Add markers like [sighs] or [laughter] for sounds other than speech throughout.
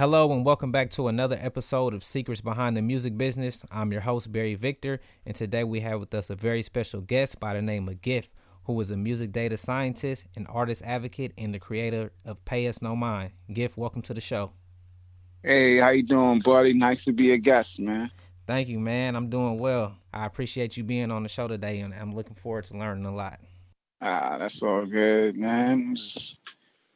Hello and welcome back to another episode of Secrets Behind the Music Business. I'm your host, Barry Victor, and today we have with us a very special guest by the name of Gift, who is a music data scientist, an artist advocate, and the creator of Pay Us No Mind. Gift, welcome to the show. Hey, how you doing, buddy? Nice to be a guest, man. Thank you, man. I'm doing well. I appreciate you being on the show today, and I'm looking forward to learning a lot. Ah, that's all good, man. Just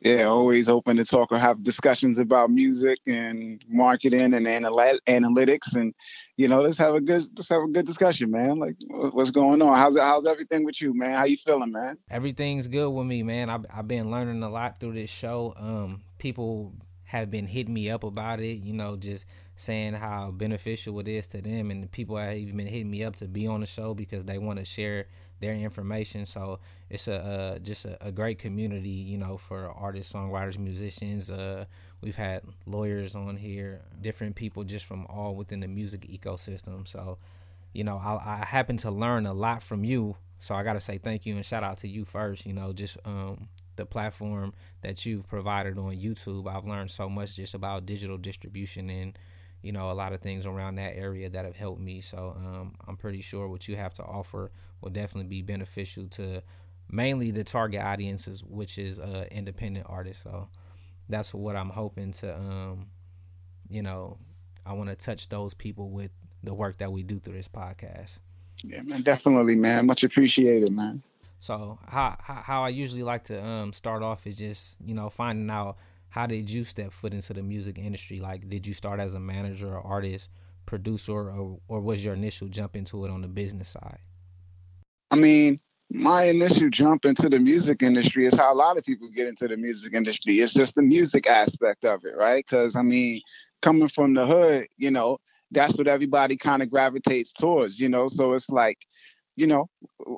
yeah, always open to talk or have discussions about music and marketing and anal- analytics, and you know, let's have a good let's have a good discussion, man. Like, what's going on? How's? How's everything with you, man? How you feeling, man? Everything's good with me, man. I've I've been learning a lot through this show. Um, people have been hitting me up about it, you know, just saying how beneficial it is to them, and people have even been hitting me up to be on the show because they want to share their information. So it's a just a, a, great community, you know, for artists, songwriters, musicians. Uh, we've had lawyers on here, different people just from all within the music ecosystem. So, you know, I, I happen to learn a lot from you. So I got to say thank you and shout out to you first. You know, just um, the platform that you've provided on YouTube. I've learned so much just about digital distribution and you know a lot of things around that area that have helped me. So um, I'm pretty sure what you have to offer will definitely be beneficial to mainly the target audiences, which is uh, independent artists. So that's what I'm hoping to, um, you know, I want to touch those people with the work that we do through this podcast. Yeah, man, definitely, man. Much appreciated, man. So how how I usually like to um, start off is just you know finding out how did you step foot into the music industry? Like, did you start as a manager or artist, producer, or or was your initial jump into it on the business side? I mean, my initial jump into the music industry is how a lot of people get into the music industry. It's just the music aspect of it, right? Because I mean, coming from the hood, you know, that's what everybody kind of gravitates towards, you know. So it's like, you know,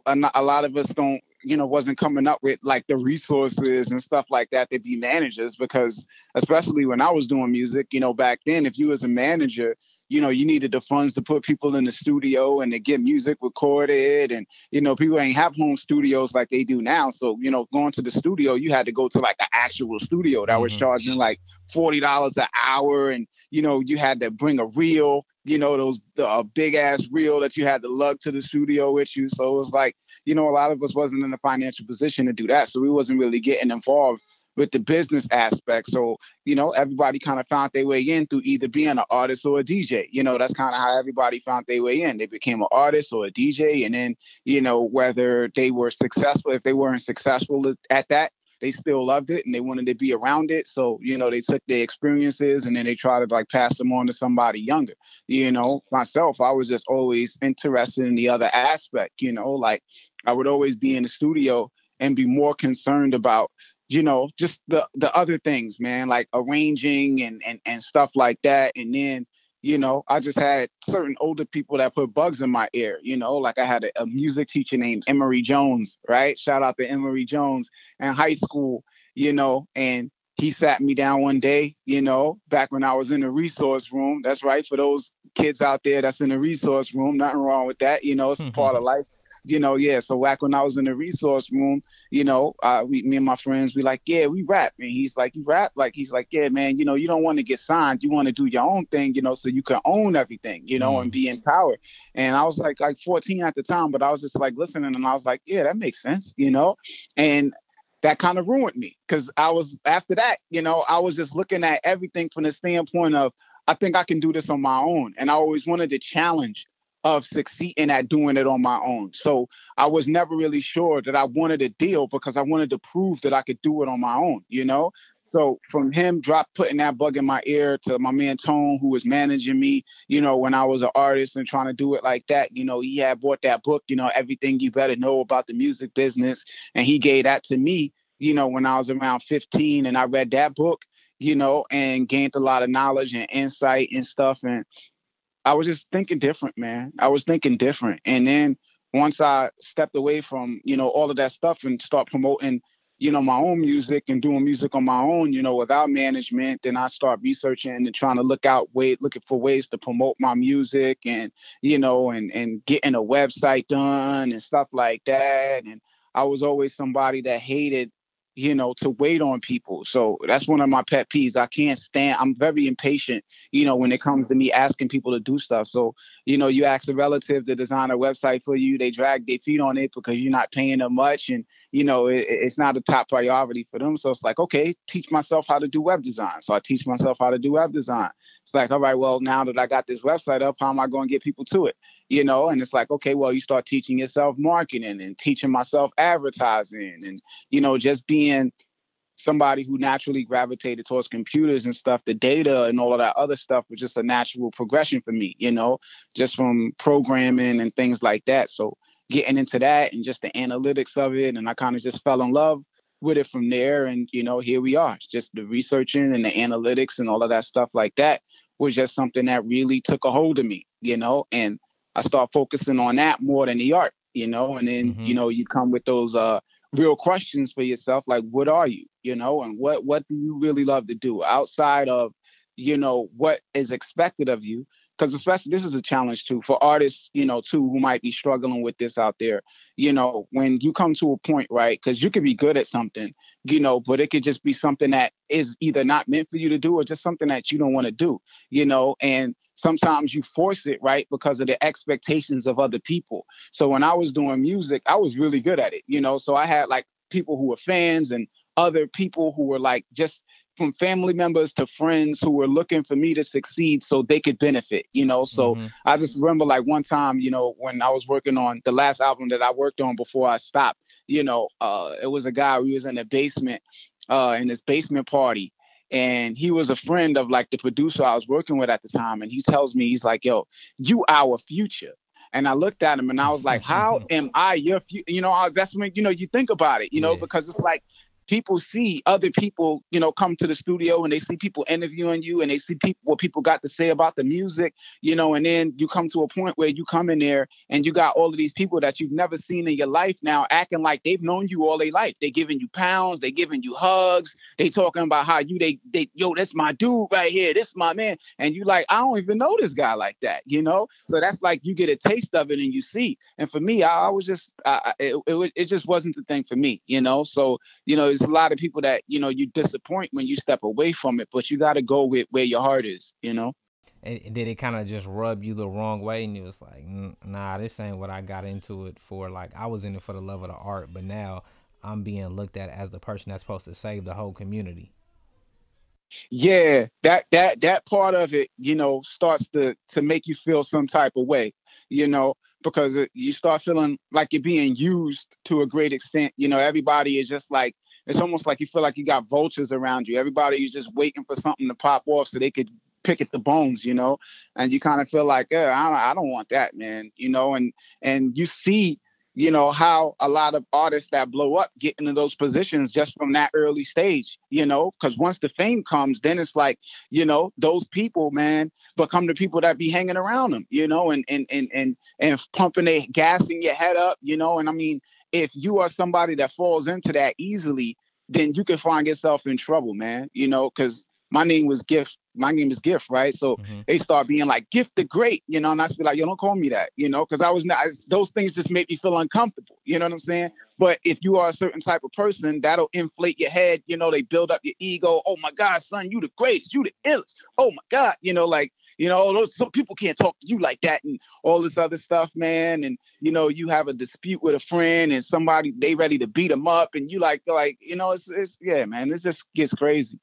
a, a lot of us don't you know, wasn't coming up with like the resources and stuff like that to be managers because especially when I was doing music, you know, back then, if you was a manager, you know, you needed the funds to put people in the studio and to get music recorded. And, you know, people ain't have home studios like they do now. So, you know, going to the studio, you had to go to like an actual studio that mm-hmm. was charging like $40 an hour. And, you know, you had to bring a reel you know, those the uh, big ass reel that you had to lug to the studio with you. So it was like, you know, a lot of us wasn't in a financial position to do that. So we wasn't really getting involved with the business aspect. So, you know, everybody kind of found their way in through either being an artist or a DJ. You know, that's kind of how everybody found their way in. They became an artist or a DJ. And then, you know, whether they were successful, if they weren't successful at that, they still loved it and they wanted to be around it. So, you know, they took their experiences and then they try to like pass them on to somebody younger. You know, myself, I was just always interested in the other aspect, you know, like I would always be in the studio and be more concerned about you know just the the other things man like arranging and and and stuff like that and then you know, I just had certain older people that put bugs in my ear, you know, like I had a, a music teacher named Emery Jones, right? Shout out to Emery Jones in high school, you know, and he sat me down one day, you know, back when I was in the resource room. That's right. For those kids out there that's in the resource room, nothing wrong with that. You know, it's part of [laughs] life you know, yeah. So back when I was in the resource room, you know, uh, we, me and my friends, we like, yeah, we rap. And he's like, you rap? Like, he's like, yeah, man, you know, you don't want to get signed. You want to do your own thing, you know, so you can own everything, you know, mm. and be empowered. And I was like, like 14 at the time, but I was just like listening and I was like, yeah, that makes sense, you know? And that kind of ruined me because I was, after that, you know, I was just looking at everything from the standpoint of, I think I can do this on my own. And I always wanted to challenge of succeeding at doing it on my own. So I was never really sure that I wanted a deal because I wanted to prove that I could do it on my own, you know? So from him drop putting that bug in my ear to my man Tone, who was managing me, you know, when I was an artist and trying to do it like that, you know, he had bought that book, you know, everything you better know about the music business. And he gave that to me, you know, when I was around 15 and I read that book, you know, and gained a lot of knowledge and insight and stuff. And I was just thinking different, man. I was thinking different. And then once I stepped away from, you know, all of that stuff and start promoting, you know, my own music and doing music on my own, you know, without management, then I start researching and trying to look out way looking for ways to promote my music and, you know, and and getting a website done and stuff like that. And I was always somebody that hated you know, to wait on people. So that's one of my pet peeves. I can't stand, I'm very impatient, you know, when it comes to me asking people to do stuff. So, you know, you ask a relative to design a website for you, they drag their feet on it because you're not paying them much. And, you know, it, it's not a top priority for them. So it's like, okay, teach myself how to do web design. So I teach myself how to do web design. It's like, all right, well, now that I got this website up, how am I going to get people to it? You know, and it's like, okay, well, you start teaching yourself marketing and teaching myself advertising and, you know, just being somebody who naturally gravitated towards computers and stuff, the data and all of that other stuff was just a natural progression for me, you know, just from programming and things like that. So getting into that and just the analytics of it, and I kind of just fell in love with it from there. And you know, here we are. Just the researching and the analytics and all of that stuff like that was just something that really took a hold of me, you know, and I start focusing on that more than the art, you know, and then mm-hmm. you know you come with those uh real questions for yourself like what are you? you know? And what what do you really love to do outside of you know what is expected of you? Because especially this is a challenge too for artists you know too who might be struggling with this out there you know? When you come to a point right because you could be good at something you know but it could just be something that is either not meant for you to do or just something that you don't want to do you know? And sometimes you force it right because of the expectations of other people so when i was doing music i was really good at it you know so i had like people who were fans and other people who were like just from family members to friends who were looking for me to succeed so they could benefit, you know. So mm-hmm. I just remember like one time, you know, when I was working on the last album that I worked on before I stopped, you know, uh, it was a guy who was in the basement, uh, in this basement party, and he was a friend of like the producer I was working with at the time. And he tells me, he's like, yo, you our future. And I looked at him and I was like, how [laughs] am I your future? You know, that's when, you know, you think about it, you know, yeah. because it's like, people see other people, you know, come to the studio and they see people interviewing you and they see people what people got to say about the music, you know, and then you come to a point where you come in there and you got all of these people that you've never seen in your life now acting like they've known you all their life. They giving you pounds, they giving you hugs, they talking about how you they they yo, that's my dude right here, this my man. And you like, I don't even know this guy like that, you know? So that's like you get a taste of it and you see. And for me, I, I was just I, it, it, it just wasn't the thing for me, you know. So, you know, there's a lot of people that you know you disappoint when you step away from it, but you got to go with where your heart is. You know. And did it kind of just rub you the wrong way, and you was like, "Nah, this ain't what I got into it for." Like I was in it for the love of the art, but now I'm being looked at as the person that's supposed to save the whole community. Yeah, that that that part of it, you know, starts to to make you feel some type of way, you know because it, you start feeling like you're being used to a great extent. You know, everybody is just like it's almost like you feel like you got vultures around you. Everybody is just waiting for something to pop off so they could pick at the bones, you know. And you kind of feel like, yeah, I I don't want that, man. You know, and and you see you know how a lot of artists that blow up get into those positions just from that early stage you know? Because once the fame comes then it's like you know those people man become the people that be hanging around them you know and and and and, and pumping their gassing your head up you know? And i mean if you are somebody that falls into that easily then you can find yourself in trouble man you know? Because my name was Gift. My name is Gift, right? So mm-hmm. they start being like Gift the Great, you know, and I be like, yo, don't call me that, you know, because I was not. Those things just make me feel uncomfortable. You know what I'm saying? But if you are a certain type of person, that'll inflate your head. You know, they build up your ego. Oh my God, son, you the greatest. You the illest. Oh my God, you know, like you know, those some people can't talk to you like that and all this other stuff, man. And you know, you have a dispute with a friend and somebody they ready to beat them up, and you like like you know, it's it's yeah, man, it just gets crazy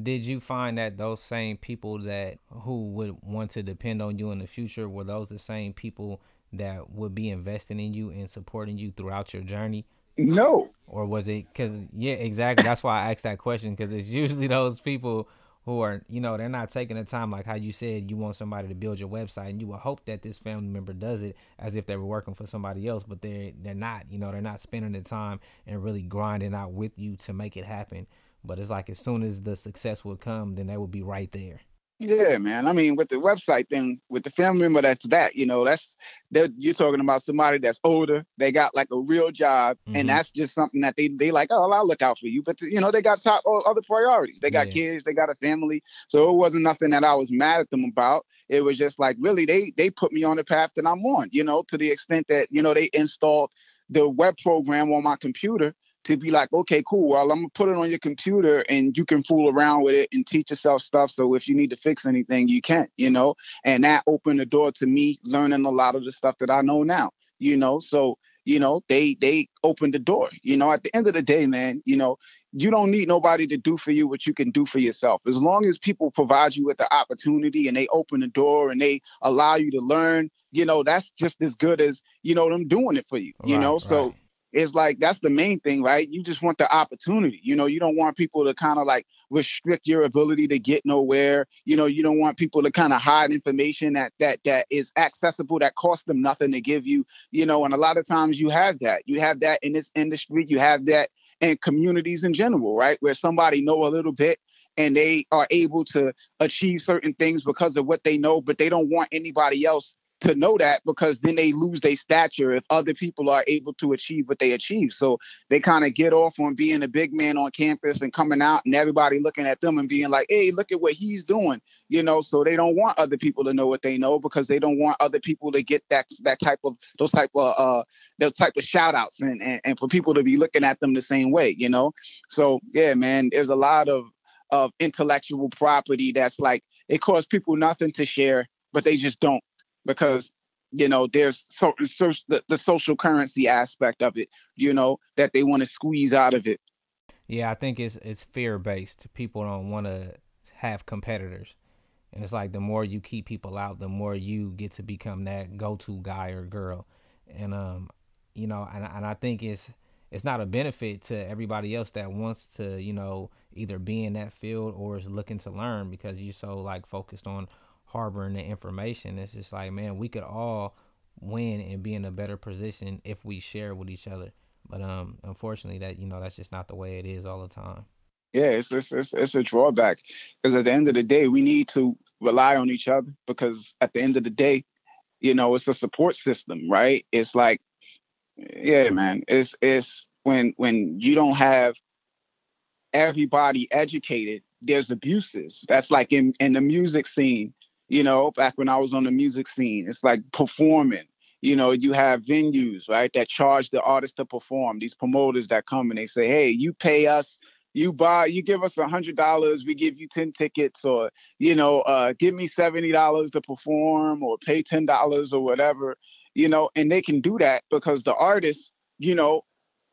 did you find that those same people that who would want to depend on you in the future were those the same people that would be investing in you and supporting you throughout your journey? No. Or was it because yeah exactly. That's why i asked that question because it's usually those people who are you know they're not taking the time like how you said you want somebody to build your website and you would hope that this family member does it as if they were working for somebody else but they're they're not you know they're not spending the time and really grinding out with you to make it happen but it's like as soon as the success would come, then they would be right there. Yeah, man. I mean, with the website thing, with the family member, that's that. You know, that's that you're talking about somebody that's older. They got like a real job, mm-hmm. and that's just something that they they like. Oh, I'll look out for you. But you know, they got top other priorities. They got yeah. kids. They got a family. So it wasn't nothing that I was mad at them about. It was just like really they they put me on the path that I'm on. You know, to the extent that you know they installed the web program on my computer to be like, okay, cool. Well, I'm gonna put it on your computer and you can fool around with it and teach yourself stuff. So if you need to fix anything, you can, you know. And that opened the door to me learning a lot of the stuff that I know now, you know. So you know they they opened the door you know at the end of the day man you know you don't need nobody to do for you what you can do for yourself as long as people provide you with the opportunity and they open the door and they allow you to learn you know that's just as good as you know them doing it for you you right, know so right it's like that's the main thing, right? You just want the opportunity. You know, you don't want people to kind of like restrict your ability to get nowhere. You know, you don't want people to kind of hide information that that that is accessible that costs them nothing to give you. You know, and a lot of times you have that. You have that in this industry. You have that in communities in general, right? Where somebody know a little bit and they are able to achieve certain things because of what they know, but they don't want anybody else to know that because then they lose their stature if other people are able to achieve what they achieve. So they kind of get off on being a big man on campus and coming out and everybody looking at them and being like, hey, look at what he's doing. You know, so they don't want other people to know what they know because they don't want other people to get that that type of those type of uh those type of shout outs and, and, and for people to be looking at them the same way, you know. So yeah, man, there's a lot of of intellectual property that's like it costs people nothing to share, but they just don't because you know there's so, so the, the social currency aspect of it you know that they want to squeeze out of it. Yeah i think it's it's fear based people don't want to have competitors. And it's like the more you keep people out the more you get to become that go-to guy or girl. And um you know and, and i think it's it's not a benefit to everybody else that wants to you know either be in that field or is looking to learn because you're so like focused on harboring the information. It's just like, man, we could all win and be in a better position if we share with each other. But um, unfortunately, that you know that's just not the way it is all the time. Yeah, it's it's it's, it's a drawback because at the end of the day, we need to rely on each other because at the end of the day, you know, it's a support system, right? It's like, yeah, man, it's it's when when you don't have everybody educated, there's abuses. That's like in in the music scene you know, back when I was on the music scene. It's like performing. You know, you have venues, right, that charge the artist to perform. These promoters that come and they say, hey, you pay us you buy you give us a hundred dollars we give you 10 tickets or you know uh, give me 70 dollars to perform or pay 10 dollars or whatever you know and they can do that because the artist, you know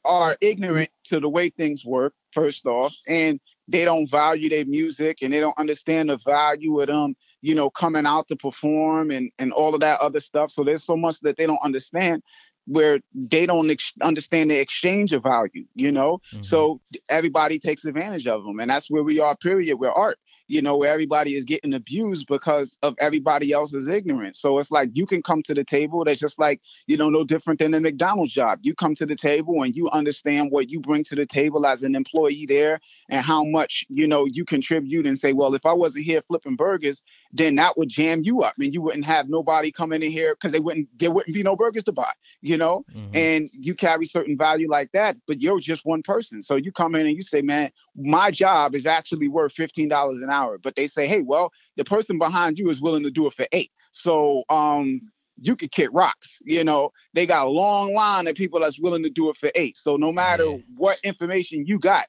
are ignorant to the way things work first off and they don't value their music and they don't understand the value of them you know, coming out to perform and and all of that other stuff. So there's so much that they don't understand where they don't ex- understand the exchange of value, you know? Mm-hmm. So everybody takes advantage of them. And that's where we are, period, with art you know, where everybody is getting abused because of everybody else's ignorance. So it's like you can come to the table that's just like, you know, no different than a McDonald's job. You come to the table and you understand what you bring to the table as an employee there and how much, you know, you contribute and say, well, if I wasn't here flipping burgers, then that would jam you up and you wouldn't have nobody coming in here because they wouldn't there wouldn't be no burgers to buy, you know? Mm-hmm. And you carry certain value like that, but you're just one person. So you come in and you say, man, my job is actually worth $15 an hour. But they say, hey, well, the person behind you is willing to do it for eight. So um you could kick rocks. You know, they got a long line of people that's willing to do it for eight. So no matter yeah. what information you got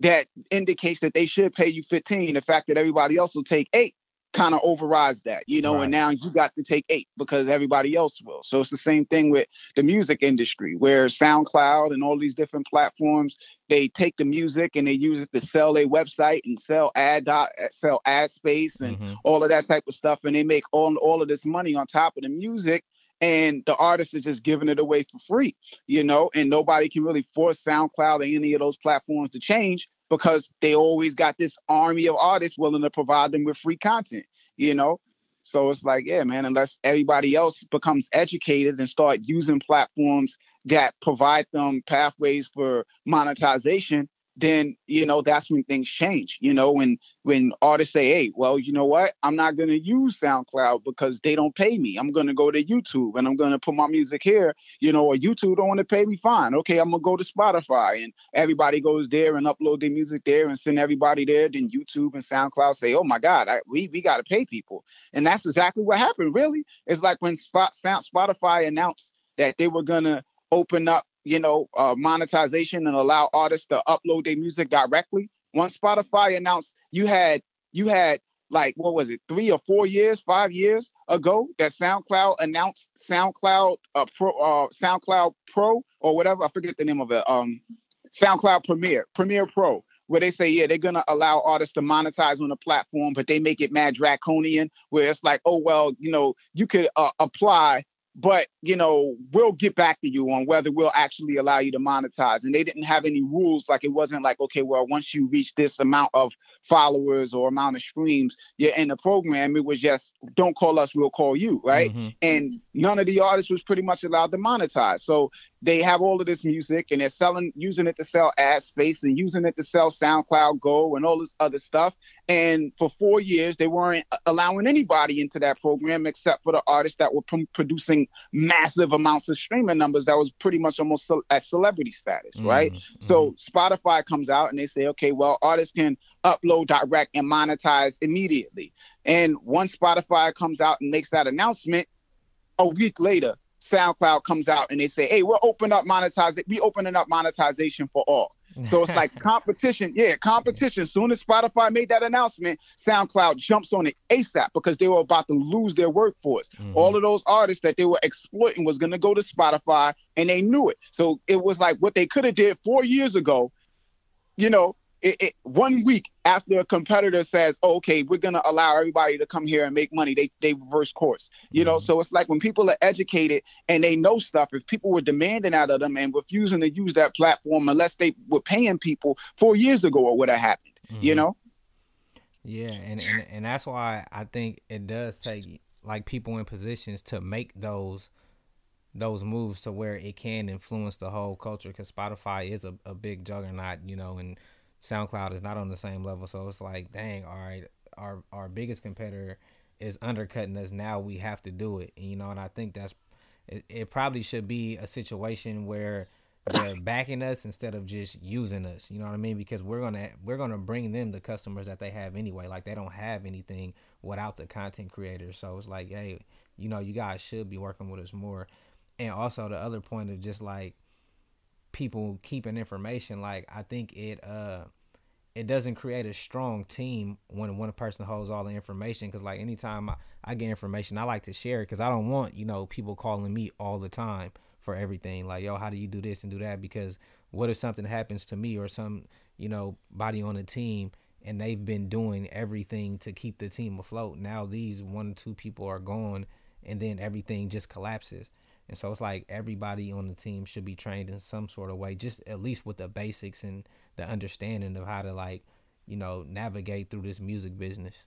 that indicates that they should pay you 15, the fact that everybody else will take eight kind of overrides that, you know, right. and now you got to take eight because everybody else will. So it's the same thing with the music industry where SoundCloud and all these different platforms, they take the music and they use it to sell their website and sell ad dot, sell ad space and mm-hmm. all of that type of stuff. And they make all, all of this money on top of the music and the artist is just giving it away for free, you know, and nobody can really force SoundCloud or any of those platforms to change because they always got this army of artists willing to provide them with free content, you know? So it's like, yeah, man, unless everybody else becomes educated and start using platforms that provide them pathways for monetization, then you know that's when things change you know when when artists say hey well you know what? I'm not going to use soundcloud because they don't pay me. I'm going to go to youtube and i'm going to put my music here you know or youtube don't want to pay me fine. Okay i'm going to go to spotify. And everybody goes there and upload their music there and send everybody there. Then youtube and soundcloud say oh my god I, we we got to pay people. And that's exactly what happened really. It's like when Spot, sound, spotify announced that they were going to open up you know, uh, monetization and allow artists to upload their music directly. Once Spotify announced you had you had like what was it, three or four years, five years ago that SoundCloud announced SoundCloud uh, Pro, uh, SoundCloud Pro or whatever. I forget the name of it. Um, SoundCloud Premiere, Premiere Pro, where they say, yeah, they're gonna allow artists to monetize on the platform, but they make it mad draconian, where it's like, oh well, you know, you could uh, apply but you know we'll get back to you on whether we'll actually allow you to monetize. And they didn't have any rules like it wasn't like okay well once you reach this amount of followers or amount of streams you're in the program. It was just don't call us we'll call you right? Mm-hmm. and none of the artists was pretty much allowed to monetize. So they have all of this music and they're selling using it to sell ad space and using it to sell SoundCloud Go and all this other stuff. And for four years, they weren't allowing anybody into that program except for the artists that were p- producing massive amounts of streaming numbers that was pretty much almost ce- at celebrity status, mm-hmm. right? So Spotify comes out and they say, okay, well, artists can upload direct and monetize immediately. And once Spotify comes out and makes that announcement, a week later, SoundCloud comes out and they say, "Hey, we're open up monetization. We opening up monetization for all." So it's like [laughs] competition. Yeah, competition. Soon as Spotify made that announcement, SoundCloud jumps on it ASAP because they were about to lose their workforce. Mm-hmm. All of those artists that they were exploiting was going to go to Spotify, and they knew it. So it was like what they could have did four years ago. You know, it, it, one week after a competitor says, oh, "Okay, we're gonna allow everybody to come here and make money," they they reverse course. You mm-hmm. know, so it's like when people are educated and they know stuff. If people were demanding out of them and refusing to use that platform unless they were paying people four years ago, what would have happened? Mm-hmm. You know. Yeah, and, and and that's why I think it does take like people in positions to make those those moves to where it can influence the whole culture because Spotify is a, a big juggernaut, you know, and SoundCloud is not on the same level. So it's like, dang, all right, our our biggest competitor is undercutting us. Now we have to do it, and, you know. And I think that's it, it. Probably should be a situation where they're [coughs] backing us instead of just using us. You know what I mean? Because we're gonna we're gonna bring them the customers that they have anyway. Like they don't have anything without the content creators. So it's like, hey, you know, you guys should be working with us more. And also the other point of just like people keeping information like i think it uh it doesn't create a strong team when one person holds all the information because like anytime I, I, get information i like to share it because i don't want you know people calling me all the time for everything like yo how do you do this and do that? Because what if something happens to me or some you know body on the team and they've been doing everything to keep the team afloat. Now these one or two people are gone and then everything just collapses and so it's like everybody on the team should be trained in some sort of way, just at least with the basics and the understanding of how to like, you know, navigate through this music business.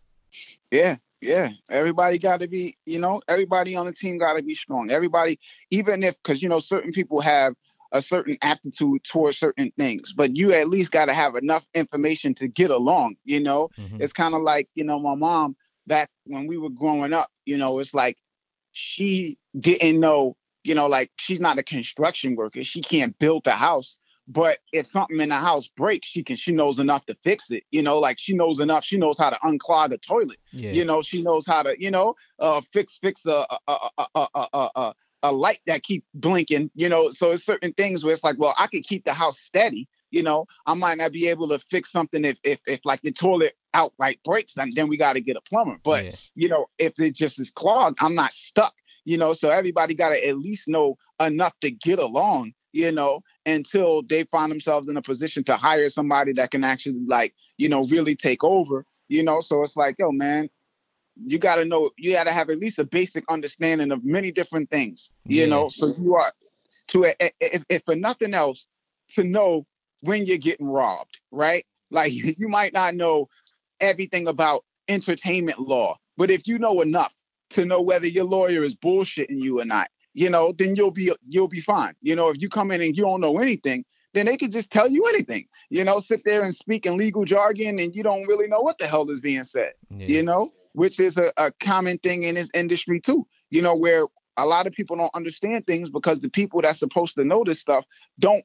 Yeah, yeah. Everybody got to be, you know, everybody on the team got to be strong. Everybody, even if, because, you know, certain people have a certain aptitude towards certain things, but you at least got to have enough information to get along. You know, mm-hmm. it's kind of like, you know, my mom back when we were growing up, you know, it's like she didn't know you know, like she's not a construction worker. She can't build the house. But if something in the house breaks, she can she knows enough to fix it. You know, like she knows enough. She knows how to unclog a toilet. Yeah. You know, she knows how to, you know, uh fix fix a a a a, a, a, a light that keep blinking, you know. So it's certain things where it's like, well, I could keep the house steady, you know. I might not be able to fix something if if if like the toilet outright breaks, then then we got to get a plumber. But yeah. you know, if it just is clogged, I'm not stuck you know so everybody got to at least know enough to get along you know until they find themselves in a position to hire somebody that can actually like you know really take over you know? So it's like yo man you got to know you got to have at least a basic understanding of many different things you yeah. know? So you are to if, if for nothing else to know when you're getting robbed right? [laughs] Like you might not know everything about entertainment law but if you know enough to know whether your lawyer is bullshitting you or not, you know, then you'll be you'll be fine. You know, if you come in and you don't know anything, then they can just tell you anything. You know, sit there and speak in legal jargon and you don't really know what the hell is being said. Yeah. You know, which is a, a common thing in this industry too. You know, where a lot of people don't understand things because the people that's supposed to know this stuff don't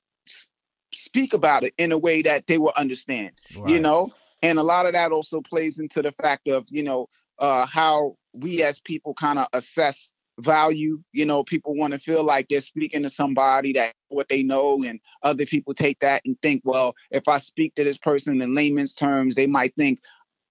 speak about it in a way that they will understand. Right. You know, and a lot of that also plays into the fact of you know uh, how we as people kind of assess value. You know, people want to feel like they're speaking to somebody that what they know, and other people take that and think, well, if I speak to this person in layman's terms, they might think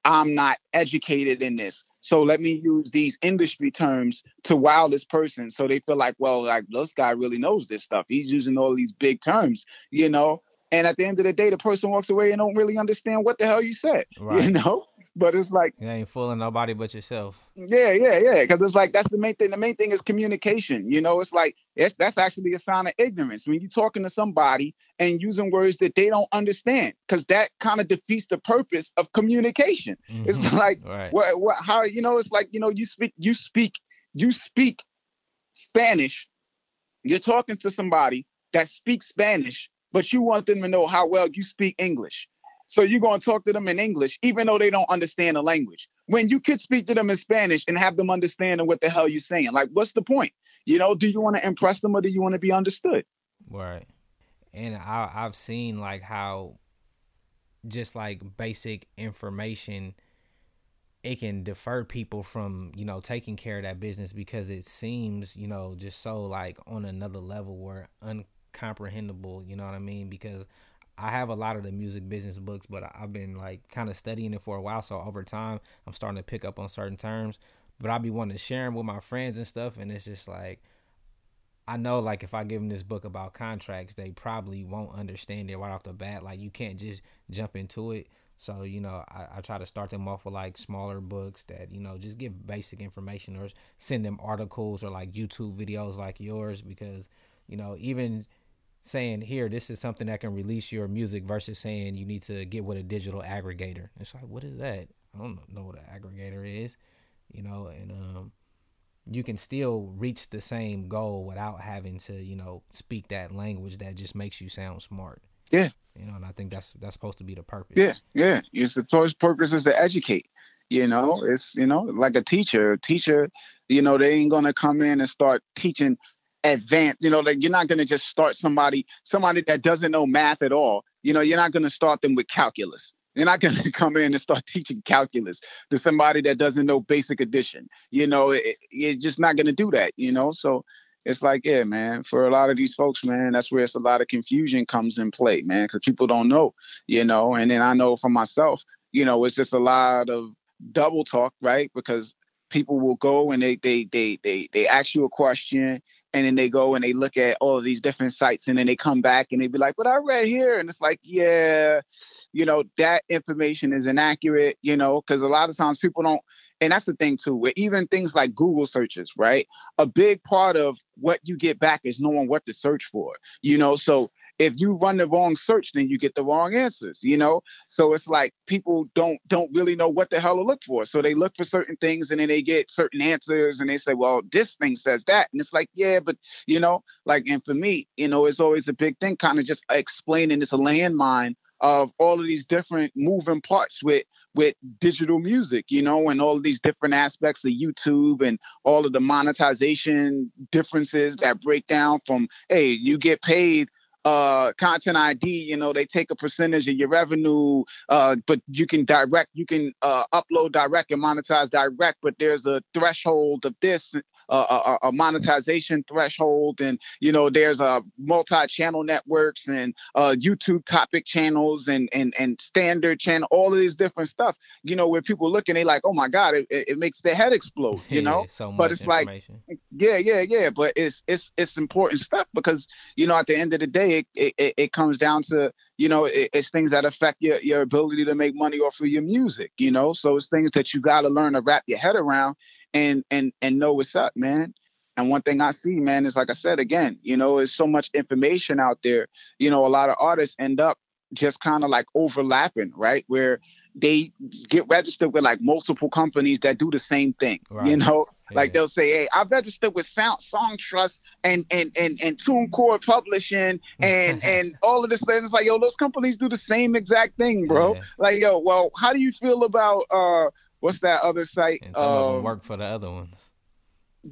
I'm not educated in this. So let me use these industry terms to wow this person. So they feel like, well, like this guy really knows this stuff. He's using all these big terms, you know. And at the end of the day, the person walks away and don't really understand what the hell you said, [laughs] right. you know. But it's like you ain't fooling nobody but yourself. Yeah, yeah, yeah. Because it's like that's the main thing. The main thing is communication. You know, it's like it's that's actually a sign of ignorance when you're talking to somebody and using words that they don't understand, because that kind of defeats the purpose of communication. Mm-hmm. It's like right. what, what, how you know? It's like you know, you speak, you speak, you speak Spanish. You're talking to somebody that speaks Spanish but you want them to know how well you speak English. So you're going to talk to them in English, even though they don't understand the language. When you could speak to them in Spanish and have them understanding what the hell you're saying, like, what's the point? You know, do you want to impress them or do you want to be understood? Right. And I, I've seen like how just like basic information it can defer people from you know taking care of that business because it seems you know just so like on another level where un comprehensible. You know what I mean? Because I have a lot of the music business books, but I've been like kind of studying it for a while. So over time, I'm starting to pick up on certain terms. But I'll be wanting to share them with my friends and stuff, and it's just like I know, like if I give them this book about contracts, they probably won't understand it right off the bat. Like you can't just jump into it. So you know, I, I try to start them off with like smaller books that you know just give basic information or send them articles or like YouTube videos like yours because you know even saying here this is something that can release your music versus saying you need to get with a digital aggregator. It's like what is that? I don't know what an aggregator is, you know, and um, you can still reach the same goal without having to, you know, speak that language that just makes you sound smart. Yeah. You know, and I think that's that's supposed to be the purpose. Yeah, yeah. It's the purpose is to educate. You know, it's you know like a teacher. A teacher, you know, they ain't gonna come in and start teaching advanced you know like you're not going to just start somebody somebody that doesn't know math at all. You know you're not going to start them with calculus. You're not [laughs] going to come in and start teaching calculus to somebody that doesn't know basic addition. You know it, you're just not going to do that you know? So it's like yeah man for a lot of these folks man that's where it's a lot of confusion comes in play man because people don't know you know? And then i know for myself you know it's just a lot of double talk right? Because people will go and they they they they they ask you a question and then they go and they look at all of these different sites and then they come back and they be like but i read here and it's like yeah you know that information is inaccurate you know because a lot of times people don't and that's the thing too where even things like google searches right? A big part of what you get back is knowing what to search for you know? So if you run the wrong search then you get the wrong answers you know? So it's like people don't don't really know what the hell to look for. So they look for certain things and then they get certain answers and they say well this thing says that. And it's like yeah but you know like and for me you know it's always a big thing kind of just explaining it's a landmine of all of these different moving parts with with digital music, you know, and all of these different aspects of YouTube and all of the monetization differences that break down from hey, you get paid uh content id you know they take a percentage of your revenue uh but you can direct you can uh upload direct and monetize direct but there's a threshold of this a, a, monetization threshold and you know there's a uh, multi-channel networks and uh youtube topic channels and and and standard channel all of these different stuff you know where people look and they like oh my god it, it makes their head explode [laughs] you know? so but it's like yeah yeah yeah but it's it's it's important stuff because you know at the end of the day it, it, it comes down to you know it, it's things that affect your, your ability to make money off of your music you know? So it's things that you got to learn to wrap your head around and and and know what's up man and one thing i see man is like i said again you know there's so much information out there you know a lot of artists end up just kind of like overlapping right where they get registered with like multiple companies that do the same thing right. you know like they'll say, "Hey, I registered with Sound Song Trust and and and and TuneCore Publishing [laughs] and and all of this." And it's like, yo, those companies do the same exact thing, bro. Yeah. Like, yo, well, how do you feel about uh, what's that other site? And some um, of them work for the other ones.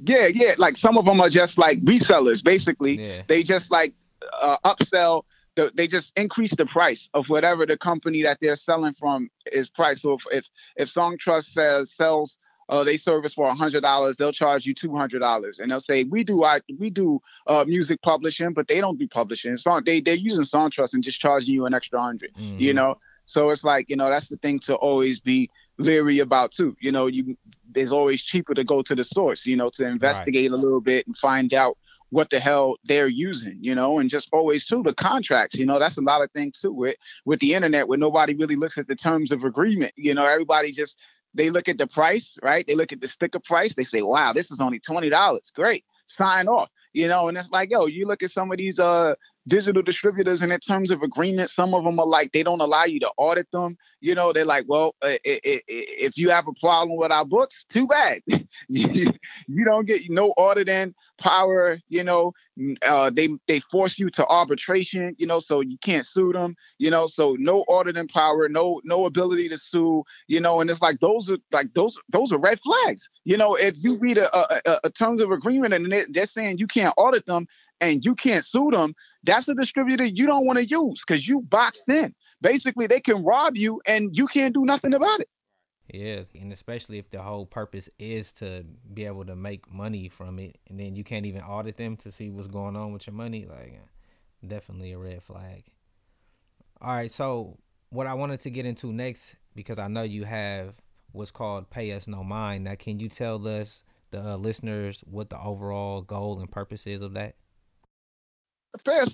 Yeah, yeah. Like some of them are just like resellers, basically. Yeah. They just like uh, upsell. The, they just increase the price of whatever the company that they're selling from is price. So if if, if Songtrust says sells oh, they service for a hundred dollars, they'll charge you two hundred dollars, and they'll say we do I we do uh, music publishing, but they don't do publishing. Song they they're using SongTrust and just charging you an extra 100 mm-hmm. You know, so it's like you know that's the thing to always be leery about too. You know, you it's always cheaper to go to the source. You know, to investigate right. a little bit and find out what the hell they're using, you know, and just always too the contracts, you know, that's a lot of things too with with the internet where nobody really looks at the terms of agreement. You know, everybody just they look at the price, right? They look at the sticker price. They say, wow, this is only $20. Great. Sign off. You know, and it's like, yo, you look at some of these uh digital distributors and in terms of agreement, some of them are like, they don't allow you to audit them. You know, they're like, well, uh, if you have a problem with our books, too bad. [laughs] you don't get no auditing power. You know, uh, they they force you to arbitration. You know, so you can't sue them. You know, so no auditing power, no no ability to sue. You know, and it's like those are like those those are red flags. You know, if you read a, a, a terms of agreement and they're saying you can't audit them and you can't sue them, that's a distributor you don't want to use because you boxed in. Basically, they can rob you and you can't do nothing about it. Yeah, and especially if the whole purpose is to be able to make money from it, and then you can't even audit them to see what's going on with your money, like definitely a red flag. All right, so what I wanted to get into next, because I know you have what's called Pay Us No Mind. Now, can you tell us the uh, listeners what the overall goal and purpose is of that?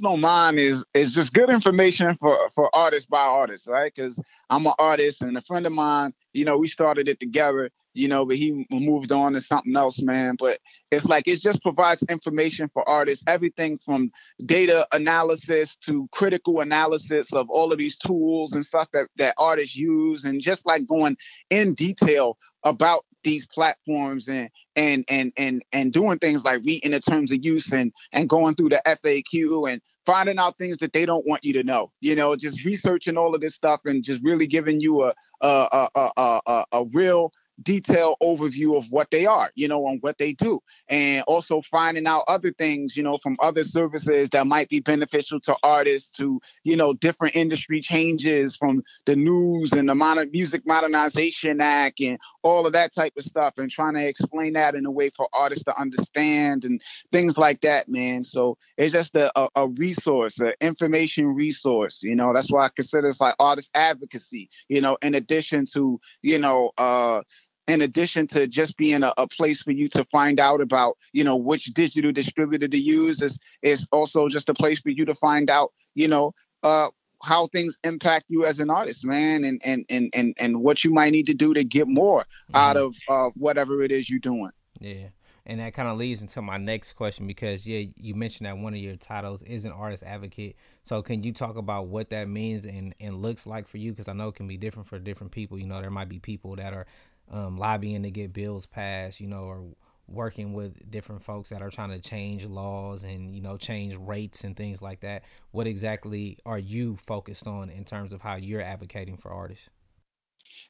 No Mind is is just good information for for artists by artists, right? Because I'm an artist and a friend of mine, you know, we started it together, you know, but he moved on to something else, man. But it's like it just provides information for artists, everything from data analysis to critical analysis of all of these tools and stuff that that artists use, and just like going in detail about these platforms and and and and and doing things like reading the terms of use and and going through the FAQ and finding out things that they don't want you to know. You know, just researching all of this stuff and just really giving you a a a a, a, a real detailed overview of what they are, you know, and what they do. And also finding out other things, you know, from other services that might be beneficial to artists to, you know, different industry changes from the news and the Modern Music Modernization Act and all of that type of stuff and trying to explain that in a way for artists to understand and things like that, man. So it's just a, a, a resource, an information resource, you know, that's why I consider it's like artist advocacy, you know, in addition to, you know, uh in addition to just being a, a, place for you to find out about, you know, which digital distributor to use, is is also just a place for you to find out, you know, uh, how things impact you as an artist, man, and and and and and what you might need to do to get more mm-hmm. out of uh, whatever it is you're doing. Yeah. And that kind of leads into my next question because yeah, you mentioned that one of your titles is an artist advocate. So can you talk about what that means and and looks like for you? Because I know it can be different for different people. You know, there might be people that are um, lobbying to get bills passed, you know, or working with different folks that are trying to change laws and you know change rates and things like that. What exactly are you focused on in terms of how you're advocating for artists?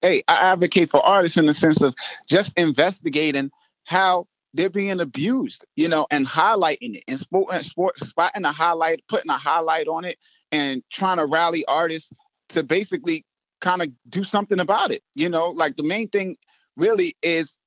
Hey, I advocate for artists in the sense of just investigating how they're being abused, you know, and highlighting it and sport, sport spotting a highlight, putting a highlight on it, and trying to rally artists to basically kind of do something about it. You know, like the main thing really is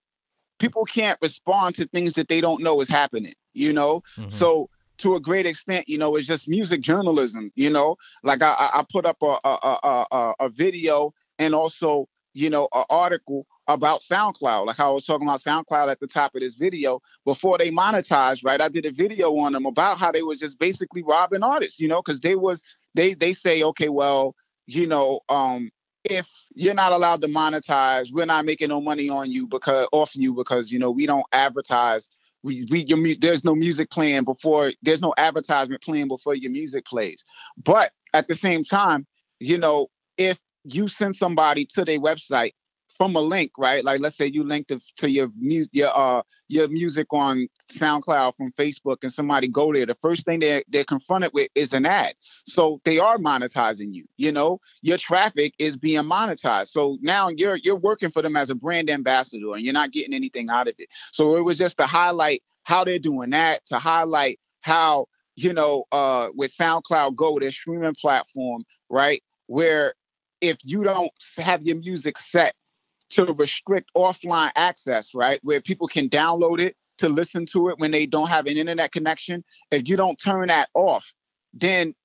people can't respond to things that they don't know is happening, you know? Mm-hmm. So to a great extent, you know, it's just music journalism, you know? Like I, I put up a, a, a, a video and also, you know, an article about SoundCloud. Like I was talking about SoundCloud at the top of this video before they monetized, right? I did a video on them about how they was just basically robbing artists, you know, because they was they they say, okay, well, you know, um, if you're not allowed to monetize, we're not making no money on you because off you because you know we don't advertise. We, we your there's no music playing before there's no advertisement playing before your music plays. But at the same time, you know, if you send somebody to their website from a link, right? Like let's say you link to, to your music your uh your music on SoundCloud from Facebook and somebody go there, the first thing they're they're confronted with is an ad. So they are monetizing you, you know, your traffic is being monetized. So now you're you're working for them as a brand ambassador and you're not getting anything out of it. So it was just to highlight how they're doing that, to highlight how, you know, uh with SoundCloud Go, their streaming platform, right? Where if you don't have your music set to restrict offline access, right? Where people can download it to listen to it when they don't have an internet connection. If you don't turn that off, then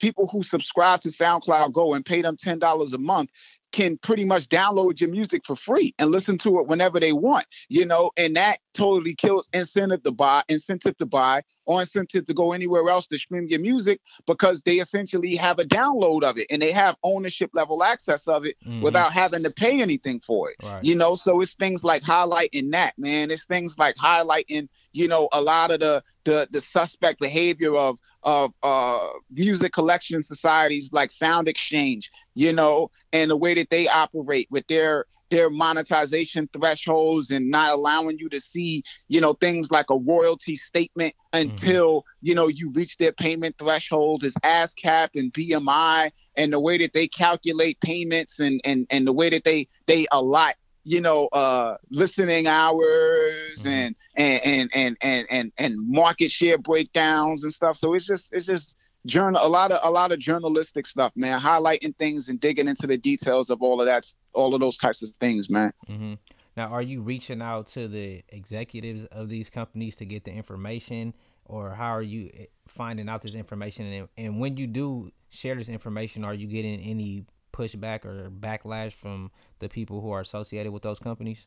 people who subscribe to SoundCloud Go and pay them $10 a month can pretty much download your music for free and listen to it whenever they want, you know, and that totally kills incentive to buy, incentive to buy, or incentive to go anywhere else to stream your music because they essentially have a download of it and they have ownership level access of it mm-hmm. without having to pay anything for it. Right. You know, so it's things like highlighting that, man. It's things like highlighting, you know, a lot of the the the suspect behavior of of uh, music collection societies like SoundExchange, you know, and the way that they operate with their their monetization thresholds and not allowing you to see, you know, things like a royalty statement until, mm-hmm. you know, you reach their payment threshold is ASCAP and BMI and the way that they calculate payments and and and the way that they they allot you know, uh, listening hours mm-hmm. and, and, and, and, and, and, and market share breakdowns and stuff. So it's just, it's just journal, a lot of, a lot of journalistic stuff, man, highlighting things and digging into the details of all of that, all of those types of things, man. Mm-hmm. Now, are you reaching out to the executives of these companies to get the information or how are you eh, finding out this information? And, and when you do share this information, are you getting any pushback or backlash from the people who are associated with those companies?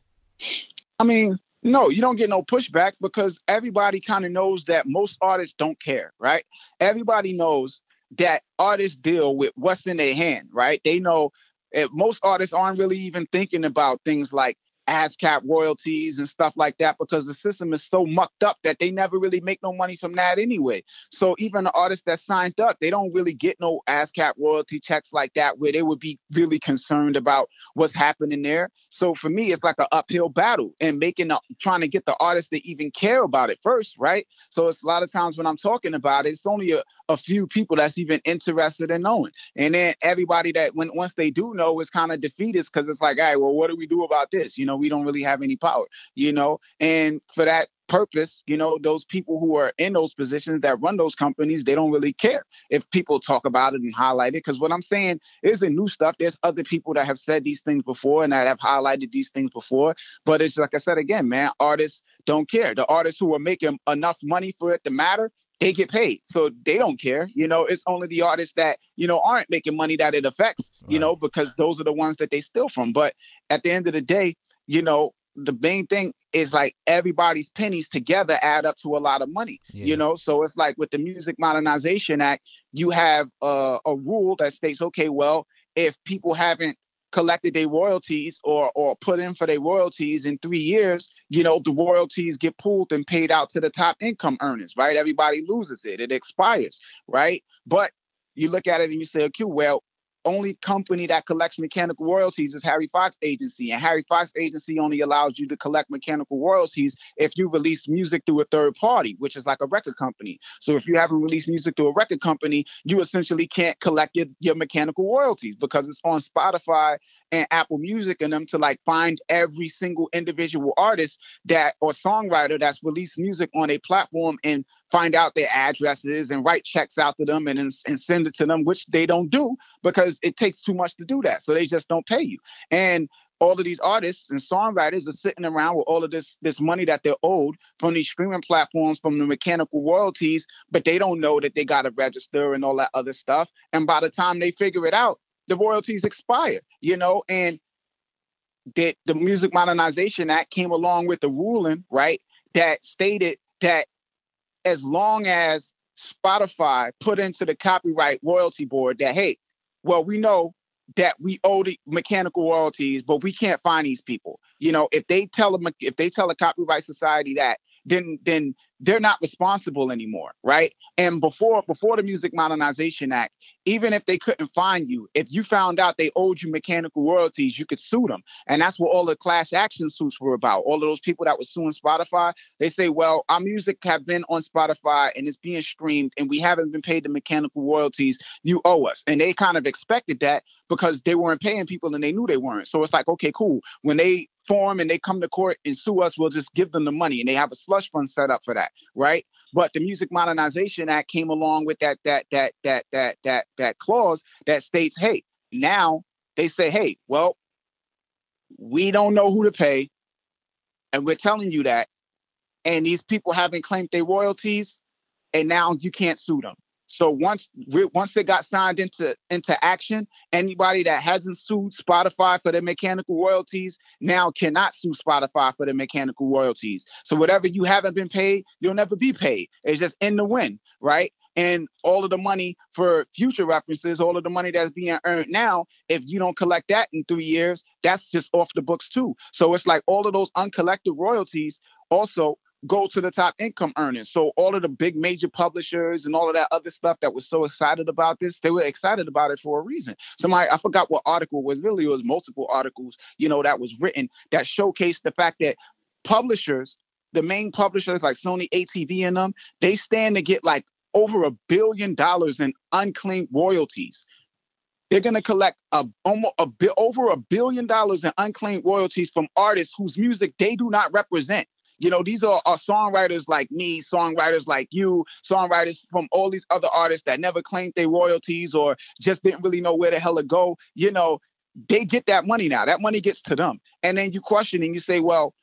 I mean, no, you don't get no pushback because everybody kind of knows that most artists don't care, right? Everybody knows that artists deal with what's in their hand, right? They know eh, most artists aren't really even thinking about things like ASCAP royalties and stuff like that because the system is so mucked up that they never really make no money from that anyway. So even the artists that signed up, they don't really get no ASCAP royalty checks like that where they would be really concerned about what's happening there. So for me, it's like an uphill battle and making a, trying to get the artists to even care about it first, right? So it's a lot of times when I'm talking about it, it's only a, a few people that's even interested in knowing. And then everybody that when once they do know is kind of defeated because it's like, all right, well, what do we do about this? You know, we don't really have any power, you know, and for that purpose, you know, those people who are in those positions that run those companies, they don't really care if people talk about it and highlight it. Because what I'm saying isn't new stuff. There's other people that have said these things before and that have highlighted these things before. But it's like I said again, man, artists don't care. The artists who are making enough money for it to matter, they get paid. So they don't care. You know, it's only the artists that, you know, aren't making money that it affects, you right. know, because those are the ones that they steal from. But at the end of the day, you know, the main thing is like everybody's pennies together add up to a lot of money yeah. you know so it's like with the music modernization act you have a, a rule that states okay well if people haven't collected their royalties or or put in for their royalties in three years, you know, the royalties get pulled and paid out to the top income earners, right? Everybody loses it. It expires, right? But you look at it and you say, okay, well, only company that collects mechanical royalties is Harry Fox Agency, and Harry Fox Agency only allows you to collect mechanical royalties if you release music through a third party, which is like a record company. So if you haven't released music through a record company, you essentially can't collect your, your mechanical royalties because it's on Spotify and Apple Music and them to like find every single individual artist that or songwriter that's released music on a platform and find out their addresses and write checks out to them and, and send it to them, which they don't do because it takes too much to do that. So they just don't pay you. And all of these artists and songwriters are sitting around with all of this this money that they're owed from these streaming platforms from the mechanical royalties, but they don't know that they got to register and all that other stuff. And by the time they figure it out, the royalties expire, you know, and that the Music Modernization Act came along with the ruling, right, that stated that as long as Spotify put into the copyright royalty board that, hey, well, we know that we owe the mechanical royalties, but we can't find these people. You know, if they tell them if they tell a copyright society that, then then they're not responsible anymore, right? And before before the Music Modernization Act, even if they couldn't find you, if you found out they owed you mechanical royalties, you could sue them. And that's what all the class action suits were about. All of those people that were suing Spotify, they say, well, our music have been on Spotify and it's being streamed and we haven't been paid the mechanical royalties. You owe us. And they kind of expected that because they weren't paying people and they knew they weren't. So it's like, okay, cool. When they form and they come to court and sue us, we'll just give them the money. And they have a slush fund set up for that, right? But the Music Modernization Act came along with that that that that that that that clause that states, hey, now they say, hey, well, we don't know who to pay, and we're telling you that, and these people haven't claimed their royalties, and now you can't sue them. So once once it got signed into into action, anybody that hasn't sued Spotify for their mechanical royalties now cannot sue Spotify for their mechanical royalties. So whatever you haven't been paid, you'll never be paid. It's just in the wind, right? And all of the money for future references, all of the money that's being earned now, if you don't collect that in three years, that's just off the books too. So it's like all of those uncollected royalties also go to the top income earners. So all of the big major publishers and all of that other stuff that was so excited about this, they were excited about it for a reason. Somebody I forgot what article was really it was multiple articles, you know, that was written that showcased the fact that publishers, the main publishers like Sony, ATV and them, they stand to get like over a billion dollars in unclaimed royalties. They're going to collect a, almost a bit over a billion dollars in unclaimed royalties from artists whose music they do not represent. You know, these are, are songwriters like me, songwriters like you, songwriters from all these other artists that never claimed their royalties or just didn't really know where the hell to go. You know, they get that money now. That money gets to them. And then you question and you say, well,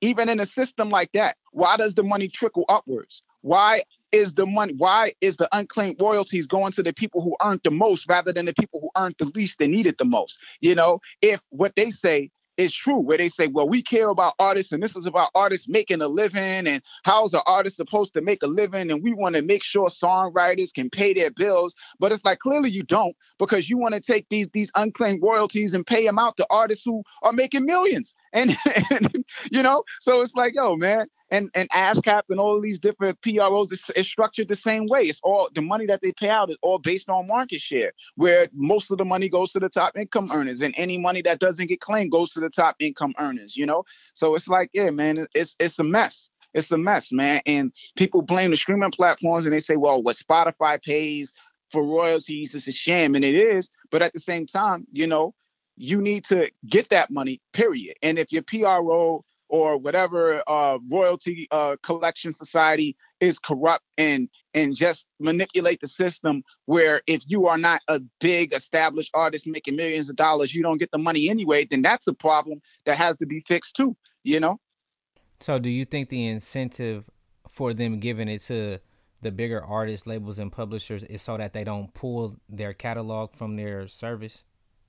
even in a system like that, why does the money trickle upwards? Why is the money, why is the unclaimed royalties going to the people who earned the most rather than the people who earned the least and needed the most? You know, if what they say is true where they say, well, we care about artists and this is about artists making a living and how's the artist supposed to make a living and we want to make sure songwriters can pay their bills. But it's like clearly you don't because you want to take these these unclaimed royalties and pay them out to artists who are making millions. And, [laughs] and you know, so it's like, yo, man, and and ASCAP and all these different PROs is, is, structured the same way. It's all the money that they pay out is all based on market share, where most of the money goes to the top income earners, and any money that doesn't get claimed goes to the top income earners. You know, so it's like, yeah, man, it's it's a mess. It's a mess, man. And people blame the streaming platforms and they say, well, what Spotify pays for royalties is a sham, and it is. But at the same time, you know, you need to get that money, period. And if your PRO or whatever uh, royalty uh, collection society is corrupt and and just manipulate the system where if you are not a big established artist making millions of dollars you don't get the money anyway then that's a problem that has to be fixed too you know so do you think the incentive for them giving it to the bigger artists labels and publishers is so that they don't pull their catalog from their service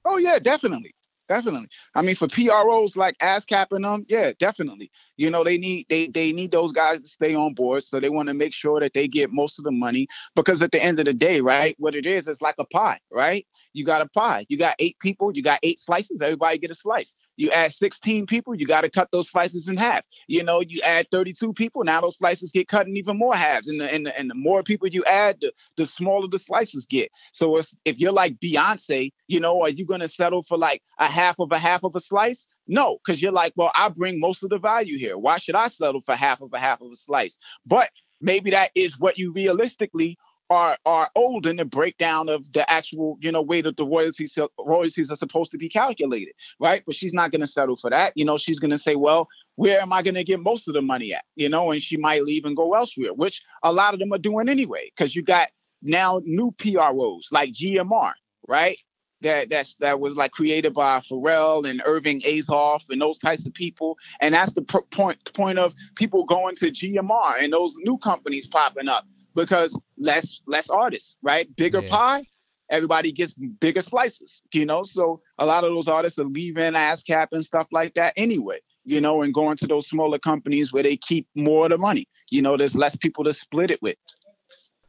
oh yeah definitely definitely. I mean, for PROs like ASCAP and them, yeah, definitely. You know, they need they they need those guys to stay on board, so they want to make sure that they get most of the money because at the end of the day, right, what it is, it's like a pie, right? You got a pie. You got eight people, you got eight slices. Everybody get a slice. You add 16 people, you got to cut those slices in half. You know, you add 32 people, now those slices get cut in even more halves. And the and the, and the more people you add, the, the smaller the slices get. So if you're like Beyonce, you know, are you going to settle for like a half of a half of a slice? No, because you're like, well, I bring most of the value here. Why should I settle for half of a half of a slice? But maybe that is what you realistically are are old in the breakdown of the actual, you know, way that the royalties royalties are supposed to be calculated, right? But she's not going to settle for that. You know, she's going to say, well, where am I going to get most of the money at? You know, and she might leave and go elsewhere, which a lot of them are doing anyway, because you got now new PROs like GMR, right? That that's that was like created by Pharrell and Irving Azoff and those types of people, and that's the point point of people going to GMR and those new companies popping up because less less artists, right? Bigger yeah. pie, everybody gets bigger slices, you know. So a lot of those artists are leaving ASCAP and stuff like that anyway, you know, and going to those smaller companies where they keep more of the money. You know, there's less people to split it with.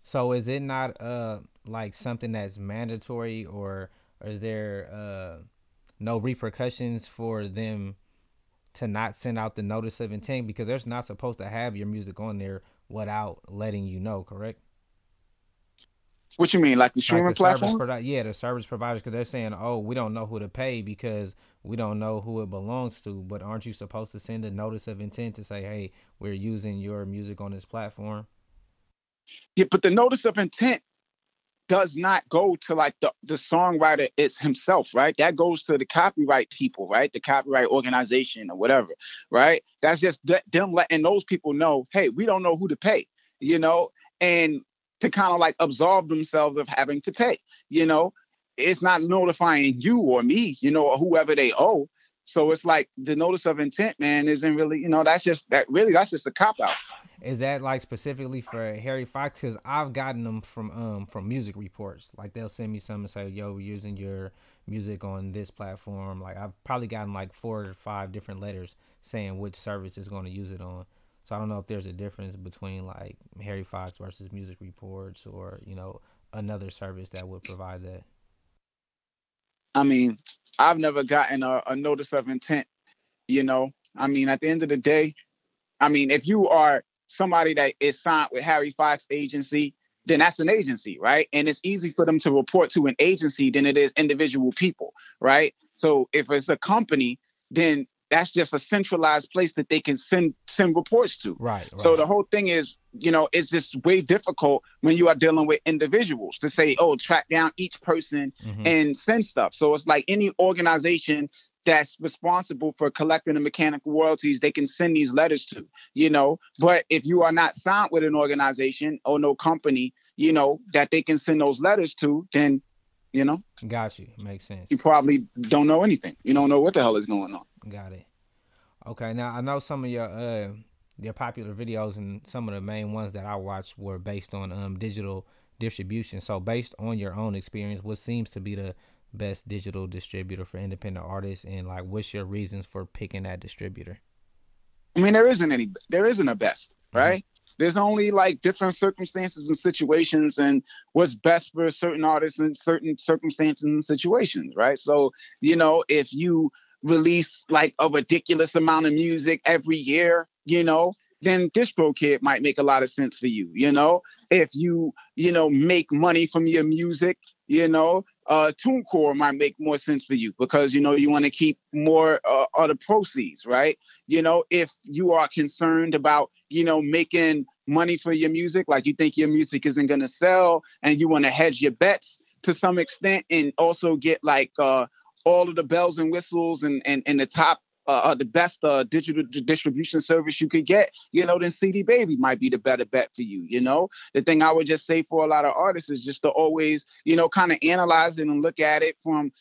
So is it not uh like something that's mandatory or, or is there uh no repercussions for them to not send out the notice of intent because they're not supposed to have your music on there without letting you know, correct? What you mean, like the streaming like the platforms? Provi- yeah, the service providers, because they're saying, "Oh, we don't know who to pay because we don't know who it belongs to." But aren't you supposed to send a notice of intent to say, "Hey, we're using your music on this platform"? Yeah, but the notice of intent does not go to like the, the songwriter is himself, right? That goes to the copyright people, right? The copyright organization or whatever, right? That's just th- them letting those people know, hey, we don't know who to pay, you know, and to kind of like absolve themselves of having to pay, you know. It's not notifying you or me, you know, or whoever they owe. So it's like the notice of intent, man, isn't really, you know, that's just that really that's just a cop out. Is that like specifically for Harry Fox? Because I've gotten them from um from music reports. Like they'll send me some and say, "Yo, we're using your music on this platform." Like I've probably gotten like four or five different letters saying which service is going to use it on. So I don't know if there's a difference between like Harry Fox versus music reports or you know another service that would provide that. I mean, I've never gotten a, a notice of intent. You know, I mean, at the end of the day, I mean, if you are somebody that is signed with Harry Fox agency, then that's an agency, right? And it's easy for them to report to an agency than it is individual people, right? So if it's a company, then that's just a centralized place that they can send send reports to. Right, right. So the whole thing is, you know, it's just way difficult when you are dealing with individuals to say, oh, track down each person mm-hmm. and send stuff. So it's like any organization that's responsible for collecting the mechanical royalties they can send these letters to you know? But if you are not signed with an organization or no company you know that they can send those letters to then you know? Got you. Makes sense. You probably don't know anything. You don't know what the hell is going on. Got it. Okay now i know some of your uh your popular videos and some of the main ones that i watched were based on um digital distribution. So based on your own experience what seems to be the best digital distributor for independent artists and like what's your reasons for picking that distributor i mean there isn't any there isn't a best mm-hmm. right mm-hmm there's only like different circumstances and situations and what's best for certain artists in certain circumstances and situations, right? So, you know, if you release like a ridiculous amount of music every year, you know, then DistroKid might make a lot of sense for you, you know? If you, you know, make money from your music, you know, uh, TuneCore might make more sense for you because you know you want to keep more uh, of the proceeds, right? You know, if you are concerned about you know making money for your music, like you think your music isn't gonna sell, and you want to hedge your bets to some extent, and also get like uh, all of the bells and whistles and and, and the top uh, uh, the best uh, digital distribution service you could get, you know, then CD Baby might be the better bet for you. You know, the thing I would just say for a lot of artists is just to always, you know, kind of analyze it and look at it from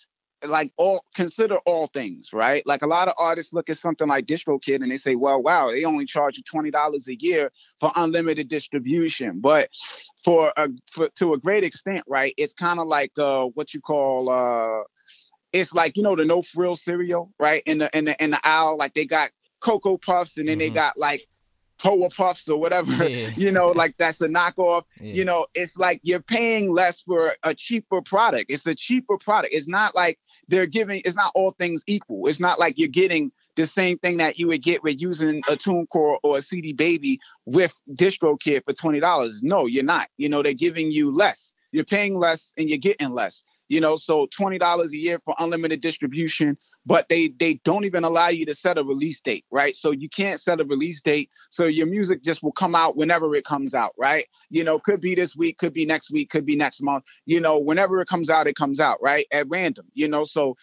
like all consider all things, right? Like a lot of artists look at something like DistroKid and they say, well, wow, they only charge you twenty dollars a year for unlimited distribution. But for a for, to a great extent, right, it's kind of like uh, what you call uh, it's like you know the no frill cereal, right? In the in the in the aisle, like they got cocoa puffs, and then mm-hmm. they got like Power Puffs or whatever, [laughs] yeah. you know, like that's a knockoff. Yeah. You know, it's like you're paying less for a cheaper product. It's a cheaper product. It's not like they're giving. It's not all things equal. It's not like you're getting the same thing that you would get with using a TuneCore or a CD Baby with DistroKid for twenty dollars. No, you're not. You know, they're giving you less. You're paying less and you're getting less you know so $20 a year for unlimited distribution but they they don't even allow you to set a release date right? So you can't set a release date. So your music just will come out whenever it comes out right? You know could be this week could be next week could be next month. You know whenever it comes out it comes out right? At random you know? So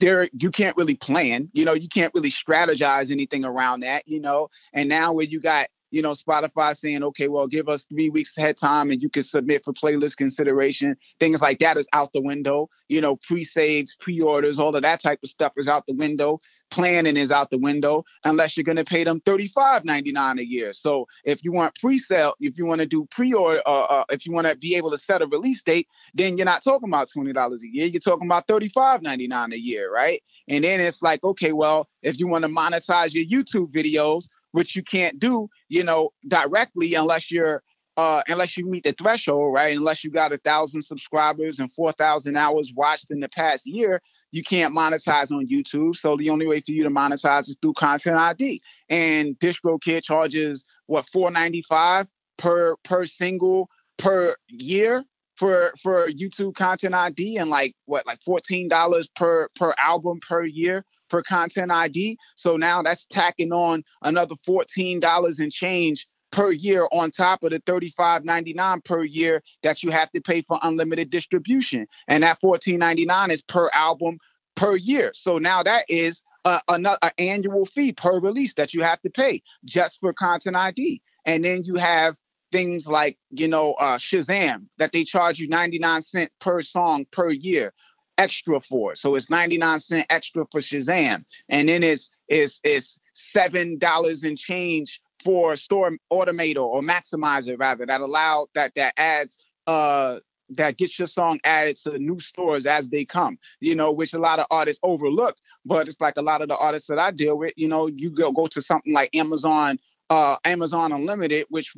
there you can't really plan you know? You can't really strategize anything around that you know? And now where you got you know, Spotify saying, okay, well, give us three weeks ahead time and you can submit for playlist consideration. Things like that is out the window. You know, pre-saves, pre-orders, all of that type of stuff is out the window. Planning is out the window unless you're going to pay them $35.99 a year. So if you want pre-sale, if you want to do pre-order, uh, uh, if you want to be able to set a release date, then you're not talking about $20 a year. You're talking about $35.99 a year, right? And then it's like, okay, well, if you want to monetize your YouTube videos, which you can't do, you know, directly unless you're uh, unless you meet the threshold, right? Unless you got a thousand subscribers and four thousand hours watched in the past year, you can't monetize on YouTube. So the only way for you to monetize is through Content ID. And DistroKid charges what four ninety five per per single per year for for YouTube Content ID, and like what like fourteen dollars per per album per year for Content ID. So now that's tacking on another $14 and change per year on top of the $35.99 per year that you have to pay for unlimited distribution. And that $14.99 is per album per year. So now that is a, another annual fee per release that you have to pay just for Content ID. And then you have things like, you know, uh, Shazam that they charge you 99 cents per song per year extra for it. So it's 99 cent extra for Shazam. And then it's it's it's seven dollars and change for store automator or maximizer rather that allow that that adds uh that gets your song added to new stores as they come, you know, which a lot of artists overlook. But it's like a lot of the artists that I deal with, you know, you go go to something like Amazon, uh, Amazon Unlimited, which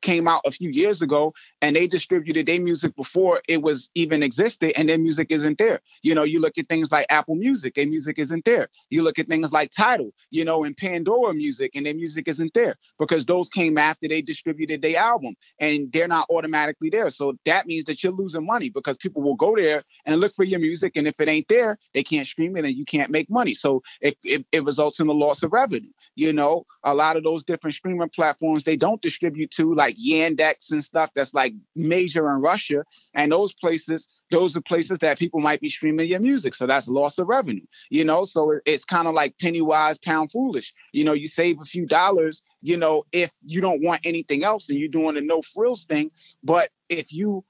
came out a few years ago and they distributed their music before it was even existed and their music isn't there. You know, you look at things like Apple Music, their music isn't there. You look at things like Tidal, you know, and Pandora Music and their music isn't there because those came after they distributed their album and they're not automatically there. So that means that you're losing money because people will go there and look for your music and if it ain't there, they can't stream it and you can't make money. So it, it, it results in the loss of revenue. You know, a lot of those different streaming platforms they don't distribute to like Yandex and stuff that's like major in Russia. And those places, those are places that people might be streaming your music. So that's loss of revenue, you know? So it's kind of like penny wise, pound foolish. You know, you save a few dollars, you know, if you don't want anything else and you're doing a no frills thing. But if you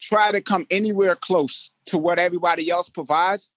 try to come anywhere close to what everybody else provides,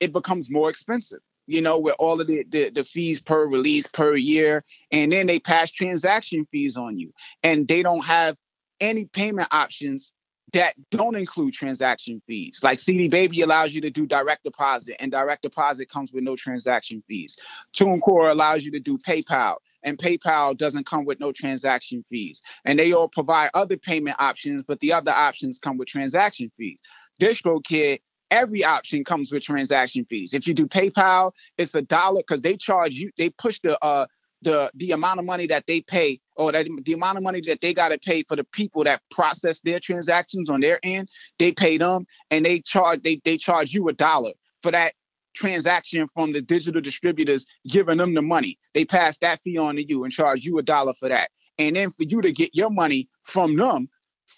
it becomes more expensive you know, with all of the, the, the fees per release per year. And then they pass transaction fees on you. And they don't have any payment options that don't include transaction fees. Like CD Baby allows you to do direct deposit, and direct deposit comes with no transaction fees. TuneCore allows you to do PayPal, and PayPal doesn't come with no transaction fees. And they all provide other payment options, but the other options come with transaction fees. DistroKid every option comes with transaction fees. If you do PayPal, it's a dollar because they charge you. They push the uh the the amount of money that they pay or that the amount of money that they got to pay for the people that process their transactions on their end. They pay them and they charge they they charge you a dollar for that transaction from the digital distributors giving them the money. They pass that fee on to you and charge you a dollar for that. And then for you to get your money from them,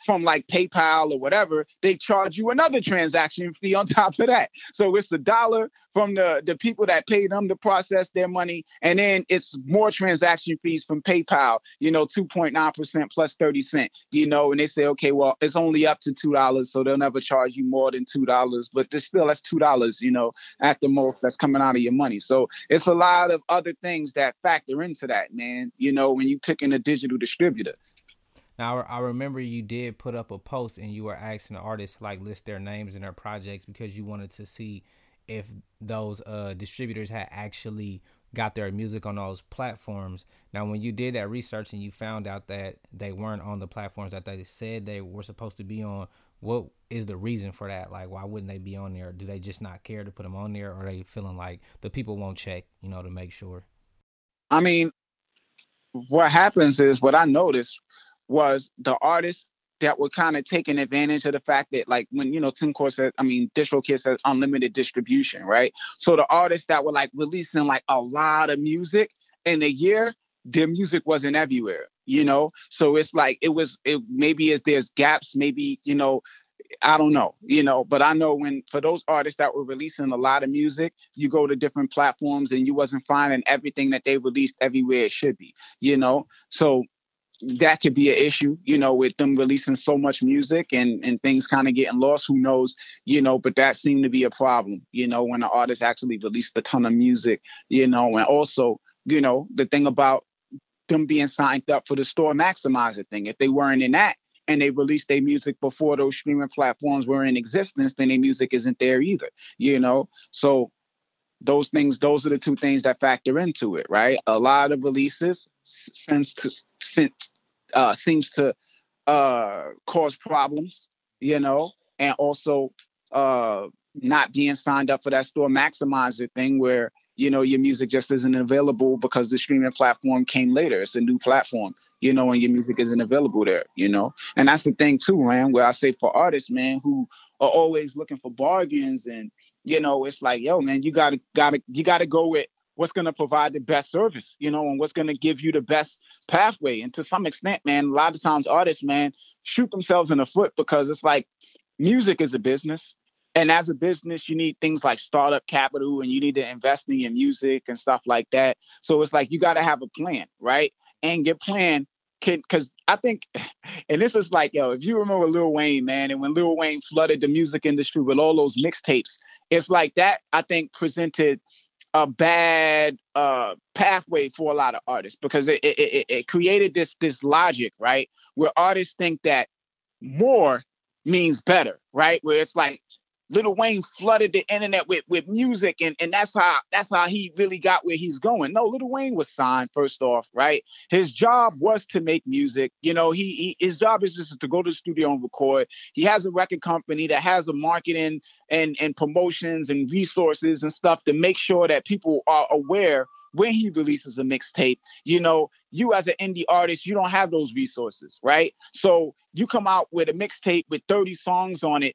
from like PayPal or whatever, they charge you another transaction fee on [laughs] top of that. So it's a dollar from the, the people that pay them to process their money. And then it's more transaction fees from PayPal, you know, 2.9% plus 30 cent, you know, and they say, okay, well, it's only up to $2. So they'll never charge you more than $2. But there's still, that's $2, you know, at the most that's coming out of your money. So it's a lot of other things that factor into that, man, you know, when you pick in a digital distributor. Now I remember you did put up a post and you were asking the artists to like list their names and their projects because you wanted to see if those uh, distributors had actually got their music on those platforms. Now, when you did that research and you found out that they weren't on the platforms that they said they were supposed to be on, what is the reason for that? Like, why wouldn't they be on there? Do they just not care to put them on there, or are they feeling like the people won't check, you know, to make sure? I mean, what happens is what I noticed was the artists that were kind of taking advantage of the fact that like when you know TuneCore said I mean DistroKid says unlimited distribution, right? So the artists that were like releasing like a lot of music in a year, their music wasn't everywhere, you know? So it's like it was it maybe as there's gaps, maybe, you know, I don't know, you know, but I know when for those artists that were releasing a lot of music, you go to different platforms and you wasn't finding everything that they released everywhere it should be, you know. So that could be an issue, you know, with them releasing so much music and and things kind of getting lost. Who knows, you know? But that seemed to be a problem, you know, when the artist actually released a ton of music, you know, and also, you know, the thing about them being signed up for the store maximizer thing. If they weren't in that and they released their music before those streaming platforms were in existence, then their music isn't there either, you know. So those things those are the two things that factor into it right? A lot of releases seems to since uh seems to uh cause problems you know and also uh not being signed up for that store maximizer thing where you know your music just isn't available because the streaming platform came later. It's a new platform you know and your music isn't available there you know? And that's the thing too man where i say for artists man who are always looking for bargains and you know, it's like, yo, man, you gotta gotta you gotta go with what's gonna provide the best service, you know, and what's gonna give you the best pathway. And to some extent, man, a lot of times artists, man, shoot themselves in the foot because it's like music is a business. And as a business, you need things like startup capital and you need to invest in your music and stuff like that. So it's like you got to have a plan, right? And your plan can because I think, [sighs] and this is like, yo, if you remember Lil Wayne, man, and when Lil Wayne flooded the music industry with all those mixtapes, it's like that. I think presented a bad uh, pathway for a lot of artists because it, it, it, it created this this logic, right, where artists think that more means better, right? Where it's like Lil Wayne flooded the internet with with music, and and that's how that's how he really got where he's going. No, Lil Wayne was signed first off, right? His job was to make music. You know, he, he his job is just to go to the studio and record. He has a record company that has a marketing and and promotions and resources and stuff to make sure that people are aware when he releases a mixtape, you know, you as an indie artist, you don't have those resources, right? So you come out with a mixtape with 30 songs on it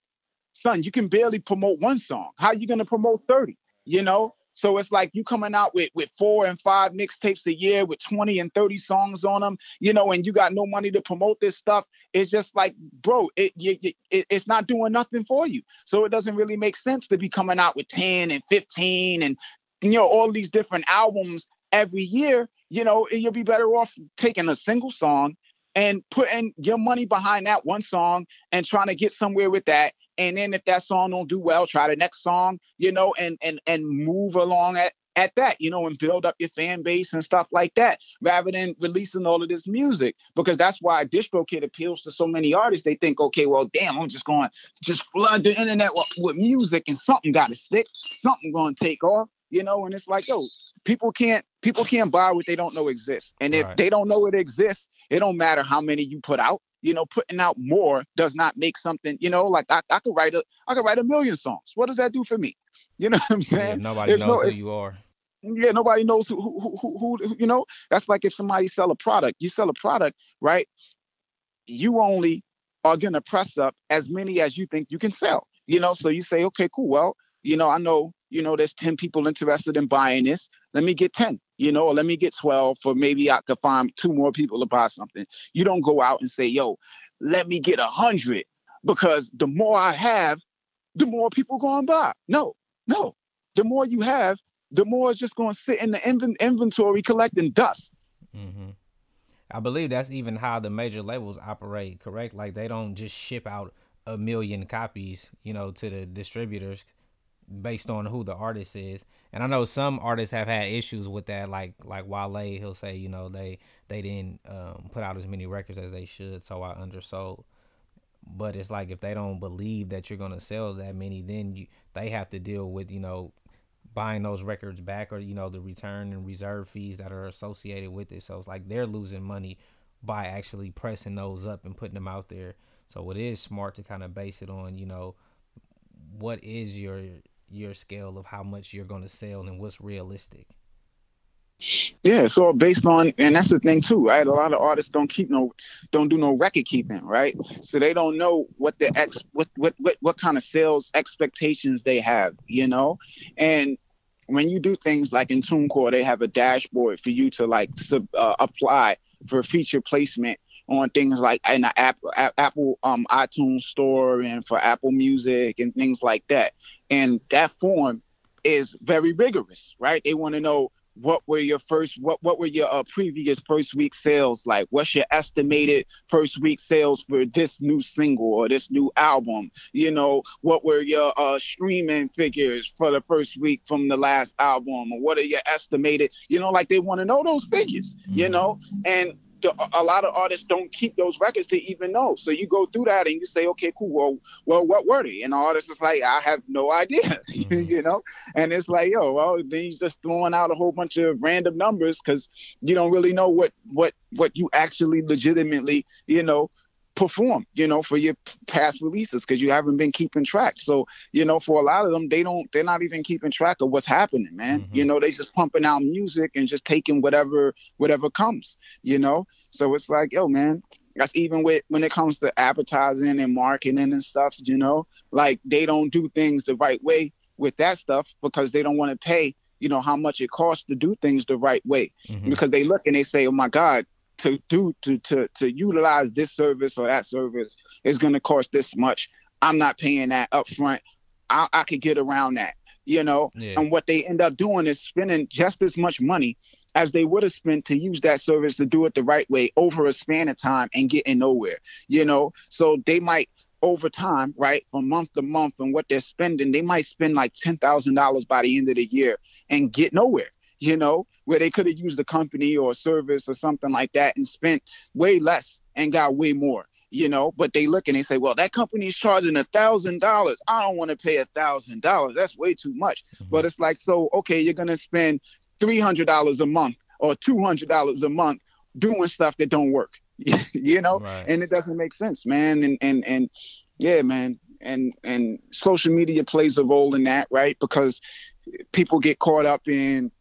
son, you can barely promote one song. How are you gonna promote 30? You know? So it's like you coming out with with four and five mixtapes a year with 20 and 30 songs on them, you know, and you got no money to promote this stuff. It's just like, bro, it, it, it, it's not doing nothing for you. So it doesn't really make sense to be coming out with 10 and 15 and you know all these different albums every year. You know, you'll be better off taking a single song and putting your money behind that one song and trying to get somewhere with that and then if that song don't do well try the next song you know and and and move along at at that, you know, and build up your fan base and stuff like that, rather than releasing all of this music. Because that's why DistroKid appeals to so many artists. They think, okay, well, damn, I'm just going to just flood the internet with, with music, and something got to stick, something going to take off, you know. And it's like, yo, people can't people can't buy what they don't know exists, and if right. they don't know it exists, it don't matter how many you put out you know, putting out more does not make something, you know, like I, I could write a I could write a million songs. What does that do for me? [laughs] You know what I'm saying? Yeah, nobody knows no, who you are. Yeah, nobody knows who, who, who, who, you know. That's like if somebody sell a product. You sell a product, right? You only are gonna press up as many as you think you can sell. You know, so you say, okay, cool. Well, you know, I know, you know, there's 10 people interested in buying this. Let me get 10 you know, or let me get 12 for maybe I could find two more people to buy something. You don't go out and say, yo, let me get a hundred because the more I have, the more people going buy. No, no. The more you have, the more it's just going to sit in the inv- inventory collecting dust. Mm-hmm. I believe that's even how the major labels operate, correct? Like they don't just ship out a million copies, you know, to the distributors based on who the artist is. And I know some artists have had issues with that, like like Wale. He'll say, you know, they they didn't um, put out as many records as they should, so I undersold. But it's like if they don't believe that you're gonna sell that many, then you, they have to deal with you know buying those records back or you know the return and reserve fees that are associated with it. So it's like they're losing money by actually pressing those up and putting them out there. So it is smart to kind of base it on you know what is your your scale of how much you're going to sell and what's realistic. Yeah, so based on, and that's the thing too, right? A lot of artists don't keep no, don't do no record keeping, right? So they don't know what the ex, what what what what kind of sales expectations they have, you know, and when you do things like in TuneCore, they have a dashboard for you to like sub, uh, apply for feature placement on things like in the Apple, Apple um, iTunes store and for Apple Music and things like that. And that form is very rigorous, right? They want to know what were your first what what were your uh, previous first week sales like what's your estimated first week sales for this new single or this new album you know what were your uh, streaming figures for the first week from the last album or what are your estimated you know like they want to know those figures you mm-hmm. know and the, a lot of artists don't keep those records to even know. So you go through that and you say, okay, cool. Well, well, what were they? And the artist is like, I have no idea, [laughs] mm-hmm. you know. And it's like, yo, well, then he's just throwing out a whole bunch of random numbers because you don't really know what what what you actually legitimately, you know, perform, you know, for your past releases because you haven't been keeping track. So, you know, for a lot of them, they don't, they're not even keeping track of what's happening, man. Mm-hmm. You know, they just pumping out music and just taking whatever, whatever comes, you know. So it's like, yo, man, that's even with when it comes to advertising and marketing and stuff, you know, like they don't do things the right way with that stuff because they don't want to pay you know how much it costs to do things the right way mm-hmm. because they look and they say oh my god to do to to to utilize this service or that service is going to cost this much. I'm not paying that up front. I, I could get around that, you know. Yeah. And what they end up doing is spending just as much money as they would have spent to use that service to do it the right way over a span of time and getting nowhere. You know, so they might over time, right, from month to month and what they're spending, they might spend like ten thousand dollars by the end of the year and get nowhere. You know, where they could have used a company or a service or something like that and spent way less and got way more you know, but they look and they say, well, that company is charging a thousand dollars. I don't want to pay a thousand dollars. That's way too much. Mm-hmm. But it's like, so okay, you're gonna spend three hundred dollars a month or two hundred dollars a month doing stuff that don't work. [laughs] you know, right. and it doesn't make sense, man. And and and yeah, man. And and social media plays a role in that, right? Because people get caught up in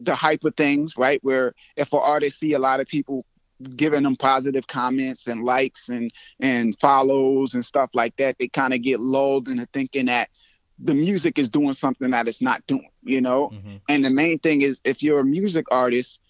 the hype of things, right? Where if an artist see a lot of people giving them positive comments and likes and and follows and stuff like that, they kind of get lulled into thinking that the music is doing something that it's not doing, you know? Mm-hmm. And the main thing is if you're a music artist,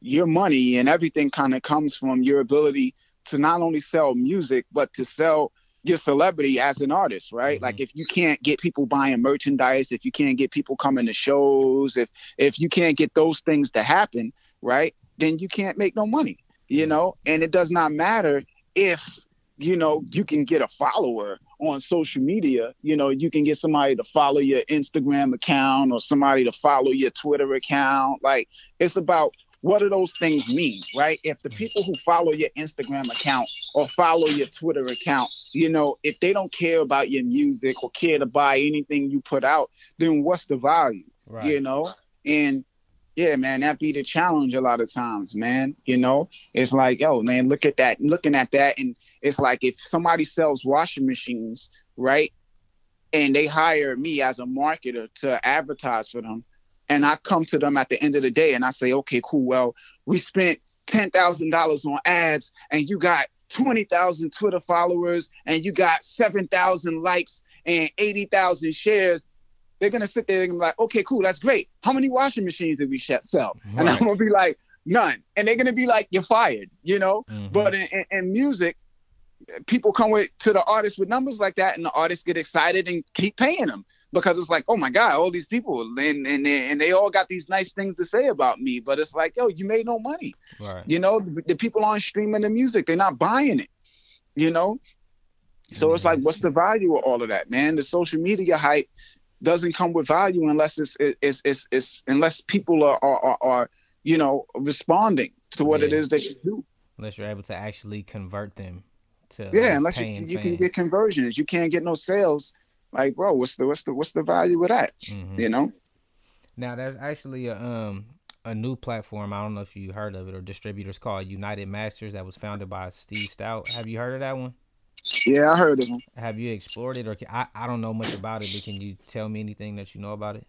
your money and everything kind of comes from your ability to not only sell music, but to sell your celebrity as an artist, right? Mm-hmm. Like if you can't get people buying merchandise, if you can't get people coming to shows, if if you can't get those things to happen, right? Then you can't make no money you know, and it does not matter if, you know, you can get a follower on social media. You know, you can get somebody to follow your Instagram account or somebody to follow your Twitter account. Like, it's about what do those things mean, right? If the people who follow your Instagram account or follow your Twitter account, you know, if they don't care about your music or care to buy anything you put out, then what's the value? Right. You know? And yeah, man, that be the challenge a lot of times, man. You know, it's like, yo, man, look at that, looking at that, and it's like if somebody sells washing machines, right, and they hire me as a marketer to advertise for them, and I come to them at the end of the day and I say, okay, cool, well, we spent ten thousand dollars on ads, and you got twenty thousand Twitter followers, and you got seven thousand likes and eighty thousand shares they're gonna sit there and be like, okay, cool, that's great. How many washing machines did we sell? Right. And I'm gonna be like, none. And they're gonna be like, you're fired, you know. Mm-hmm. But in, in, in, music, people come with to the artist with numbers like that, and the artists get excited and keep paying them because it's like, oh my god, all these people, and and they, and they all got these nice things to say about me. But it's like, yo, you made no money. Right. You know, the, the people aren't streaming the music; they're not buying it. You know, so it's like, what's the value of all of that, man? The social media hype doesn't come with value unless it's it's it's, it's unless people are, are are, you know responding to what yeah. it is that you do. Unless you're able to actually convert them to yeah, like unless you, you can get conversions, you can't get no sales. Like, bro, what's the what's the what's the value of that? Mm-hmm. You know. Now, there's actually a um a new platform. I don't know if you heard of it or distributors called United Masters that was founded by Steve Stoute. Have you heard of that one? Yeah, I heard of him. Have you explored it, or I I don't know much about it, but can you tell me anything that you know about it?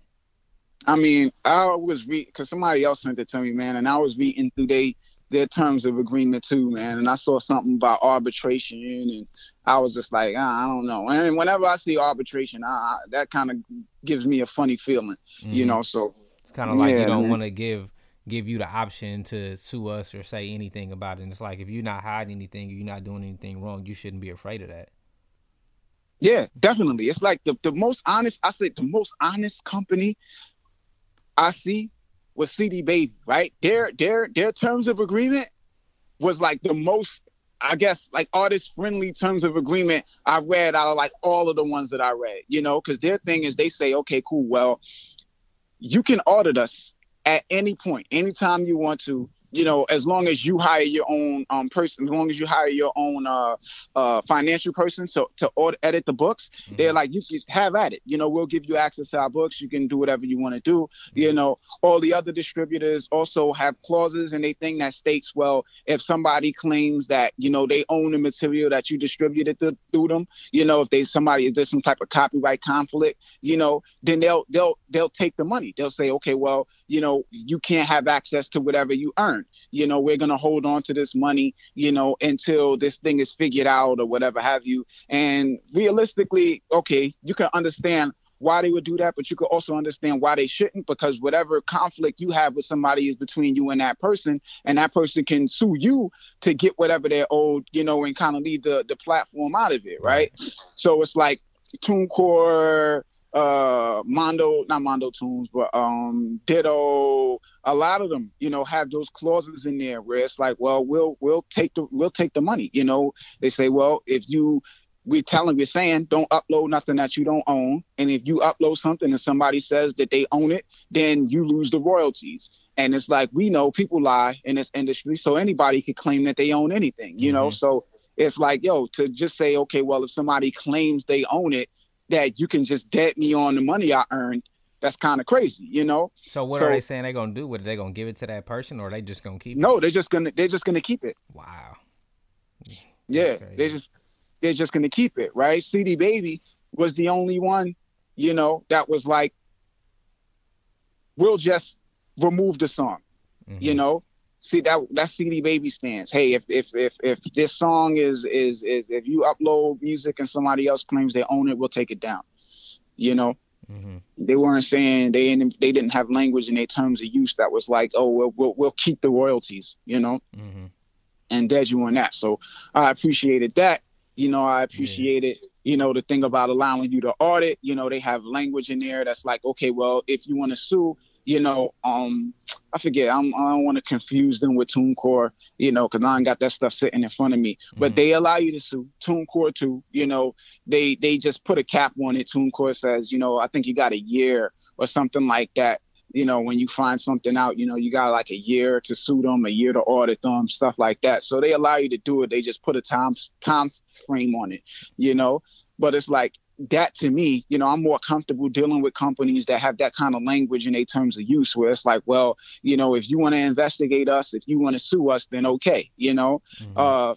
I mean, I was read because somebody else sent it to me, man, and I was reading through they their terms of agreement too, man, and I saw something about arbitration, and I was just like, ah, I don't know. And whenever I see arbitration, I, that kind of gives me a funny feeling, mm-hmm. you know. So it's kind of like yeah, you don't want to give give you the option to sue us or say anything about it. And it's like if you're not hiding anything, you're not doing anything wrong, you shouldn't be afraid of that. Yeah, definitely. It's like the, the most honest, I say the most honest company I see was CD Baby, right? Their their their terms of agreement was like the most I guess like artist friendly terms of agreement I read out of like all of the ones that I read, you know, because their thing is they say, okay, cool, well, you can audit us at any point, anytime you want to, you know, as long as you hire your own um, person, as long as you hire your own uh, uh, financial person to to edit the books, mm-hmm. they're like you can have at it. You know, we'll give you access to our books. You can do whatever you want to do. Mm-hmm. You know, all the other distributors also have clauses and they thing that states, well, if somebody claims that you know they own the material that you distributed to, through them, you know, if they somebody if there's some type of copyright conflict, you know, then they'll they'll they'll take the money. They'll say, okay, well, you know, you can't have access to whatever you earn. You know, we're going to hold on to this money, you know, until this thing is figured out or whatever have you. And realistically, okay, you can understand why they would do that, but you could also understand why they shouldn't because whatever conflict you have with somebody is between you and that person, and that person can sue you to get whatever they're owed, you know, and kind of leave the, the platform out of it, right? right. So it's like TuneCore, uh Mondo, not Mondo Tunes, but um Ditto, a lot of them, you know, have those clauses in there where it's like, well, we'll we'll take the we'll take the money. You know, they say, well, if you we're telling we're saying don't upload nothing that you don't own. And if you upload something and somebody says that they own it, then you lose the royalties. And it's like we know people lie in this industry, so anybody could claim that they own anything, you mm-hmm. know. So it's like, yo, to just say, okay, well, if somebody claims they own it, that you can just debt me on the money I earned, that's kind of crazy, you know. So what so, are they saying they're gonna do? What are they gonna give it to that person, or are they just gonna keep? No, it? they're just gonna they're just gonna keep it. Wow. That's yeah, they just they're just gonna keep it, right? CD Baby was the only one, you know, that was like, we'll just remove the song, mm-hmm. you know. See that that CD Baby stance. Hey, if if if if this song is is is if you upload music and somebody else claims they own it, we'll take it down. You know. Mm-hmm. They weren't saying they didn't they didn't have language in their terms of use that was like, oh, we'll we'll, we'll keep the royalties, you know, mm-hmm. and dead you on that. So I appreciated that. You know, I appreciated, yeah. you know, the thing about allowing you to audit. You know, they have language in there that's like, okay, well, if you want to sue, you know, um, I forget, I'm, I don't want to confuse them with TuneCore, you know, because I ain't got that stuff sitting in front of me. Mm-hmm. But they allow you to sue TuneCore too. You know, they they just put a cap on it. TuneCore says, you know, I think you got a year or something like that you know, when you find something out, you know, you got like a year to sue them, a year to audit them, stuff like that. So they allow you to do it. They just put a time time frame on it, you know. But it's like that to me, you know, I'm more comfortable dealing with companies that have that kind of language in their terms of use, where it's like, well, you know, if you want to investigate us, if you want to sue us, then okay, you know, mm-hmm. uh,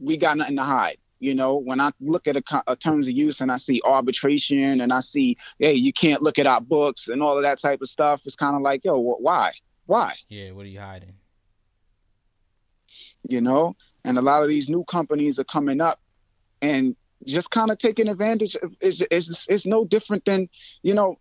we got nothing to hide. You know, when I look at a, a, terms of use and I see arbitration and I see, hey, you can't look at our books and all of that type of stuff, it's kind of like, yo, why? Why? Yeah, what are you hiding? You know, and a lot of these new companies are coming up and just kind of taking advantage of is is no different than, you know,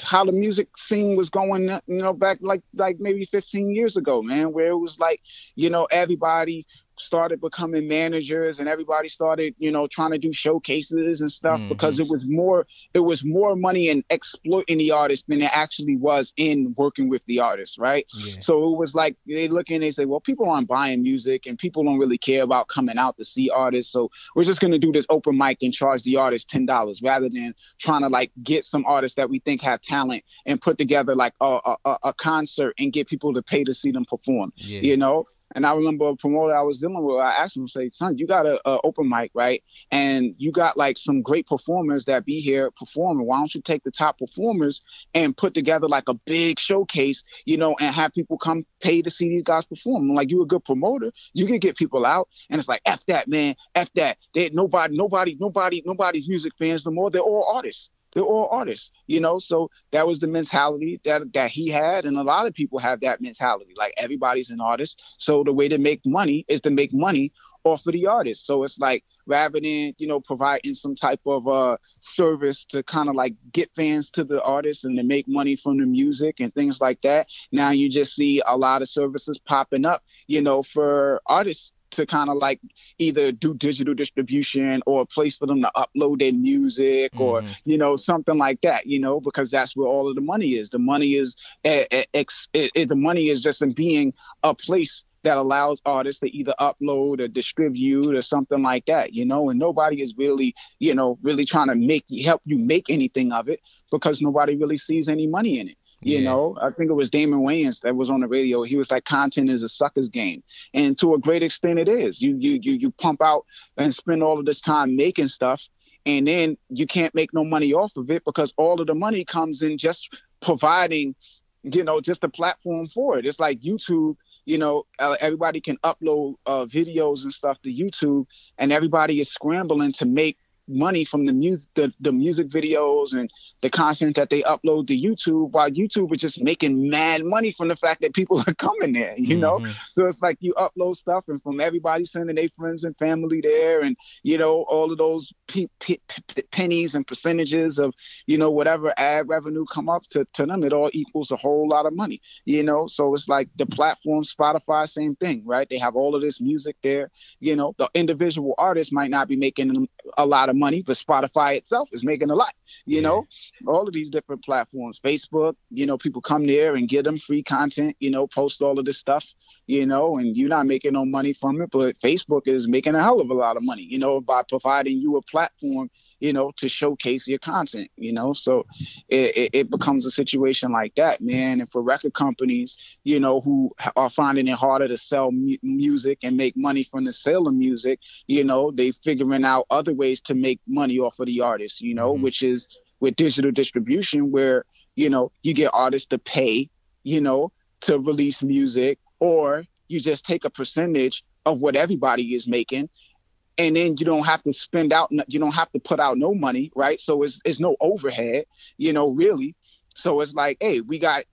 how the music scene was going, you know, back like like maybe 15 years ago, man, where it was like, you know, everybody started becoming managers and everybody started you know trying to do showcases and stuff mm-hmm. because it was more it was more money in exploiting the artist than it actually was in working with the artist right yeah. so it was like they look and they say well people aren't buying music and people don't really care about coming out to see artists so we're just going to do this open mic and charge the artist ten dollars rather than trying to like get some artists that we think have talent and put together like a, a, a concert and get people to pay to see them perform yeah. you know and I remember a promoter I was dealing with, I asked him, say, son, you got a, a, open mic, right? And you got like some great performers that be here performing. Why don't you take the top performers and put together like a big showcase, you know, and have people come pay to see these guys perform? like you a good promoter, you can get people out. And it's like, F that, man, F that. They nobody, nobody, nobody, nobody's music fans no more. They're all artists they're all artists, you know. So that was the mentality that that he had, and a lot of people have that mentality. Like everybody's an artist, so the way to make money is to make money off of the artist. So it's like rather than you know providing some type of uh service to kind of like get fans to the artist and to make money from the music and things like that. Now you just see a lot of services popping up, you know, for artists to kind of like either do digital distribution or a place for them to upload their music mm-hmm. or you know something like that you know because that's where all of the money is the money is eh, eh, ex, it, it, the money is just in being a place that allows artists to either upload or distribute or something like that you know and nobody is really you know really trying to make help you make anything of it because nobody really sees any money in it you yeah. know, I think it was Damon Wayans that was on the radio. He was like, "Content is a sucker's game," and to a great extent, it is. You you you you pump out and spend all of this time making stuff, and then you can't make no money off of it because all of the money comes in just providing, you know, just a platform for it. It's like YouTube. You know, everybody can upload uh, videos and stuff to YouTube, and everybody is scrambling to make money from the music the, the music videos and the content that they upload to YouTube while YouTube is just making mad money from the fact that people [laughs] are coming there, you mm-hmm. know? So it's like you upload stuff and from everybody sending their friends and family there and, you know, all of those pennies and percentages of, you know, whatever ad revenue come up to, to them, it all equals a whole lot of money, you know? So it's like the platform, Spotify, same thing, right? They have all of this music there, you know, the individual artist might not be making a lot of money, but Spotify itself is making a lot. You yeah. know, all of these different platforms, Facebook, you know, people come there and get them free content, you know, post all of this stuff, you know, and you're not making no money from it, but Facebook is making a hell of a lot of money, you know, by providing you a platform you know, to showcase your content, you know. So it, it, it, becomes a situation like that, man. And for record companies, you know, who are finding it harder to sell mu- music and make money from the sale of music, you know, they figuring out other ways to make money off of the artists, you know, mm-hmm. which is with digital distribution where, you know, you get artists to pay, you know, to release music or you just take a percentage of what everybody is making and then you don't have to spend out you don't have to put out no money right? So it's it's no overhead you know really. So it's like hey we got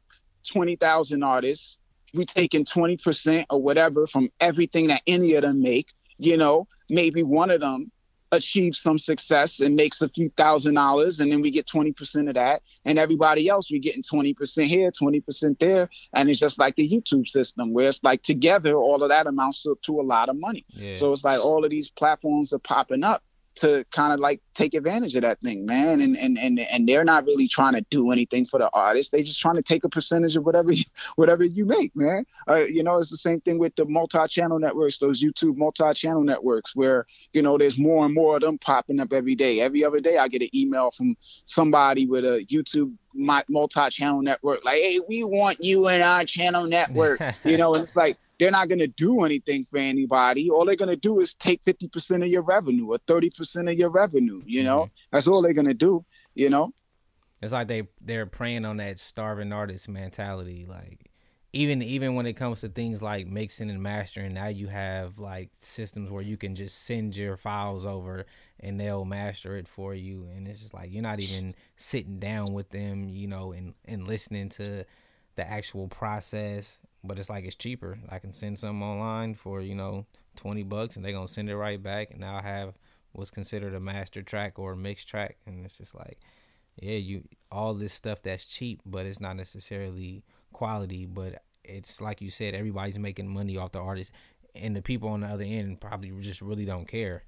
20,000 artists. We taking 20% or whatever from everything that any of them make you know maybe one of them achieves some success and makes a few thousand dollars and then we get 20% of that and everybody else we're getting 20% here 20% there and it's just like the youtube system where it's like together all of that amounts to, to a lot of money yeah. so it's like all of these platforms are popping up to kind of like take advantage of that thing, man. And and and and they're not really trying to do anything for the artist. They're just trying to take a percentage of whatever you, [laughs] whatever you make, man. Uh, you know, it's the same thing with the multi-channel networks, those YouTube multi-channel networks, where you know there's more and more of them popping up every day. Every other day, I get an email from somebody with a YouTube multi-channel network, like, "Hey, we want you in our channel network," [laughs] you know, and it's like they're not going to do anything for anybody. All they're going to do is take 50% of your revenue or 30% of your revenue, you know? Mm-hmm. That's all they're going to do, you know? It's like they they're preying on that starving artist mentality like even even when it comes to things like mixing and mastering, now you have like systems where you can just send your files over and they'll master it for you and it's just like you're not even sitting down with them, you know, and and listening to the actual process but it's like it's cheaper. I can send something online for you know twenty bucks, and they're gonna send it right back, and now I have what's considered a master track or a mixed track, and it's just like, yeah, you all this stuff that's cheap, but it's not necessarily quality. But it's like you said, everybody's making money off the artist, and the people on the other end probably just really don't care.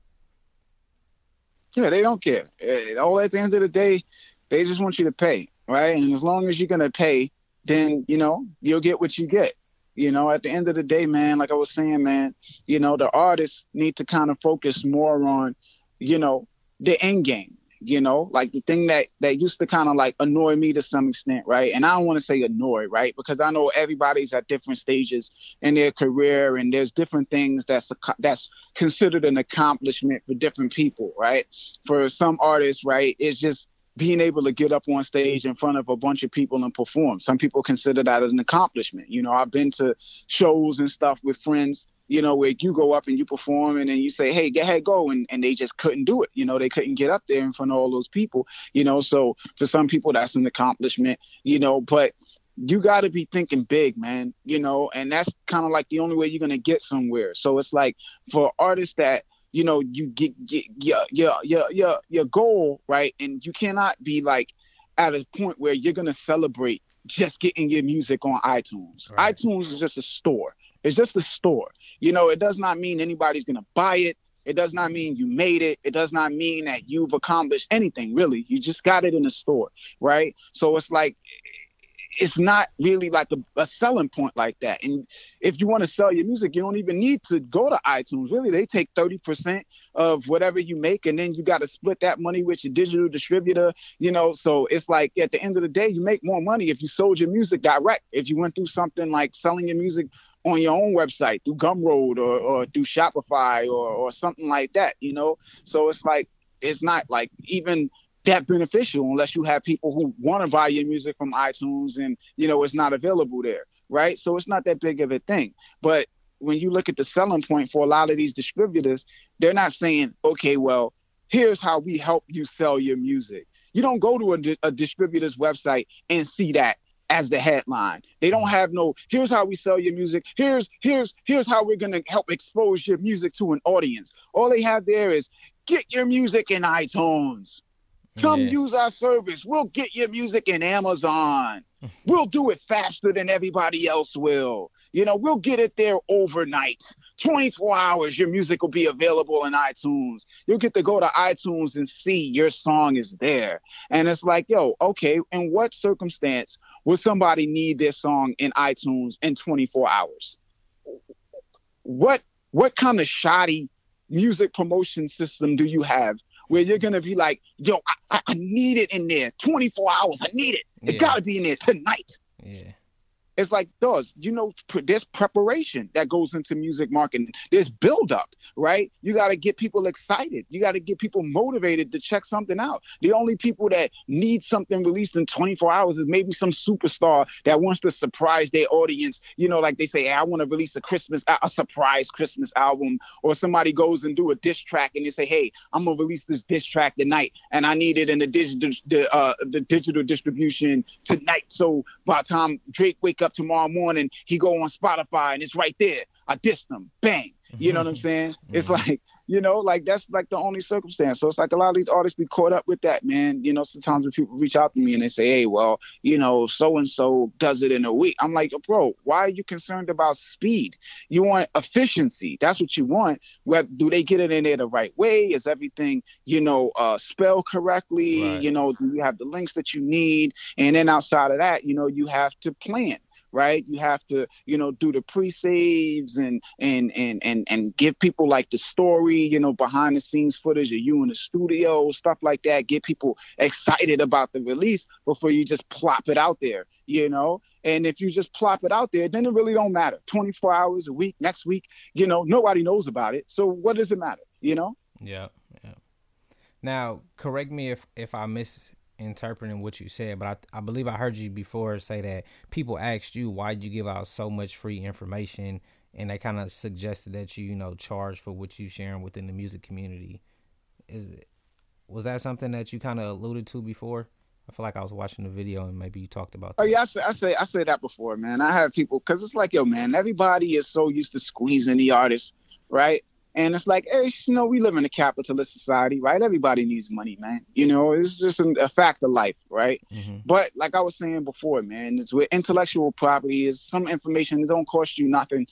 Yeah, they don't care. Eh, all at the end of the day, they just want you to pay, right? And as long as you're gonna pay, then you know you'll get what you get. You know, at the end of the day, man, like I was saying, man, you know, the artists need to kind of focus more on, you know, the end game. You know, like the thing that that used to kind of like annoy me to some extent, right? And I don't want to say annoy, right? Because I know everybody's at different stages in their career, and there's different things that's that's considered an accomplishment for different people, right? For some artists, right, it's just being able to get up on stage in front of a bunch of people and perform. Some people consider that an accomplishment. You know, I've been to shows and stuff with friends, you know, where you go up and you perform and then you say, hey, go ahead, go. And, and they just couldn't do it. You know, they couldn't get up there in front of all those people, you know. So for some people, that's an accomplishment, you know, but you got to be thinking big, man, you know, and that's kind of like the only way you're going to get somewhere. So it's like for artists that, you know you get, get your your your your your goal right and you cannot be like at a point where you're gonna celebrate just getting your music on iTunes. Right. iTunes is just a store. It's just a store. You know, it does not mean anybody's gonna buy it. It does not mean you made it. It does not mean that you've accomplished anything, really. You just got it in the store, right? So it's like it's not really like a, a, selling point like that. And if you want to sell your music, you don't even need to go to iTunes. Really, they take 30% of whatever you make, and then you got to split that money with your digital distributor, you know. So it's like at the end of the day, you make more money if you sold your music direct. If you went through something like selling your music on your own website through Gumroad or, or through Shopify or, or something like that, you know. So it's like, it's not like even that beneficial unless you have people who want to buy your music from iTunes and you know it's not available there, right? So it's not that big of a thing. But when you look at the selling point for a lot of these distributors, they're not saying, okay, well, here's how we help you sell your music. You don't go to a, a distributor's website and see that as the headline. They don't have no here's how we sell your music. Here's here's here's how we're going to help expose your music to an audience. All they have there is get your music in iTunes. Come yeah. use our service. We'll get your music in Amazon. [laughs] we'll do it faster than everybody else will. You know, we'll get it there overnight. 24 hours, your music will be available in iTunes. You'll get to go to iTunes and see your song is there. And it's like, yo, okay, in what circumstance would somebody need their song in iTunes in 24 hours? What what kind of shoddy music promotion system do you have where you're gonna be like, yo, I, I need it in there 24 hours. I need it. It yeah. gotta be in there tonight. Yeah. It's like does you know there's preparation that goes into music marketing. There's build up, right? You got to get people excited. You got to get people motivated to check something out. The only people that need something released in 24 hours is maybe some superstar that wants to surprise their audience. You know, like they say, hey, I want to release a Christmas a surprise Christmas album, or somebody goes and do a diss track and they say, hey, I'm gonna release this diss track tonight, and I need it in the digital the uh, the digital distribution tonight. So by the time Drake wake up up tomorrow morning, he go on Spotify and it's right there. I dissed him. Bang. You know what I'm mm-hmm. saying? Mm-hmm. It's like, you know, like that's like the only circumstance. So it's like a lot of these artists be caught up with that, man. You know, sometimes when people reach out to me and they say, hey, well, you know, so and so does it in a week. I'm like, bro, why are you concerned about speed? You want efficiency. That's what you want. What do they get it in there the right way? Is everything, you know, uh, spelled correctly? Right. You know, do you have the links that you need? And then outside of that, you know, you have to plan right? You have to, you know, do the pre-saves and and and and and give people like the story, you know, behind the scenes footage of you in the studio, stuff like that. Get people excited about the release before you just plop it out there, you know. And if you just plop it out there, then it really don't matter. 24 hours a week, next week, you know, nobody knows about it. So what does it matter, you know? Yeah, yeah. Now, correct me if if I miss interpreting what you said, but I, I believe I heard you before say that people asked you why you give out so much free information, and they kind of suggested that you you know charge for what you sharing within the music community. Is it was that something that you kind of alluded to before? I feel like I was watching the video and maybe you talked about. Oh, that. Oh yeah, I say I say I say that before, man. I have people because it's like yo, man. Everybody is so used to squeezing the artist, right? And it's like, hey, you know, we live in a capitalist society, right? Everybody needs money, man. You know, it's just a fact of life, right? Mm-hmm. But like I was saying before, man, it's with intellectual property is some information that don't cost you nothing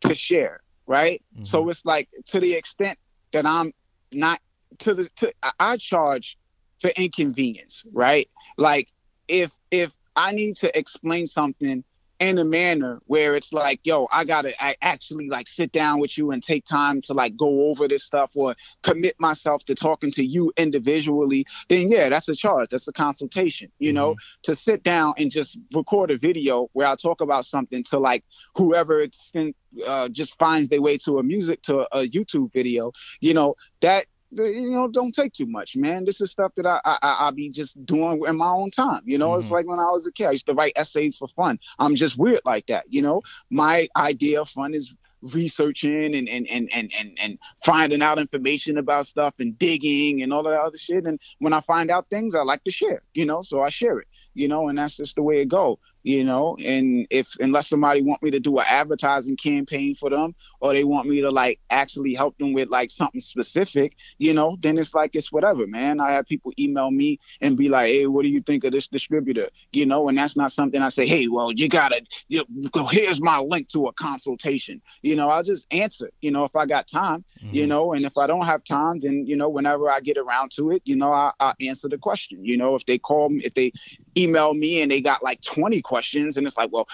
to share, right? Mm-hmm. So it's like to the extent that I'm not to the to I charge for inconvenience, right? Like if if I need to explain something in a manner where it's like, yo, I gotta I actually like sit down with you and take time to like go over this stuff or commit myself to talking to you individually, then yeah, that's a charge. That's a consultation. You mm-hmm. know, to sit down and just record a video where I talk about something to like whoever it's in, uh, just finds their way to a music to a YouTube video, you know, that you know, don't take too much, man. This is stuff that I I I be just doing in my own time. You know, mm-hmm. it's like when I was a kid, I used to write essays for fun. I'm just weird like that. You know, my idea of fun is researching and and and and and, and finding out information about stuff and digging and all that other shit. And when I find out things, I like to share. You know, so I share it. You know, and that's just the way it go you know and if unless somebody want me to do an advertising campaign for them or they want me to like actually help them with like something specific you know then it's like it's whatever man. I have people email me and be like hey what do you think of this distributor? You know and that's not something i say hey well you gotta you know, here's my link to a consultation. You know i'll just answer you know if i got time mm-hmm. you know and if i don't have time then you know whenever i get around to it you know i i answer the question. You know if they call me if they email me and they got like 20 questions and it's like well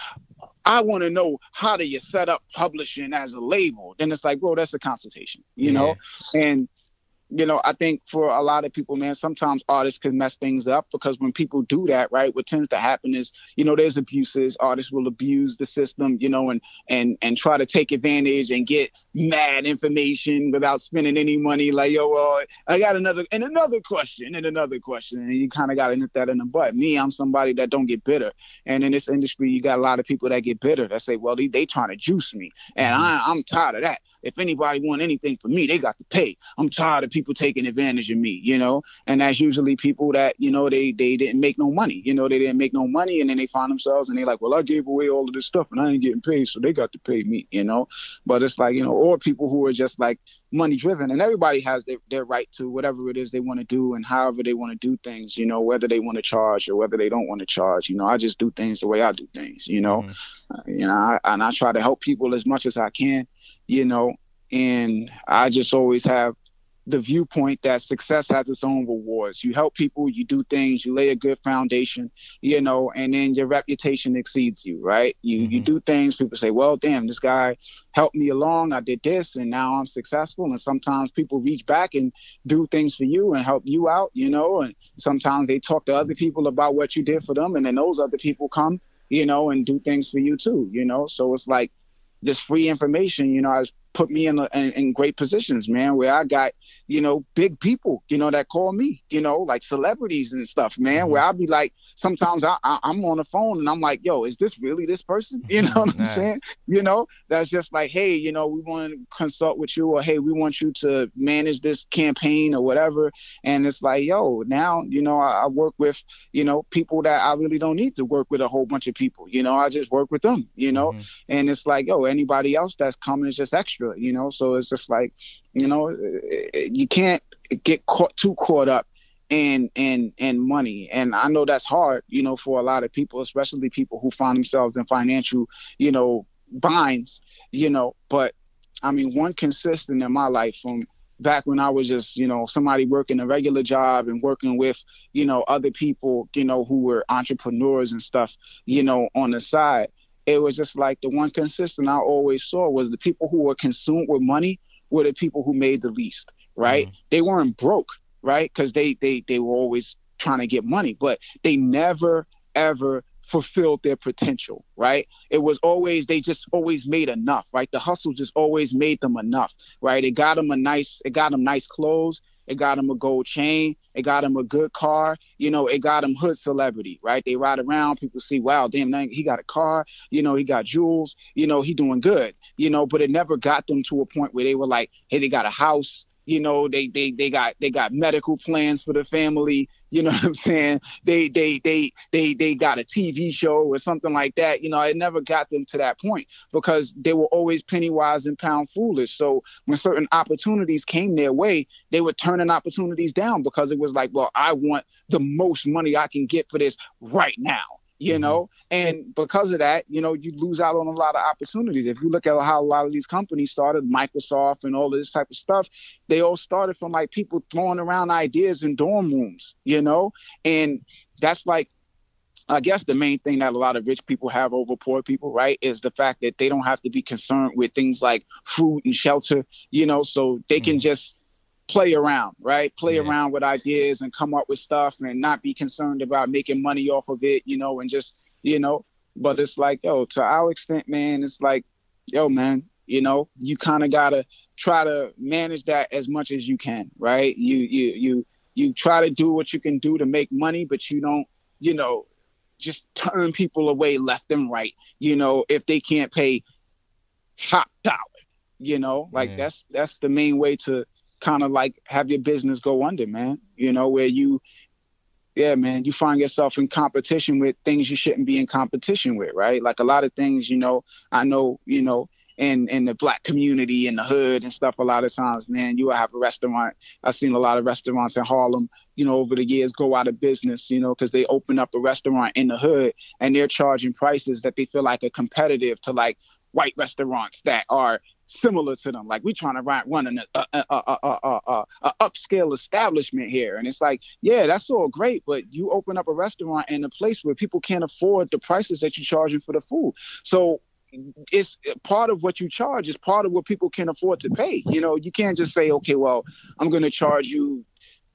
I want to know how do you set up publishing as a label? Then it's like, bro, that's a consultation, you yeah. know? And you know, I think for a lot of people, man, sometimes artists can mess things up because when people do that, right, what tends to happen is, you know, there's abuses. Artists will abuse the system, you know, and and and try to take advantage and get mad information without spending any money. Like, yo, well, I got another and another question and another question, and you kind of got to nip that in the butt. Me, I'm somebody that don't get bitter, and in this industry, you got a lot of people that get bitter that say, well, they they trying to juice me, and mm-hmm. I, I'm tired of that if anybody want anything from me, they got to pay. I'm tired of people taking advantage of me, you know. And that's usually people that you know they they didn't make no money, you know, they didn't make no money, and then they find themselves and they're like, well, I gave away all of this stuff and I ain't getting paid, so they got to pay me, you know. But it's like you know, or people who are just like money driven, and everybody has their their right to whatever it is they want to do and however they want to do things, you know, whether they want to charge or whether they don't want to charge. You know, I just do things the way I do things, you know. Mm-hmm. Uh, you know, I, and I try to help people as much as I can, you know, and I just always have the viewpoint that success has its own rewards. You help people, you do things, you lay a good foundation, you know, and then your reputation exceeds you, right? You mm-hmm. you do things, people say, "Well, damn, this guy helped me along. I did this and now I'm successful." And sometimes people reach back and do things for you and help you out, you know, and sometimes they talk to other people about what you did for them and then those other people come, you know, and do things for you too, you know? So it's like this free information, you know, put me in, in, in great positions, man, where I got you know, big people, you know, that call me, you know, like celebrities and stuff, man, mm-hmm. where I'll be like, sometimes I, I, am on the phone and I'm like, yo, is this really this person? [laughs] You know what I'm saying? You know, that's just like, hey, you know, we want to consult with you or hey, we want you to manage this campaign or whatever. And it's like, yo, now, you know, I, I work with, you know, people that I really don't need to work with a whole bunch of people. You know, I just work with them, you know, mm-hmm. and it's like, yo, anybody else that's coming is just extra, you know, so it's just like, you know, you can't get caught too caught up in in in money, and I know that's hard, you know, for a lot of people, especially people who find themselves in financial, you know, binds, you know. But I mean, one consistent in my life from back when I was just, you know, somebody working a regular job and working with, you know, other people, you know, who were entrepreneurs and stuff, you know, on the side. It was just like the one consistent I always saw was the people who were consumed with money were the people who made the least, right? Mm-hmm. They weren't broke, right? Because they they they were always trying to get money, but they never ever fulfilled their potential, right? It was always they just always made enough, right? The hustle just always made them enough, right? It got them a nice, it got them nice clothes, it got him a gold chain. It got him a good car. You know, it got him hood celebrity, right? They ride around. People see, wow, damn, he got a car. You know, he got jewels. You know, he doing good. You know, but it never got them to a point where they were like, hey, they got a house you know they they they got they got medical plans for the family you know what i'm saying? They they they they they got a tv show or something like that. You know it never got them to that point because they were always penny wise and pound foolish. So when certain opportunities came their way they were turning opportunities down because it was like well i want the most money i can get for this right now you mm-hmm. know and because of that you know you lose out on a lot of opportunities if you look at how a lot of these companies started microsoft and all of this type of stuff they all started from like people throwing around ideas in dorm rooms you know and that's like I guess the main thing that a lot of rich people have over poor people, right, is the fact that they don't have to be concerned with things like food and shelter, you know, so they can mm-hmm. just play around, right? Play yeah. around with ideas and come up with stuff and not be concerned about making money off of it, you know, and just, you know, but it's like, yo, to our extent, man, it's like, yo, man, you know, you kind of got to try to manage that as much as you can, right? You, you, you, you try to do what you can do to make money, but you don't, you know, just turn people away left and right, you know, if they can't pay top dollar, you know, like yeah. that's, that's the main way to, kind of like have your business go under, man. You know, where you, yeah, man, you find yourself in competition with things you shouldn't be in competition with, right? Like a lot of things, you know, I know, you know, in in the black community in the hood and stuff a lot of times man you will have a restaurant i've seen a lot of restaurants in harlem you know over the years go out of business you know because they open up a restaurant in the hood and they're charging prices that they feel like are competitive to like white restaurants that are similar to them. Like we're trying to run, run an a, a, a, a, upscale establishment here, and it's like, yeah, that's all great, but you open up a restaurant in a place where people can't afford the prices that you're charging for the food. So it's part of what you charge is part of what people can afford to pay. You know, you can't just say, okay, well, I'm going to charge you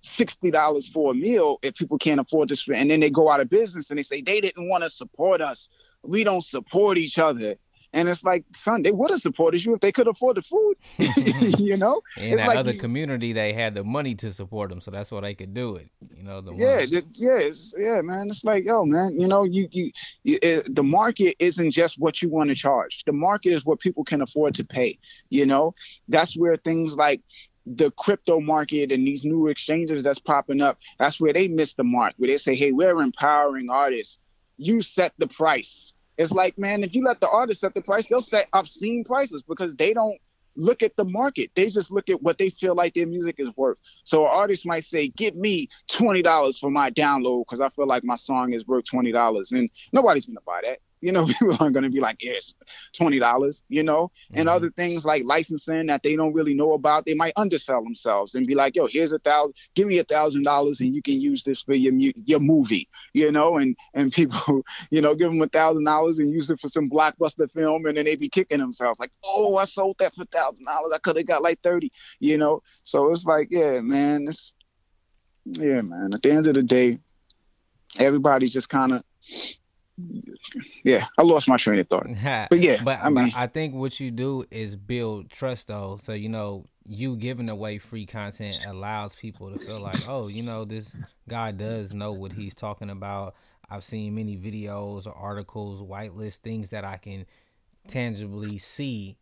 sixty dollars for a meal if people can't afford this, and then they go out of business and they say they didn't want to support us. We don't support each other And it's like, son, they would have supported you if they could afford the food. [laughs] [laughs] you know? In that like other community, they had the money to support them, so that's why they could do it. You know, the yeah, yeah, it's, yeah, man. It's like, yo, man, you know, you, you, you it, the market isn't just what you want to charge. The market is what people can afford to pay. You know, that's where things like the crypto market and these new exchanges that's popping up. That's where they miss the mark. Where they say, hey, we're empowering artists. You set the price. It's like, man, if you let the artist set the price, they'll set obscene prices because they don't look at the market. They just look at what they feel like their music is worth. So an artist might say, "Give me twenty dollars for my download because I feel like my song is worth twenty dollars," and nobody's gonna buy that. You know, [laughs] people aren't gonna be like, "Yes, twenty dollars." You know, and Mhm. other things like licensing that they don't really know about, they might undersell themselves and be like, "Yo, here's a thousand. Give me a thousand dollars, and you can use this for your mu- your movie." You know, and and people, [laughs] you know, give them a thousand dollars and use it for some blockbuster film, and then they be kicking themselves like, "Oh, I sold that for thousand dollars. I could have got like thirty. You know, so it's like, yeah, man, it's yeah, man. At the end of the day, everybody's just kind of yeah. I lost my train of thought, [laughs] but yeah, but I mean, I think what you do is build trust though. So you know, you giving away free content allows people to feel like, oh, you know, this guy does know what he's talking about. I've seen many videos or articles, whitelist things that I can tangibly see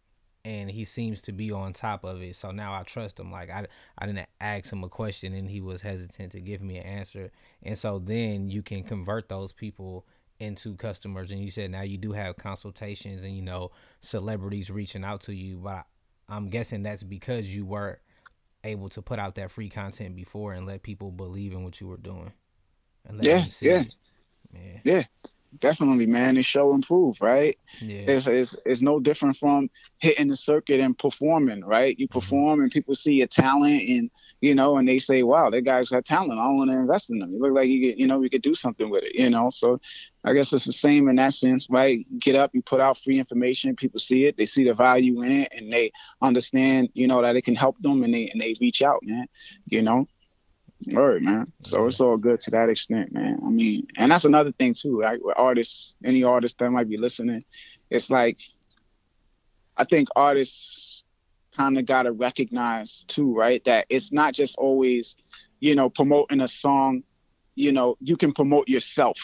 and he seems to be on top of it. So now I trust him. Like I, I didn't ask him a question and he was hesitant to give me an answer. And so then you can convert those people into customers. And you said now you do have consultations and you know celebrities reaching out to you. But I, I'm guessing that's because you were able to put out that free content before and let people believe in what you were doing. And let Yeah, see yeah. it. Yeah. definitely, man, it's show and prove, right? Yeah. It's, it's it's no different from hitting the circuit and performing, right? You mm-hmm. perform and people see your talent, and you know, and they say, "Wow, that guy's got talent. I want to invest in him. You look like you get, you know, we could do something with it, you know." So, I guess it's the same in that sense, right? Get up, you put out free information, people see it, they see the value in it, and they understand, you know, that it can help them, and they and they reach out, man. You know. All right, man. So it's all good to that extent, man. I mean, and that's another thing too, right? With artists, any artist that might be listening, it's like I think artists kind of got to recognize too, right? That it's not just always, you know, promoting a song. You know, you can promote yourself,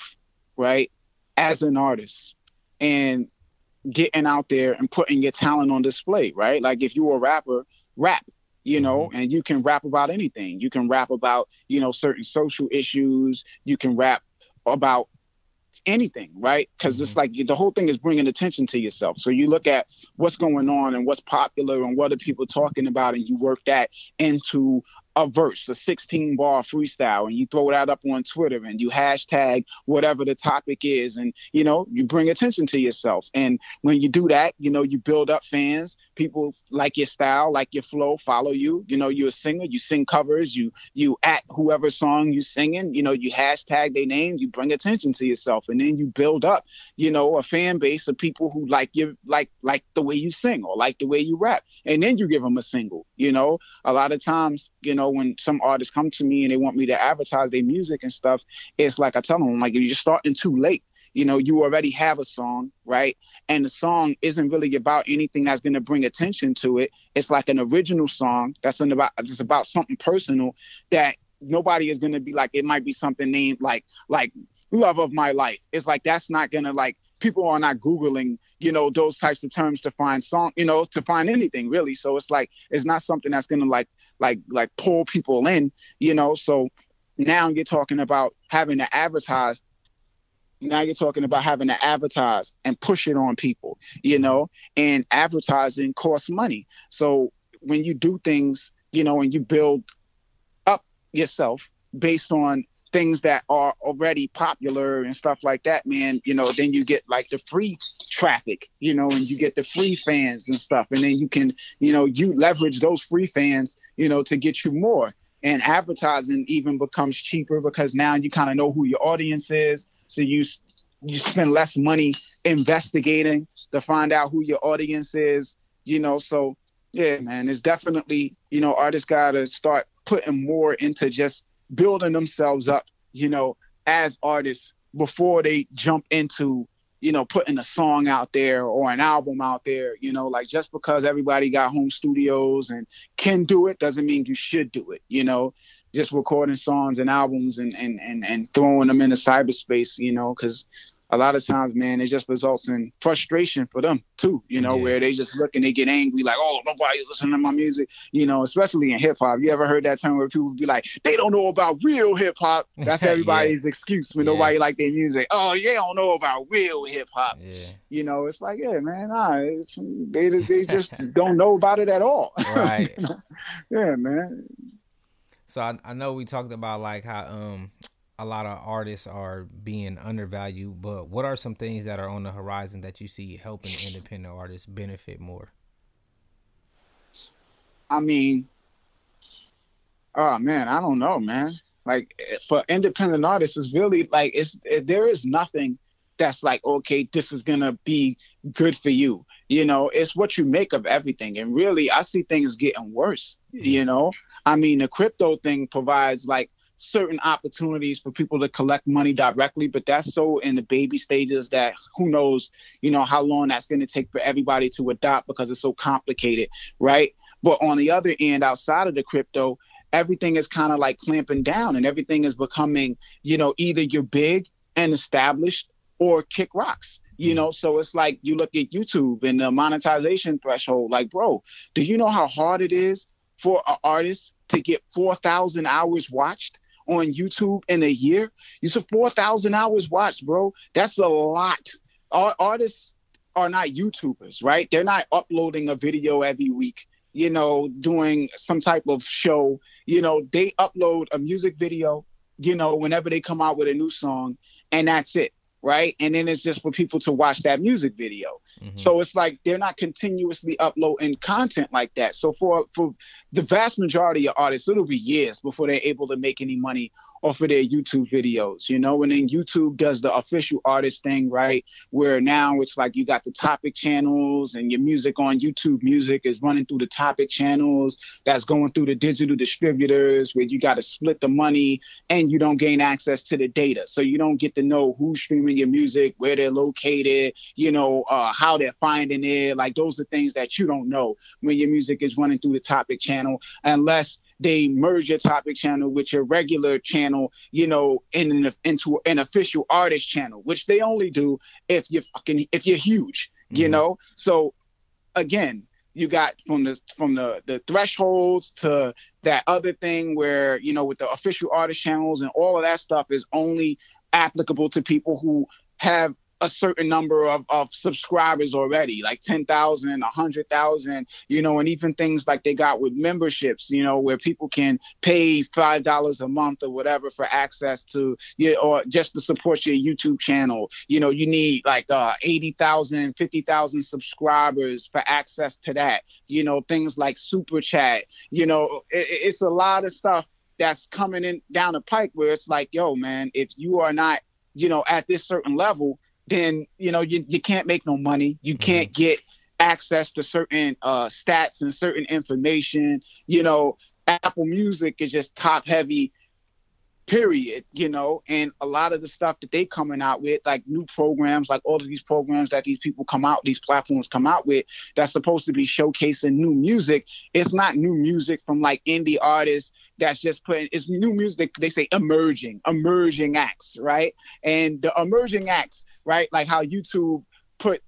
right? As an artist and getting out there and putting your talent on display, right? Like if you're a rapper, rap, you know, mm-hmm. and you can rap about anything. You can rap about, you know, certain social issues. You can rap about anything, right? Because it's mm-hmm. like the whole thing is bringing attention to yourself. So you look at what's going on and what's popular and what are people talking about, and you work that into a verse, a 16 bar freestyle, and you throw that up on Twitter and you hashtag whatever the topic is, and you know, you bring attention to yourself. And when you do that, you know, you build up fans. People like your style, like your flow, follow you. You know, you're a singer, you sing covers, you you at whoever song you singing, you know, you hashtag their name, you bring attention to yourself, and then you build up, you know, a fan base of people who like you like like the way you sing or like the way you rap. And then you give them a single, you know. A lot of times, you know, when some artists come to me and they want me to advertise their music and stuff, it's like I tell them, like, you're starting too late. You know, you already have a song, right? And the song isn't really about anything that's going to bring attention to it. It's like an original song that's about it's about something personal that nobody is going to be like. It might be something named like like love of my life. It's like that's not going to like people are not googling you know those types of terms to find song you know to find anything really. So it's like it's not something that's gonna like like like pull people in you know. So now you're talking about having to advertise. Now you're talking about having to advertise and push it on people you know. And advertising costs money. So when you do things you know and you build up yourself based on things that are already popular and stuff like that, man, you know, then you get like the free traffic, you know, and you get the free fans and stuff. And then you can, you know, you leverage those free fans, you know, to get you more. And advertising even becomes cheaper because now you kind of know who your audience is. So you you spend less money investigating to find out who your audience is, you know. So yeah, man, it's definitely, you know, artists gotta start putting more into just building themselves up, you know, as artists before they jump into, you know, putting a song out there or an album out there. You know, like just because everybody got home studios and can do it doesn't mean you should do it. You know, just recording songs and albums and and and, and throwing them into cyberspace. You know, because a lot of times, man, it just results in frustration for them too, you know, yeah. where they just look and they get angry, like, oh, nobody's listening to my music, you know, especially in hip hop. You ever heard that term where people be like, they don't know about real hip hop? That's [laughs] everybody's yeah. excuse when yeah. nobody like their music. Oh, yeah, I don't know about real hip hop. You know, it's like, yeah, man, nah, they, they just [laughs] don't know about it at all. [laughs] Right. yeah, man. So I, I know we talked about like how um a lot of artists are being undervalued, but what are some things that are on the horizon that you see helping independent artists benefit more? I mean, oh man, I don't know, man. Like for independent artists, it's really like it's it, there is nothing that's like okay, this is gonna be good for you. You know, it's what you make of everything. And really, I see things getting worse. Mm-hmm. You know, I mean, the crypto thing provides like certain opportunities for people to collect money directly, but that's so in the baby stages that who knows, you know, how long that's going to take for everybody to adopt because it's so complicated, right? But on the other end, outside of the crypto, everything is kind of like clamping down and everything is becoming, you know, either you're big and established or kick rocks you mm-hmm. know so it's like you look at youtube and the monetization threshold like bro do you know how hard it is for an artist to get 4000 hours watched on YouTube in a year. You said 4,000 hours watched, bro. That's a lot. Our artists are not YouTubers, right? They're not uploading a video every week, you know, doing some type of show. You know, they upload a music video, you know, whenever they come out with a new song, and that's it right? And then it's just for people to watch that music video. Mm-hmm. So it's like they're not continuously uploading content like that. So for for the vast majority of artists, it'll be years before they're able to make any money off of their YouTube videos, you know, and then YouTube does the official artist thing, right? Where now it's like you got the topic channels and your music on YouTube music is running through the topic channels that's going through the digital distributors where you got to split the money and you don't gain access to the data. So you don't get to know who's streaming your music, where they're located, you know, uh, how they're finding it. Like those are things that you don't know when your music is running through the topic channel unless they merge your topic channel with your regular channel, you know, in an, into an official artist channel, which they only do if you're fucking if you're huge, mm-hmm. you know. So again, you got from the from the the thresholds to that other thing where you know with the official artist channels and all of that stuff is only applicable to people who have a certain number of, of subscribers already, like 10,000, 100,000, you know, and even things like they got with memberships, you know, where people can pay $5 a month or whatever for access to, you or just to support your YouTube channel. You know, you need like uh, 80,000, 50,000 subscribers for access to that. You know, things like Super Chat, you know, it, it's a lot of stuff that's coming in down the pike where it's like, yo, man, if you are not, you know, at this certain level, then you know you, you can't make no money. You mm-hmm. can't get access to certain uh, stats and certain information. You know, Apple Music is just top heavy period you know and a lot of the stuff that they coming out with like new programs like all of these programs that these people come out these platforms come out with that's supposed to be showcasing new music it's not new music from like indie artists that's just putting it's new music they say emerging emerging acts right and the emerging acts right? Like how YouTube put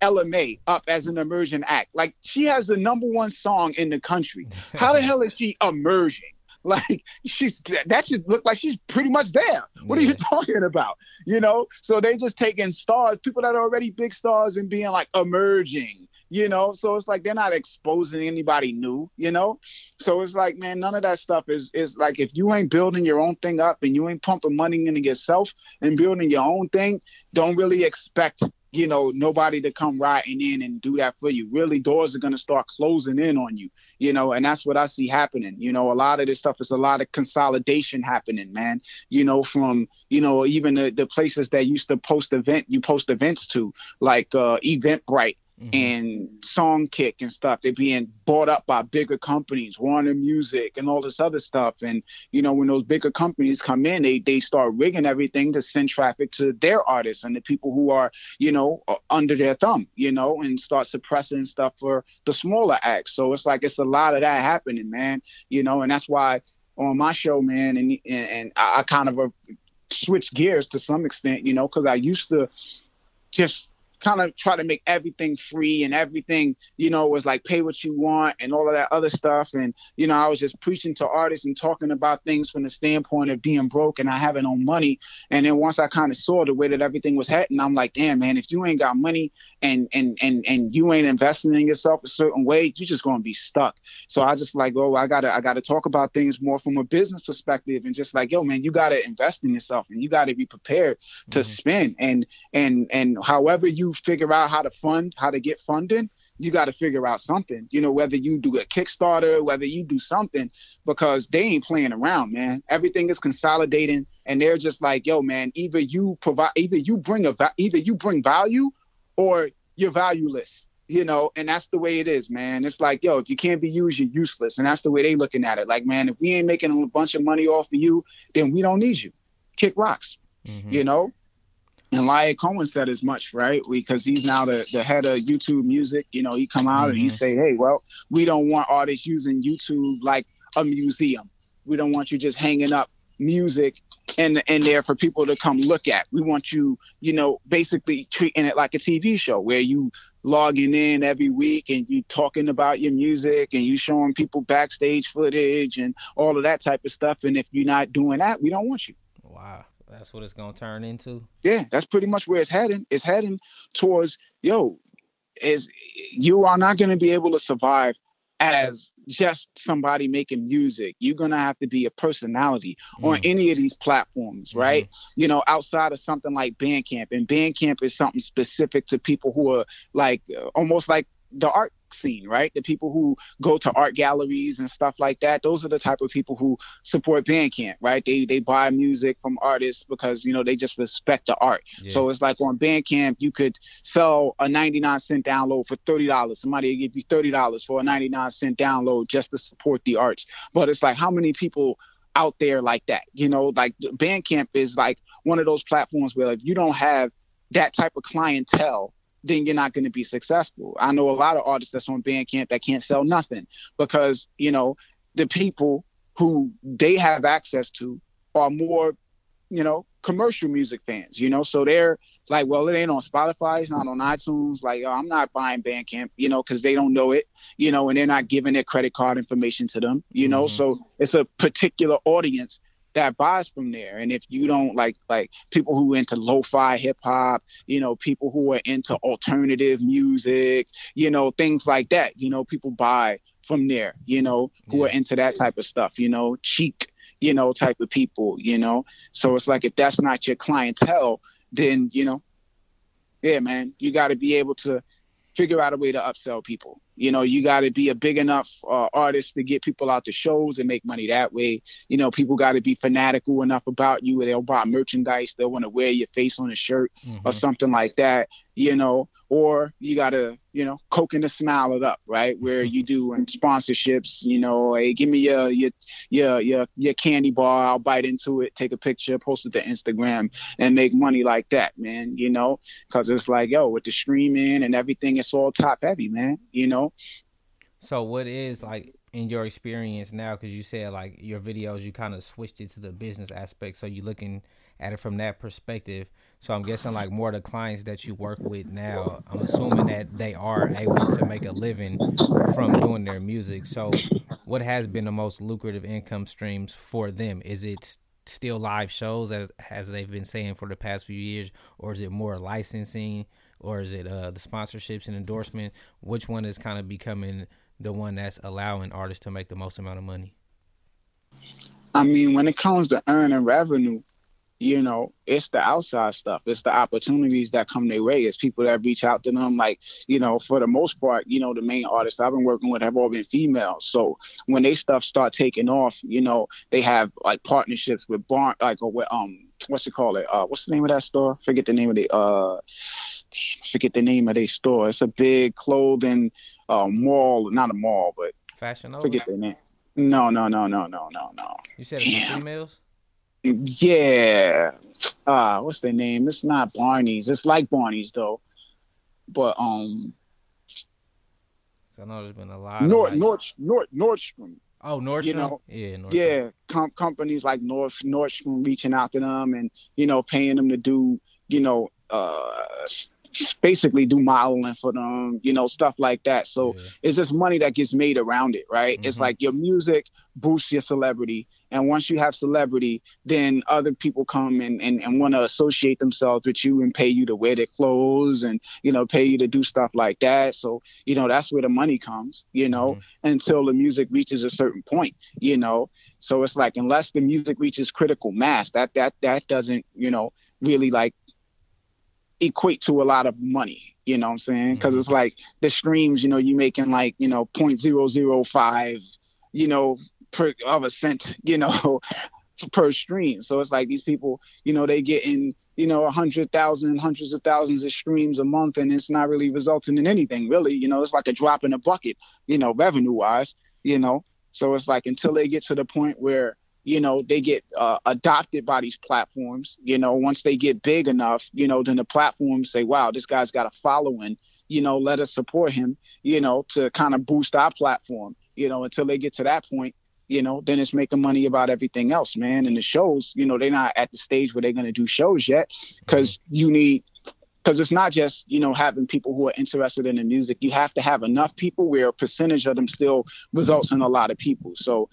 Ella Mai up as an emerging act. Like she has the number one song in the country. How the [laughs] hell is she emerging? Like she's that should look like she's pretty much there. What yeah. are you [laughs] talking about? You know? So they just taking stars, people that are already big stars and being like emerging you know? So it's like they're not exposing anybody new you know? So it's like man none of that stuff is is like if you ain't building your own thing up and you ain't pumping money into yourself and building your own thing don't really expect you know nobody to come riding in and do that for you. Really doors are going to start closing in on you you know? And that's what i see happening. You know a lot of this stuff is a lot of consolidation happening man. You know from you know even the, the places that used to post event you post events to like uh eventbrite mm-hmm. and Songkick and stuff. They're being bought up by bigger companies, Warner Music and all this other stuff. And you know, when those bigger companies come in, they they start rigging everything to send traffic to their artists and the people who are you know under their thumb, you know, and start suppressing stuff for the smaller acts. So it's like it's a lot of that happening, man. You know, and that's why on my show, man, and and, and I, I kind of uh, switched gears to some extent, you know, because I used to just kind of try to make everything free and everything, you know, was like pay what you want and all of that other stuff. And, you know, I was just preaching to artists and talking about things from the standpoint of being broke and I having no money. And then once I kind of saw the way that everything was heading, I'm like, damn, man, if you ain't got money and and and and you ain't investing in yourself a certain way, you're just gonna be stuck. So I just like, oh, I gotta I gotta talk about things more from a business perspective and just like, yo, man, you gotta invest in yourself and you gotta be prepared to mm-hmm. spend and and and however you figure out how to fund, how to get funding, you got to figure out something. You know, whether you do a Kickstarter, whether you do something, because they ain't playing around, man. Everything is consolidating, and they're just like, yo, man. Either you provide, either you bring a, either you bring value, or you're valueless. You know, and that's the way it is, man. It's like, yo, if you can't be used, you're useless, and that's the way they looking at it. Like, man, if we ain't making a bunch of money off of you, then we don't need you. Kick rocks. Mm-hmm. You know, and Lyor Cohen said as much, right? Because he's now the, the head of YouTube music. You know, he come out mm-hmm. and he mm-hmm. say, hey, well, we don't want artists using YouTube like a museum. We don't want you just hanging up music in in there for people to come look at. We want you, you know, basically treating it like a TV show where you logging in every week and you talking about your music and you showing people backstage footage and all of that type of stuff. And if you're not doing that, we don't want you. Wow. That's what it's gonna turn into. Yeah, that's pretty much where it's heading. It's heading towards yo, is you are not gonna be able to survive as just somebody making music. You're gonna have to be a personality mm. on any of these platforms, right? Mm. You know, outside of something like Bandcamp, and Bandcamp is something specific to people who are like almost like the art scene, right? The people who go to art galleries and stuff like that. Those are the type of people who support Bandcamp, right? They they buy music from artists because you know they just respect the art. Yeah. So it's like on Bandcamp, you could sell a 99 cent download for thirty dollars. Somebody give you thirty dollars for a 99 cent download just to support the arts. But it's like how many people out there like that? You know, like Bandcamp is like one of those platforms where if you don't have that type of clientele then you're not going to be successful. I know a lot of artists that's on Bandcamp that can't sell nothing because, you know, the people who they have access to are more, you know, commercial music fans, you know, so they're like, well, it ain't on Spotify, it's not on iTunes. Like, oh, I'm not buying Bandcamp, you know, because they don't know it, you know, and they're not giving their credit card information to them, you know. Mm-hmm. So it's a particular audience that buys from there. And if you don't like like people who into lo-fi hip hop, you know, people who are into alternative music, you know, things like that, you know, people buy from there, you know, who yeah. are into that type of stuff, you know, cheek, you know, type of people, you know. So it's like if that's not your clientele, then, you know, yeah, man, you got to be able to figure out a way to upsell people. You know, you got to be a big enough uh, artist to get people out to shows and make money that way. You know, people got to be fanatical enough about you. Where they'll buy merchandise. They'll want to wear your face on a shirt mm-hmm. or something like that. You know, or you gotta, you know, coking to smile it up, right? Where [laughs] you do and sponsorships, you know, hey, give me your your your your your candy bar, I'll bite into it, take a picture, post it to Instagram, and make money like that, man. You know, because it's like, yo, with the streaming and everything, it's all top heavy, man. You know. So what is like in your experience now? Because you said like your videos, you kind of switched it to the business aspect, so you're looking at it from that perspective so I'm guessing like more of the clients that you work with now, I'm assuming that they are able to make a living from doing their music. So what has been the most lucrative income streams for them? Is it still live shows as as they've been saying for the past few years, or is it more licensing, or is it uh, the sponsorships and endorsement? Which one is kind of becoming the one that's allowing artists to make the most amount of money? I mean, when it comes to earning revenue, you know, it's the outside stuff. It's the opportunities that come their way. It's people that reach out to them. Like, you know, for the most part, you know, the main artists I've been working with have all been females. So when they stuff start taking off, you know, they have like partnerships with Barn, like or with um, what's it called? It uh, what's the name of that store? Forget the name of the uh, I forget the name of their store. It's a big clothing uh, mall, not a mall, but Fashion Nova. forget the name. No, no, no, no, no, no, no. You said it's females. Yeah. Uh, what's their name? It's not Barney's. It's like Barney's though. But um So I know there's been a lot. Nord of like, Nord Nord Nordstrom. oh, Nordstrom. you know, yeah, Nordstrom. Yeah, com- companies like Nord Nordstrom reaching out to them and you know paying them to do you know uh basically do modeling for them, you know stuff like that. So Yeah. it's just money that gets made around it, right? It's Mhm. like your music boosts your celebrity. And once you have celebrity, then other people come and, and, and want to associate themselves with you and pay you to wear their clothes and, you know, pay you to do stuff like that. So, you know, that's where the money comes, you know, Mhm. until the music reaches a certain point, you know. So it's like unless the music reaches critical mass, that that that doesn't, you know, really like equate to a lot of money. You know what I'm saying? Because it's mm-hmm. like the streams, you know, you making like, you know, 0.005, you know, per of a cent, [laughs] you know, per stream. So it's like these people, you know, they getting, you know, a hundred thousand, hundreds of thousands of streams a month, and it's not really resulting in anything, really. You know, it's like a drop in a bucket, you know, revenue wise, you know. So it's like until they get to the point where you know they get uh, adopted by these platforms you know once they get big enough you know then the platforms say wow this guy's got a following you know let us support him you know to kind of boost our platform you know until they get to that point you know then it's making money about everything else man. And the shows you know they're not at the stage where they're going to do shows yet because you need because it's not just you know having people who are interested in the music. You have to have enough people where a percentage of them still results in a lot of people. So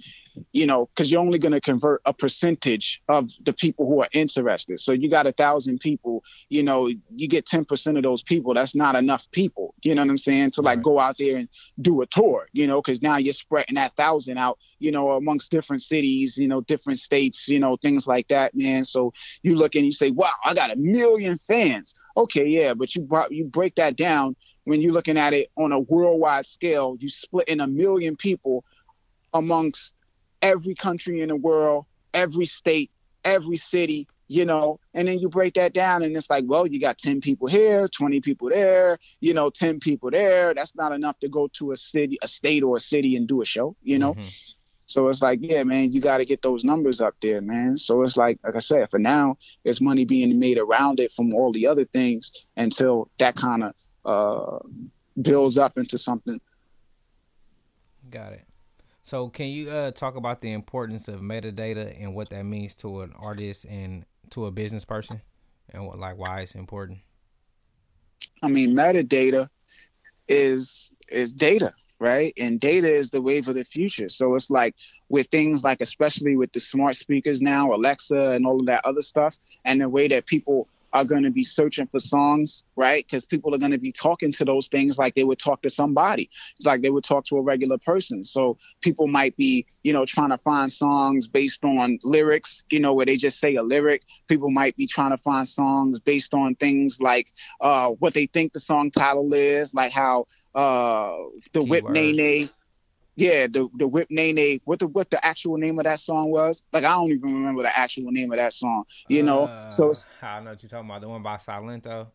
you know because you're only going to convert a percentage of the people who are interested. So you got a thousand people you know you get 10% of those people that's not enough people. You know what i'm saying? To like Right. go out there and do a tour you know because now you're spreading that thousand out you know amongst different cities you know different states you know things like that man. So you look and you say wow i got a million fans okay yeah but you brought you break that down when you're looking at it on a worldwide scale you split in a million people amongst every country in the world every state every city you know and then you break that down and it's like well you got 10 people here 20 people there you know 10 people there that's not enough to go to a city a state or a city and do a show you know Mhm. So it's like, yeah, man, you got to get those numbers up there, man. So it's like, like I said, for now, there's money being made around it from all the other things until that kind of uh, builds up into something. Got it. So, can you uh, talk about the importance of metadata and what that means to an artist and to a business person, and what like why it's important? I mean, metadata is is data, right? And data is the wave of the future. So it's like with things like, especially with the smart speakers now, Alexa, and all of that other stuff, and the way that people are going to be searching for songs, right? Because people are going to be talking to those things like they would talk to somebody. It's like they would talk to a regular person. So people might be, you know, trying to find songs based on lyrics, you know, where they just say a lyric. People might be trying to find songs based on things like uh, what they think the song title is, like how uh, the Whip Keywords. Nae Nae. Yeah, the the Whip Nae Nae. What the what the actual name of that song was? Like I don't even remember the actual name of that song. You know, Uh, so it's I know what you're talking about. The one by Silento.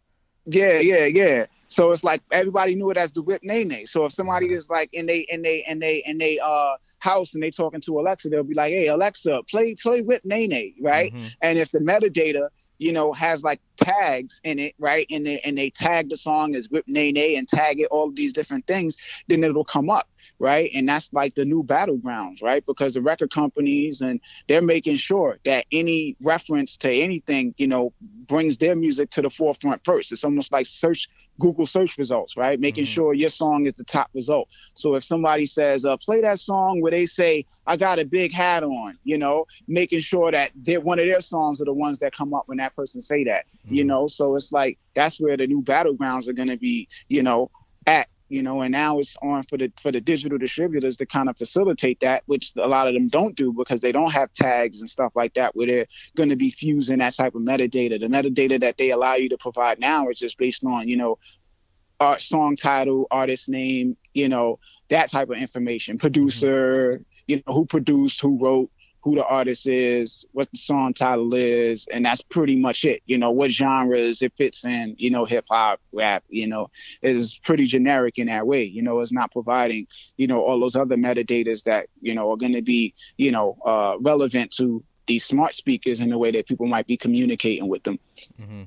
yeah, yeah, yeah. So it's like everybody knew it as the Whip Nae Nae. So if somebody is like in they in they in they in they uh house and they talking to Alexa, they'll be like, "Hey Alexa, play play Whip Nae Nae," right? Mhm. And if the metadata, you know, has like tags in it, right, and they and they tag the song as Whip nay nay and tag it all these different things, then it'll come up, right? And that's like the new battlegrounds, right? Because the record companies and they're making sure that any reference to anything, you know, brings their music to the forefront first. It's almost like search Google search results, right? Making Mhm. sure your song is the top result. So if somebody says, uh, play that song where they say, I got a big hat on, you know, making sure that they're, one of their songs are the ones that come up when that person say that, you Mhm. know? So it's like, that's where the new battlegrounds are going to be, you know, at, you know, and now it's on for the, for the digital distributors to kind of facilitate that, which a lot of them don't do because they don't have tags and stuff like that where they're going to be fusing that type of metadata. The metadata that they allow you to provide now is just based on, you know, art song title, artist name, you know, that type of information, mm-hmm. producer, you know, who produced, who wrote, who the artist is, what the song title is, and that's pretty much it. You know, what genres it fits in, you know, hip hop, rap, you know, is pretty generic in that way. You know, it's not providing, you know, all those other metadators that, you know, are going to be, you know, uh, relevant to these smart speakers in the way that people might be communicating with them. Mm-hmm.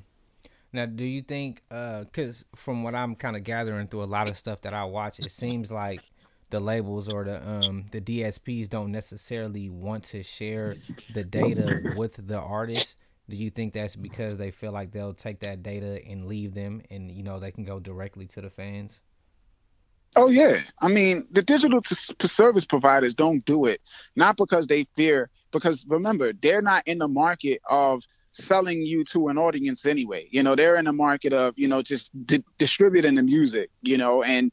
Now, do you think, because uh, from what I'm kind of gathering through a lot of stuff that I watch, it seems like the labels or the um the DSPs don't necessarily want to share the data with the artist. Do you think that's because they feel like they'll take that data and leave them, and you know they can go directly to the fans? Oh yeah, I mean the digital service providers don't do it not because they fear, because remember they're not in the market of selling you to an audience anyway. You know they're in the market of you know just di- distributing the music, you know, and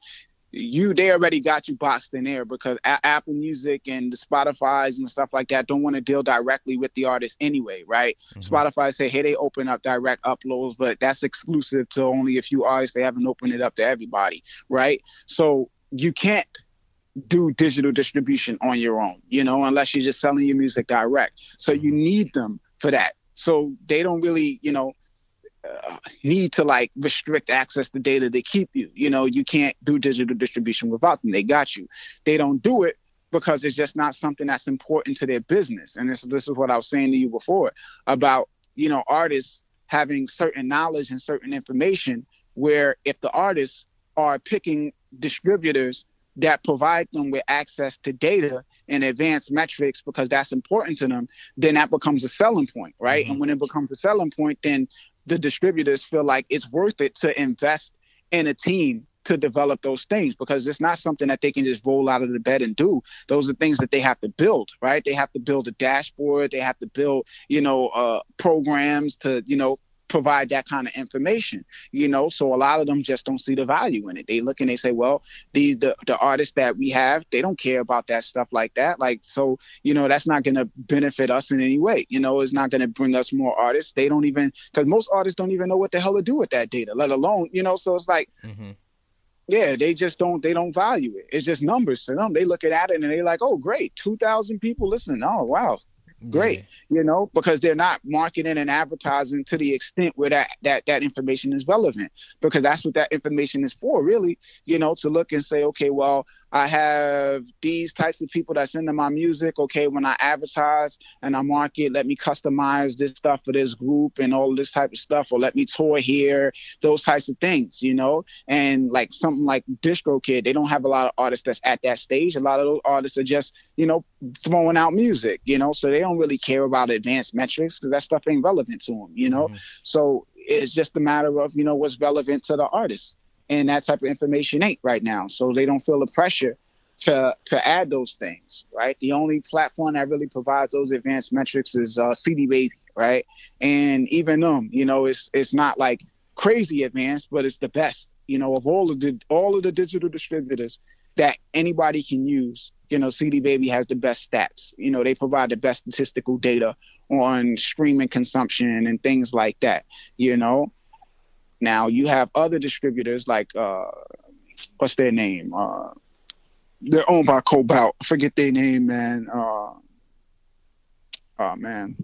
you they already got you boxed in there because A- Apple Music and the Spotify's and stuff like that don't want to deal directly with the artist anyway, right? Mm-hmm. Spotify say, hey, they open up direct uploads, but that's exclusive to only a few artists. They haven't opened it up to everybody, right? So you can't do digital distribution on your own, you know, unless you're just selling your music direct. So you mm-hmm. need them for that. So they don't really, you know, uh, need to like restrict access to data to keep you. You know, you can't do digital distribution without them. They got you. They don't do it because it's just not something that's important to their business. And this this is what I was saying to you before about you know artists having certain knowledge and certain information where if the artists are picking distributors that provide them with access to data and advanced metrics because that's important to them, then that becomes a selling point, right? Mm-hmm. And when it becomes a selling point, then the distributors feel like it's worth it to invest in a team to develop those things because it's not something that they can just roll out of the bed and do. Those are things that they have to build, right? They have to build a dashboard. They have to build, you know, uh, programs to, you know, provide that kind of information, you know. So a lot of them just don't see the value in it. They look and they say, well, these the the artists that we have, they don't care about that stuff like that. Like so, you know, that's not going to benefit us in any way. You know, it's not going to bring us more artists. They don't even because most artists don't even know what the hell to do with that data, let alone, you know. So it's like. Mm-hmm yeah, they just don't they don't value it. It's just numbers to them. They look at it and they're like, oh great, two thousand people listen. Oh wow, great yeah. you know because they're not marketing and advertising to the extent where that that that information is relevant because that's what that information is for really you know to look and say okay well I have these types of people that's into my music. Okay, when I advertise and I market, let me customize this stuff for this group and all this type of stuff, or let me tour here, those types of things, you know. And like something like DistroKid, they don't have a lot of artists that's at that stage. A lot of those artists are just, you know, throwing out music, you know, so they don't really care about advanced metrics because that stuff ain't relevant to them, you know. Mm-hmm. So it's just a matter of, you know, what's relevant to the artist and that type of information ain't right now. So they don't feel the pressure to to add those things, right? The only platform that really provides those advanced metrics is uh, CD Baby, right? And even them, you know, it's it's not like crazy advanced, but it's the best, you know, of all of the all of the digital distributors that anybody can use. You know, CD Baby has the best stats. You know, they provide the best statistical data on streaming consumption and things like that. You know, now you have other distributors like uh, what's their name? Uh, they're owned by Kobalt. Forget their name, man. Uh, oh man.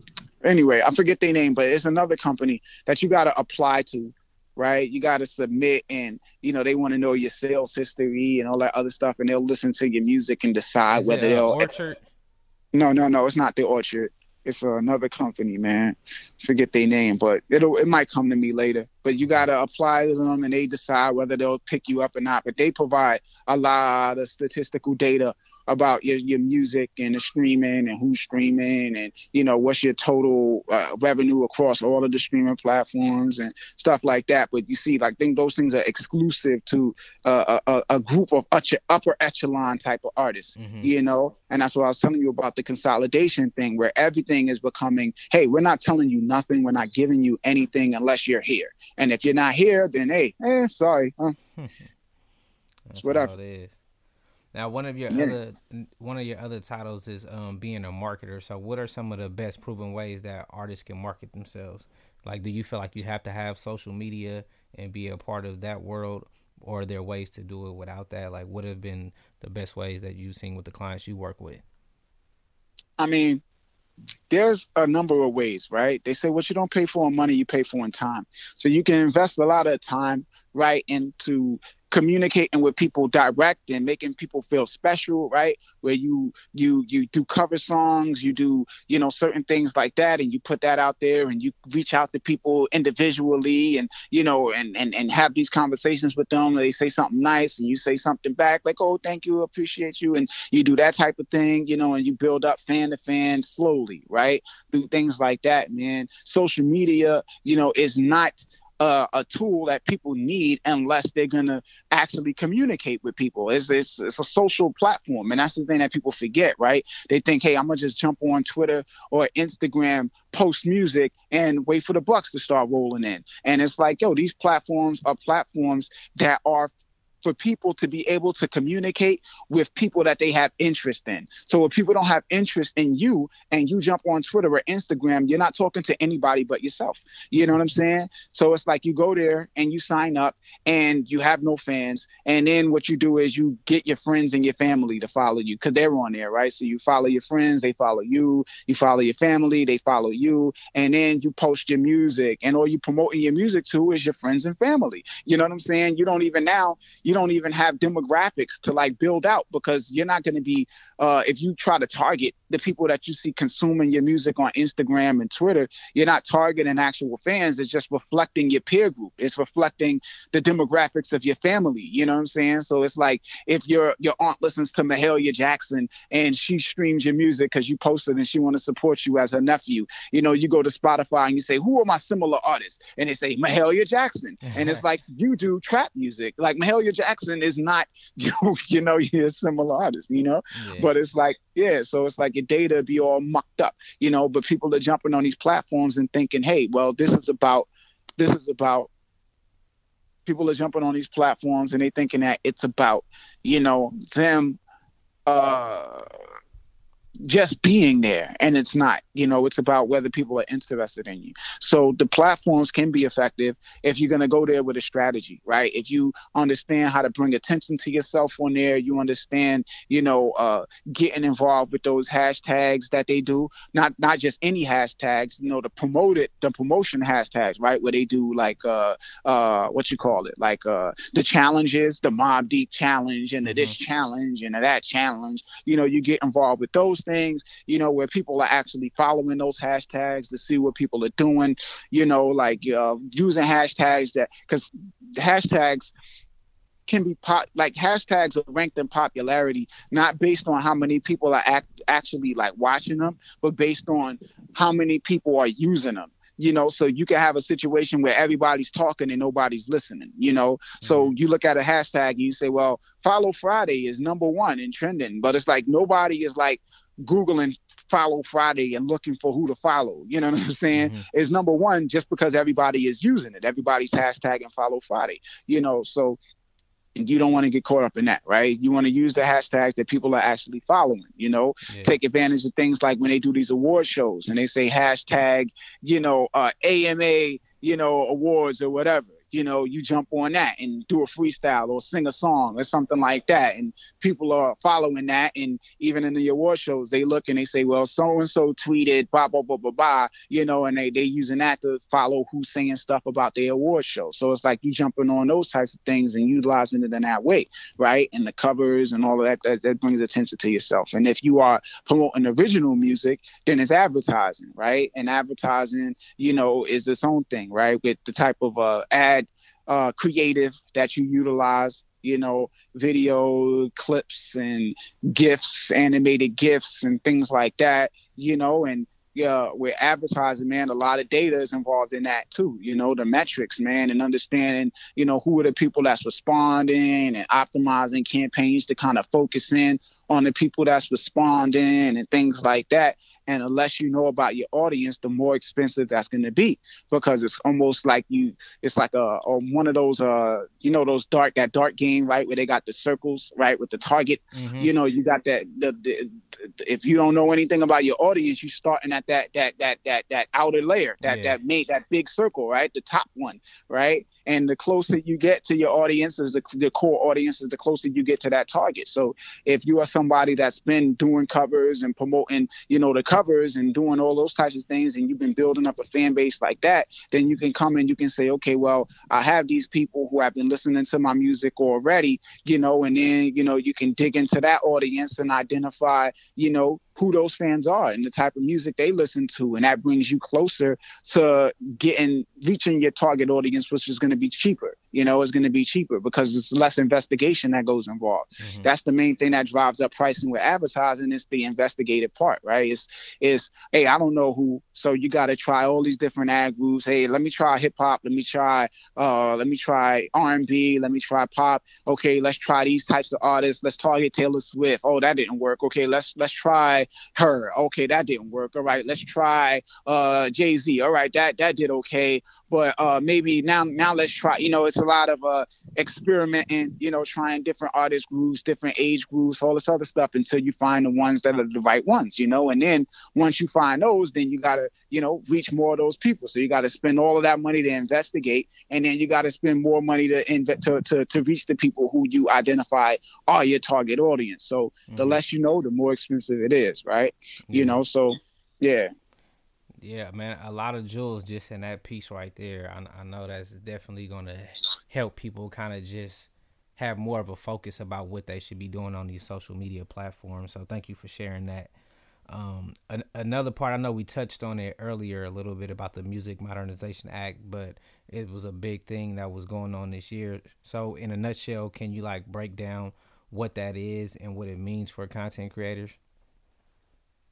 Anyway, I forget their name, but it's another company that you got to apply to, right? You got to submit, and you know they want to know your sales history and all that other stuff, and they'll listen to your music and decide Is whether they'll. Orchard. No, no, no. It's not the Orchard. It's another company, man. Forget their name, but it'll it might come to me later. But you gotta apply to them, and they decide whether they'll pick you up or not. But they provide a lot of statistical data about your, your music and the streaming and who's streaming and you know what's your total uh, revenue across all of the streaming platforms and stuff like that. But you see like think those things are exclusive to uh, a, a, group of upper echelon type of artists mm-hmm. you know? And that's what i was telling you about the consolidation thing where everything is becoming hey we're not telling you nothing. We're not giving you anything unless you're here. And if you're not here then hey eh, sorry huh? [laughs] that's whatever. it is now, one of your yeah. other one of your other titles is um, being a marketer. So, what are some of the best proven ways that artists can market themselves? Like, do you feel like you have to have social media and be a part of that world, or are there ways to do it without that? Like, what have been the best ways that you've seen with the clients you work with? I mean, there's a number of ways, right? They say what you don't pay for in money, you pay for in time. So you can invest a lot of time, right, into communicating with people direct and making people feel special right? Where you you you do cover songs you do you know certain things like that and you put that out there and you reach out to people individually and you know and and, and have these conversations with them. And they say something nice and you say something back like oh thank you appreciate you and you do that type of thing you know and you build up fan to fan slowly right? Through things like that man. Social media you know is not uh, a tool that people need unless they're going to actually communicate with people. It's, it's, it's a social platform. And that's the thing that people forget, right? They think, hey, I'm to just jump on Twitter or Instagram, post music, and wait for the bucks to start rolling in. And it's like, yo, these platforms are platforms that are for people to be able to communicate with people that they have interest in. So if people don't have interest in you and you jump on Twitter or Instagram, you're not talking to anybody but yourself. You know what I'm saying? So it's like you go there and you sign up and you have no fans. And then what you do is you get your friends and your family to follow you because they're on there, right? So you follow your friends, they follow you. You follow your family, they follow you. And then you post your music and all you're promoting your music to is your friends and family. You know what I'm saying? You don't even now, don't even have demographics to like build out because you're not going to be uh, if you try to target the people that you see consuming your music on Instagram and Twitter, you're not targeting actual fans. It's just reflecting your peer group. It's reflecting the demographics of your family. You know what I'm saying? So it's like if your your aunt listens to Mahalia Jackson and she streams your music because you posted and she want to support you as her nephew, you know, you go to Spotify and you say, who are my similar artists? And they say Mahalia Jackson, and it's [laughs] like you do trap music. Like Mahalia Jackson is not [laughs] you, you know, you're a similar artist, you know, yeah. but it's like yeah, so it's like your data be all mucked up, you know. But people are jumping on these platforms and thinking, hey, well, this is about this is about people are jumping on these platforms and they thinking that it's about, you know, them uh just being there. And it's not you know it's about whether people are interested in you. So the platforms can be effective if you're going to go there with a strategy right? If you understand how to bring attention to yourself on there you understand you know uh, getting involved with those hashtags that they do. Not not just any hashtags you know the promoted the promotion hashtags right? Where they do like uh uh what you call it? Like uh the challenges the mob Deep challenge and the this mm-hmm. challenge and the that challenge. You know you get involved with those things, you know, where people are actually following those hashtags to see what people are doing, you know, like uh, using hashtags that, because hashtags, can be pop, like hashtags are ranked in popularity not based on how many people are act, actually like watching them but based on how many people are using them you know so you can have a situation where everybody's talking and nobody's listening you know mm-hmm. so you look at a hashtag and you say well follow friday is number one in trending but it's like nobody is like Googling follow Friday and looking for who to follow. You know what I'm saying? Mm-hmm. Is number one just because everybody is using it. Everybody's hashtagging follow Friday. You know, so you don't want to get caught up in that, right? You want to use the hashtags that people are actually following, you know, yeah. take advantage of things like when they do these award shows and they say hashtag, you know, uh, AMA, you know, awards or whatever you know, you jump on that and do a freestyle or sing a song or something like that. And people are following that. And even in the award shows, they look and they say, well, so and so tweeted, blah, blah, blah, blah, blah, you know, and they, they using that to follow who's saying stuff about their award show. So it's like you jumping on those types of things and utilizing it in that way, right? And the covers and all of that, that, that brings attention to yourself. And if you are promoting original music, then it's advertising, right? And advertising, you know, is its own thing, right? With the type of uh, ad uh, creative that you utilize you know, video clips and gifs, animated gifs and things like that, you know, and yeah, with advertising, man, a lot of data is involved in that too. You know, the metrics, man, and understanding, you know, who are the people that's responding and optimizing campaigns to kind of focus in on the people that's responding and things like that. And unless you know about your audience, the more expensive that's going to be because it's almost like you, it's like a, a, one of those, uh, you know, those dark that dark game, right, where they got the circles, right, with the target. Mm-hmm. You know, you got that. The, the, the, if you don't know anything about your audience, you're starting at that that that that that outer layer, that yeah. that made that big circle, right, the top one, right and the closer you get to your audience is the, the core audience is the closer you get to that target so if you are somebody that's been doing covers and promoting you know the cover covers and doing all those types of things and you've been building up a fan base like that, then you can come and you can say, okay, well, I have these people who have been listening to my music already, you know, and then, you know, you can dig into that audience and identify, you know, who those fans are and the type of music they listen to and that brings you closer to getting reaching your target audience which is going to be cheaper you know it's going to be cheaper because it's less investigation that goes involved. Mm-hmm. that's the main thing that drives up pricing with advertising is the investigative part right? It's is hey i don't know who so you got to try all these different ad groups. Hey let me try hip hop let me try uh let me try r&b let me try pop. Okay let's try these types of artists. Let's target taylor swift. Oh that didn't work. Okay let's let's try her. Okay, that didn't work. All right, let's try uh, Jay Z. All right, that that did okay, but uh, maybe now now let's try. You know, it's a lot of uh, experimenting. You know, trying different artist groups, different age groups, all this other stuff until you find the ones that are the right ones. You know, and then once you find those, then you gotta you know reach more of those people. So you got to spend all of that money to investigate, and then you got to spend more money to, inv- to to to reach the people who you identify are your target audience. So mm-hmm. the less you know, the more expensive it is, right? Mm-hmm. You know, so yeah. Yeah, man, a lot of jewels just in that piece right there. I, I know that's definitely going to help people kind of just have more of a focus about what they should be doing on these social media platforms. So thank you for sharing that. Um, an, another part I know we touched on it earlier a little bit about the Music Modernization Act, but it was a big thing that was going on this year. So in a nutshell, can you like break down what that is and what it means for content creators?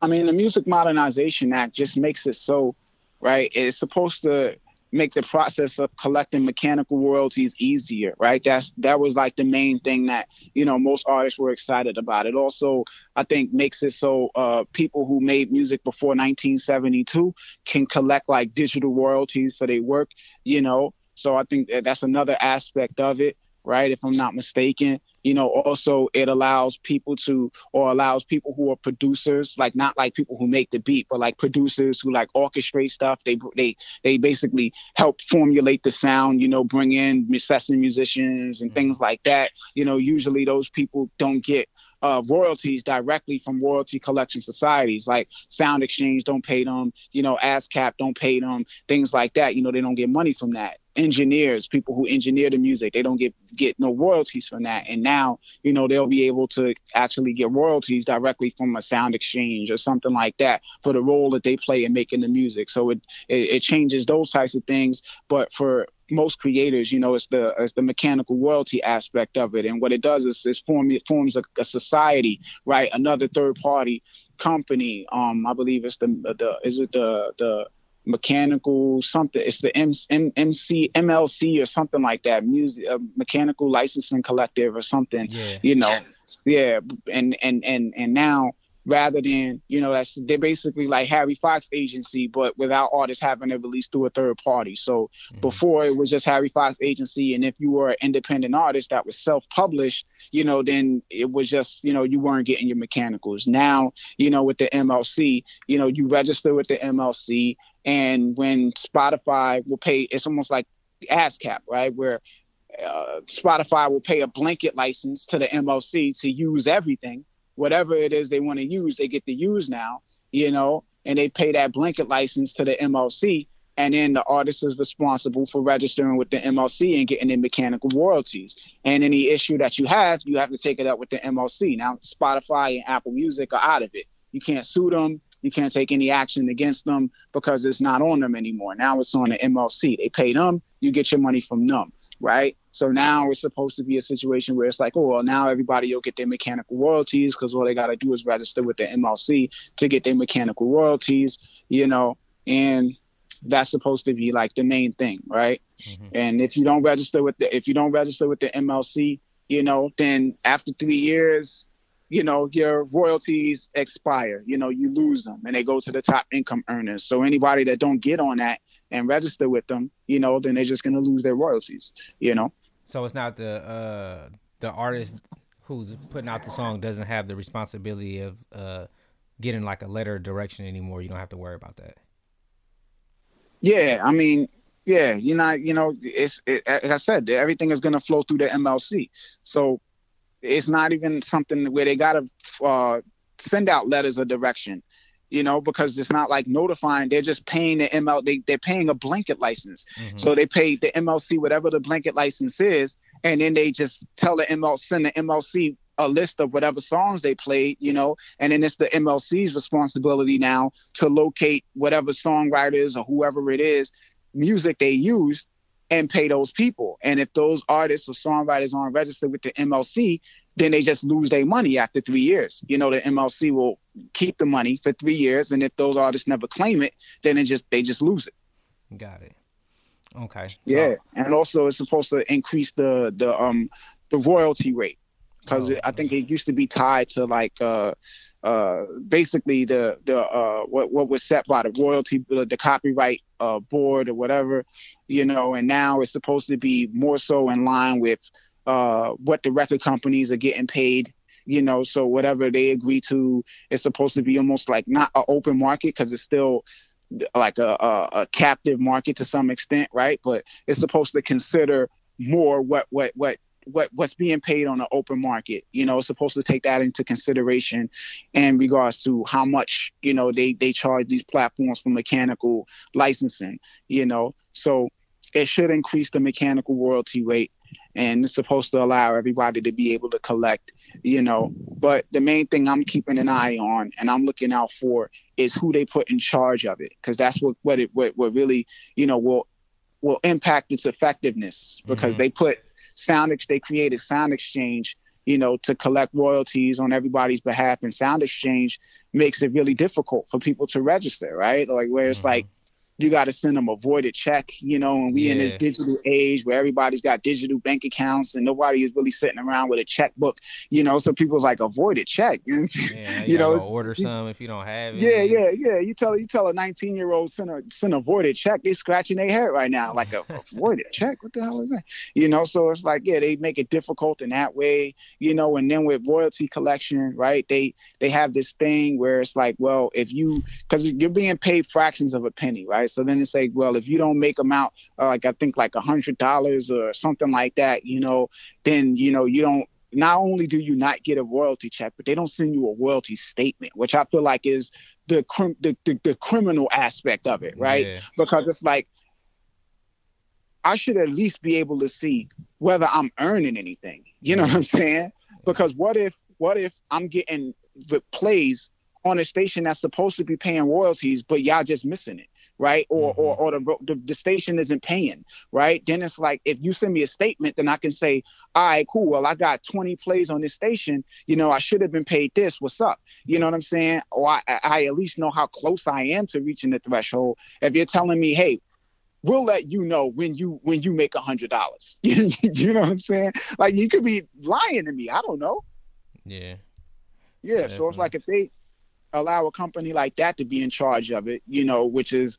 I mean, the Music Modernization Act just makes it so, right? It's supposed to make the process of collecting mechanical royalties easier, right? That's that was like the main thing that you know most artists were excited about. It also, I think, makes it so uh, people who made music before 1972 can collect like digital royalties for their work, you know. So I think that that's another aspect of it, right? If I'm not mistaken you know also it allows people to or allows people who are producers like not like people who make the beat but like producers who like orchestrate stuff they they they basically help formulate the sound you know bring in session musicians and things like that you know usually those people don't get uh, royalties directly from royalty collection societies like SoundExchange don't pay them, you know, ASCAP don't pay them, things like that. You know, they don't get money from that. Engineers, people who engineer the music, they don't get get no royalties from that. And now, you know, they'll be able to actually get royalties directly from a SoundExchange or something like that for the role that they play in making the music. So it it, it changes those types of things. But for most creators, you know, it's the it's the mechanical royalty aspect of it, and what it does is, is form it forms a, a society, right? Another third party company. Um, I believe it's the the is it the the mechanical something it's the M, M, MC MLC or something like that music uh, mechanical licensing collective or something yeah. you know yeah and and and and now rather than you know that's they're basically like Harry Fox agency, but without artists having to release through a third party. So mm-hmm. before it was just Harry Fox agency, and if you were an independent artist that was self-published, you know, then it was just you know you weren't getting your mechanicals. Now you know with the MLC, you know you register with the MLC, and when Spotify will pay, it's almost like ASCAP, right, where uh, Spotify will pay a blanket license to the MLC to use everything whatever it is they want to use, they get to use now, you know, and they pay that blanket license to the MLC. And then the artist is responsible for registering with the MLC and getting the mechanical royalties. And any issue that you have, you have to take it up with the MLC. Now, Spotify and Apple Music are out of it. You can't sue them. You can't take any action against them because it's not on them anymore. Now it's on the MLC. They pay them, you get your money from them, right? So now it's supposed to be a situation where it's like, oh, well, now everybody will get their mechanical royalties because all they got to do is register with the MLC to get their mechanical royalties, you know, and that's supposed to be like the main thing, right? Mm-hmm. And if you don't register with the if you don't register with the MLC, you know, then after three years, you know, your royalties expire. You know, you lose them and they go to the top income earners. So anybody that don't get on that and register with them, you know, then they're just gonna lose their royalties. You know. So it's not the uh, the artist who's putting out the song doesn't have the responsibility of uh, getting like a letter of direction anymore. You don't have to worry about that. Yeah, I mean, yeah, you know, you know, it's it, like I said, everything is gonna flow through the MLC. So it's not even something where they gotta uh, send out letters of direction. You know, because it's not like notifying. They're just paying the ML. They they're paying a blanket license. Mm-hmm. So they pay the MLC whatever the blanket license is, and then they just tell the ML send the MLC a list of whatever songs they played, you know, and then it's the MLC's responsibility now to locate whatever songwriters or whoever it is music they used and pay those people. And if those artists or songwriters aren't registered with the MLC, then they just lose their money after three years. You know, the MLC will keep the money for three years, and if those artists never claim it, then it just they just lose it. Got it. Okay. Yeah, so. and also it's supposed to increase the the um the royalty rate because oh, I think it used to be tied to like uh, uh, basically the the uh, what what was set by the royalty the copyright uh, board or whatever, you know, and now it's supposed to be more so in line with uh, what the record companies are getting paid. You know, so whatever they agree to, it's supposed to be almost like not an open market because it's still like a, a, a captive market to some extent, right? But it's supposed to consider more what what what what what's being paid on the open market. You know, it's supposed to take that into consideration in regards to how much you know they they charge these platforms for mechanical licensing. You know, so it should increase the mechanical royalty rate and it's supposed to allow everybody to be able to collect you know but the main thing i'm keeping an eye on and i'm looking out for is who they put in charge of it because that's what what it what, what really you know will will impact its effectiveness because mm-hmm. they put Sound they created SoundExchange, you know, to collect royalties on everybody's behalf, and SoundExchange makes it really difficult for people to register, right? Like where it's mm-hmm. like you got to send them a voided check, you know, and we yeah. in this digital age where everybody's got digital bank accounts and nobody is really sitting around with a checkbook, you know, so people's like a voided check. [laughs] yeah, you, you know, order some if you don't have it. Yeah, yeah, yeah. You tell you tell a 19 year old send a send a voided check, they scratching their head right now like a, a [laughs] voided check. What the hell is that? You know, so it's like yeah, they make it difficult in that way, you know, and then with royalty collection, right? They they have this thing where it's like, well, if you because you're being paid fractions of a penny, right? Right? So then it's like, well, if you don't make them out, uh, like I think like a hundred dollars or something like that, you know, then you know you don't. Not only do you not get a royalty check, but they don't send you a royalty statement, which I feel like is the crim- the, the, the criminal aspect of it, right? Yeah. Because it's like I should at least be able to see whether I'm earning anything. You know what I'm saying? Because what if what if I'm getting the plays on a station that's supposed to be paying royalties, but y'all just missing it? Right? Or mm-hmm. or, or the, the, the station isn't paying, right? Then it's like if you send me a statement, then I can say, all right, cool. Well, I got 20 plays on this station. You know, I should have been paid this. What's up? You know what I'm saying? Or I, I at least know how close I am to reaching the threshold. If you're telling me, hey, we'll let you know when you when you make a hundred dollars. [laughs] you know what I'm saying? Like you could be lying to me. I don't know. Yeah. Yeah. Definitely. So it's like if they allow a company like that to be in charge of it, you know, which is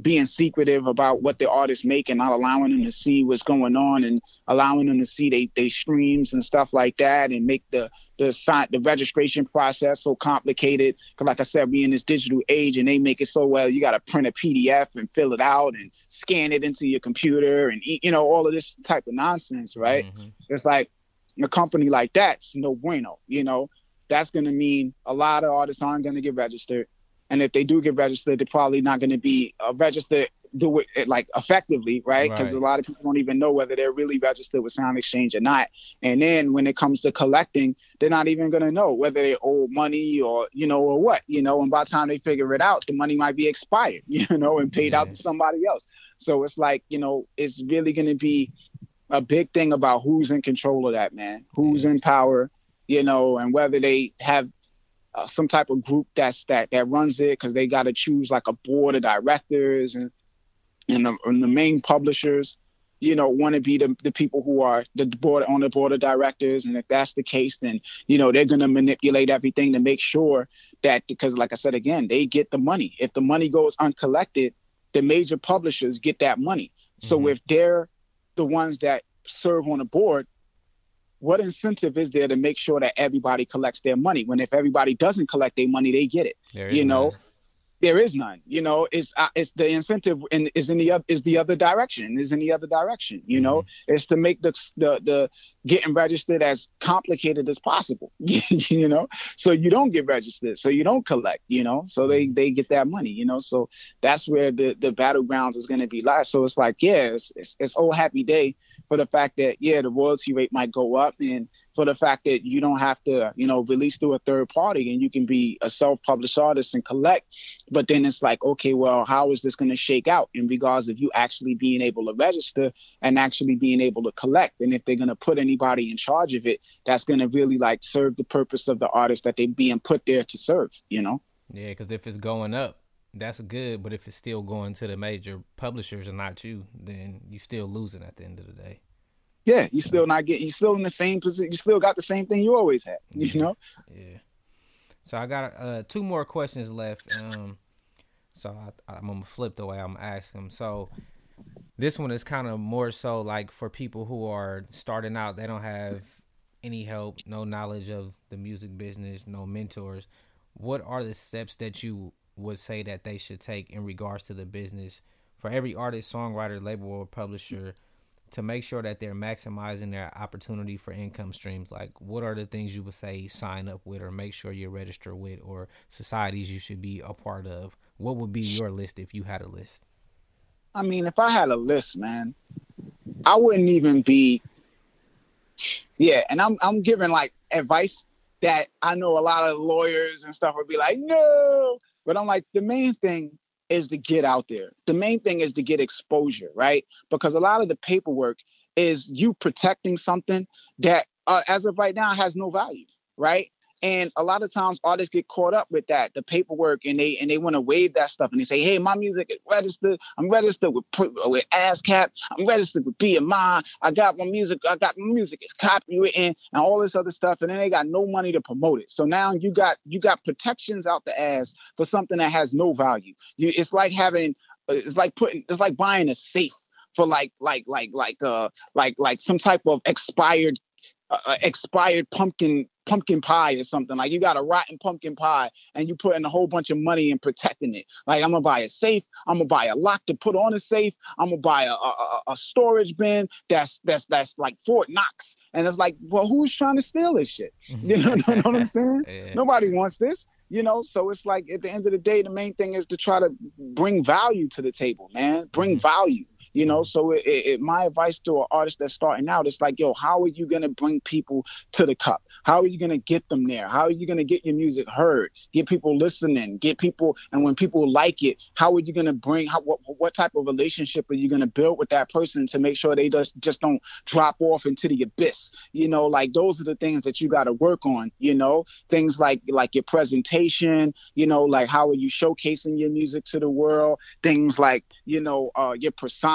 being secretive about what the artists make and not allowing them to see what's going on and allowing them to see they, they streams and stuff like that and make the the sign the registration process so complicated. Because like i said we in this digital age and they make it so well you got to print a pdf and fill it out and scan it into your computer and you know all of this type of nonsense right? Mm-hmm. it's like a company like that's no bueno you know that's going to mean a lot of artists aren't going to get registered. And if they do get registered, they're probably not going to be uh, registered do it like effectively, right? Because right. a lot of people don't even know whether they're really registered with SoundExchange or not. And then when it comes to collecting, they're not even going to know whether they owe money or you know or what, you know. And by the time they figure it out, the money might be expired, [laughs] you know, and paid yeah. out to somebody else. So it's like you know, it's really going to be a big thing about who's in control of that, man. Who's yeah. in power you know, and whether they have uh, some type of group that's that that runs it because they got to choose like a board of directors and and the, and the main publishers, you know, want to be the, the people who are the board on the board of directors. And if that's the case, then you know they're going to manipulate everything to make sure that because, like I said again, they get the money. If the money goes uncollected, the major publishers get that money. Mm-hmm. So if they're the ones that serve on the board, what incentive is there to make sure that everybody collects their money? When if everybody doesn't collect their money they get it. You know? there is none. You know, it's uh, it's the incentive and is in the other is the other direction. Is in the other direction. You know, mm-hmm. it's to make the the the getting registered as complicated as possible. [laughs] you know, so you don't get registered, so you don't collect. You know, so they mm-hmm. they get that money. You know, so that's where the the battlegrounds is going to be last. So it's like yeah, it's, it's it's old happy day for the fact that yeah, the royalty rate might go up and for the fact that you don't have to, you know, release through a third party and you can be a self-published artist and collect. But then it's like, okay, well, how is this going to shake out in regards of you actually being able to register and actually being able to collect? And if they're going to put anybody in charge of it, that's going to really like serve the purpose of the artist that they're being put there to serve, you know? Yeah, because if it's going up, that's good. But if it's still going to the major publishers and not you, then you're still losing at the end of the day yeah, you still not getting, you still in the same position. You still got the same thing you always had. You know. Yeah. So I got uh, two more questions left. Um, so I, am gonna flip the way I'm asking them. So this one is kind of more so like for people who are starting out. They don't have any help, no knowledge of the music business, no mentors. What are the steps that you would say that they should take in regards to the business for every artist, songwriter, label, or publisher? To make sure that they're maximizing their opportunity for income streams. Like what are the things you would say sign up with or make sure you're registered with or societies you should be a part of? What would be your list if you had a list? I mean if i had a list man i wouldn't even be yeah and i'm i'm giving like advice that i know a lot of lawyers and stuff would be like no. But i'm like the main thing is to get out there. The main thing is to get exposure, right? Because a lot of the paperwork is you protecting something that, uh, as of right now, has no value, right? And a lot of times artists get caught up with that, the paperwork, and they and they want to waive that stuff. And they say, "Hey, my music is registered. I'm registered with with ASCAP. I'm registered with BMI. I got my music. I got my music is copywritten and all this other stuff. And then they got no money to promote it. So now you got you got protections out the ass for something that has no value. You, it's like having, it's like putting, it's like buying a safe for like like like like uh like like some type of expired uh, expired pumpkin pumpkin pie or something. Like you got a rotten pumpkin pie and you put in a whole bunch of money in protecting it. Like I'm gonna buy a safe. I'm gonna buy a lock to put on a safe. I'm gonna buy a, a, a storage bin that's that's that's like Fort Knox. And it's like, well, who's trying to steal this shit? [laughs] You know, know what I'm saying? [laughs] yeah. Nobody wants this you know so it's like at the end of the day the main thing is to try to bring value to the table man bring mm-hmm. value you know? So it, it, my advice to an artist that's starting out is like yo how are you going to bring people to the cup? How are you going to get them there? How are you going to get your music heard? Get people listening? Get people and when people like it how are you going to bring how, what, what type of relationship are you going to build with that person to make sure they just just don't drop off into the abyss? You know like those are the things that you got to work on you know? Things like like your presentation you know like how are you showcasing your music to the world? Things like you know uh your persona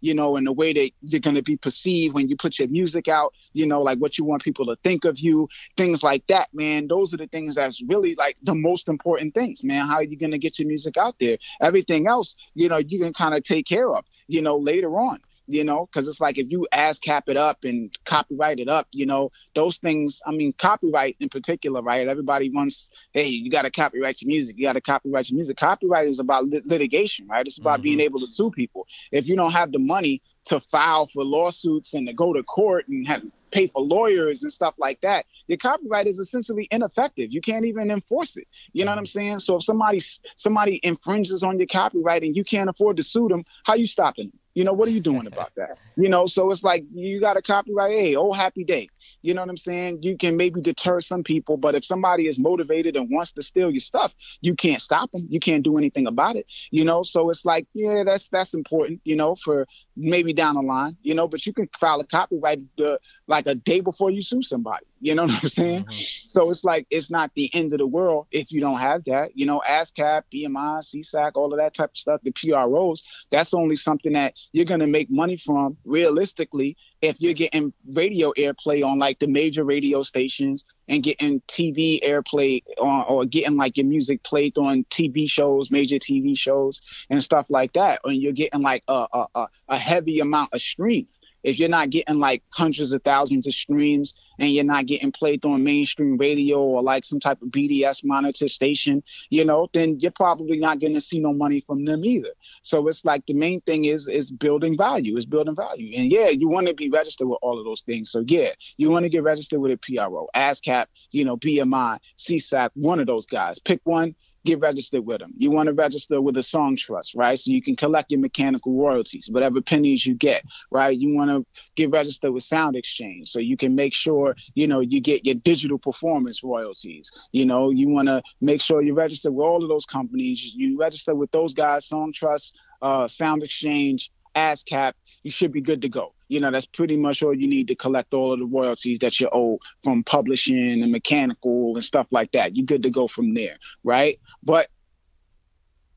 you know, and the way that you're going to be perceived when you put your music out, you know, like what you want people to think of you, things like that, man. Those are the things that's really like the most important things, man. How are you going to get your music out there? Everything else, you know, you can kind of take care of, you know, later on you know, because it's like if you ASCAP it up and copyright it up, you know, those things. I mean, copyright in particular, right? Everybody wants, hey, you got to copyright your music. You got to copyright your music. Copyright is about lit- litigation, right? It's about mm-hmm. being able to sue people. If you don't have the money to file for lawsuits and to go to court and have pay for lawyers and stuff like that, your copyright is essentially ineffective. You can't even enforce it. You know what I'm saying? So if somebody somebody infringes on your copyright and you can't afford to sue them, how you stopping them? You know, what are you doing about that? You know, so it's like you got a copyright. Hey, oh, happy day. You know what I'm saying? You can maybe deter some people, but if somebody is motivated and wants to steal your stuff, you can't stop them. You can't do anything about it. You know, so it's like, yeah, that's that's important. You know, for maybe down the line. You know, but you can file a copyright uh, like a day before you sue somebody. You know [laughs] what I'm saying? Mm-hmm. So it's like it's not the end of the world if you don't have that. You know, ASCAP, BMI, SESAC, all of that type of stuff, the PROs. That's only something that you're gonna make money from realistically if you're getting radio airplay on like the major radio stations and getting TV airplay on, or getting like your music played on TV shows, major TV shows, and stuff like that. And you're getting like a, a, a heavy amount of streams if you're not getting like hundreds of thousands of streams and you're not getting played on mainstream radio or like some type of BDS monitor station, you know, then you're probably not going to see no money from them either. So it's like the main thing is is building value, is building value. And yeah, you want to be registered with all of those things. So yeah, you want to get registered with a PRO, ASCAP, you know, BMI, SESAC, one of those guys. Pick one get registered with them. You want to register with a Songtrust, right? So you can collect your mechanical royalties, whatever pennies you get, right? You want to get registered with SoundExchange so you can make sure, you know, you get your digital performance royalties. You know, you want to make sure you register with all of those companies. You register with those guys, Songtrust, uh, SoundExchange, ASCAP, you should be good to go. You know, that's pretty much all you need to collect all of the royalties that you owe from publishing and mechanical and stuff like that. You're good to go from there, right? But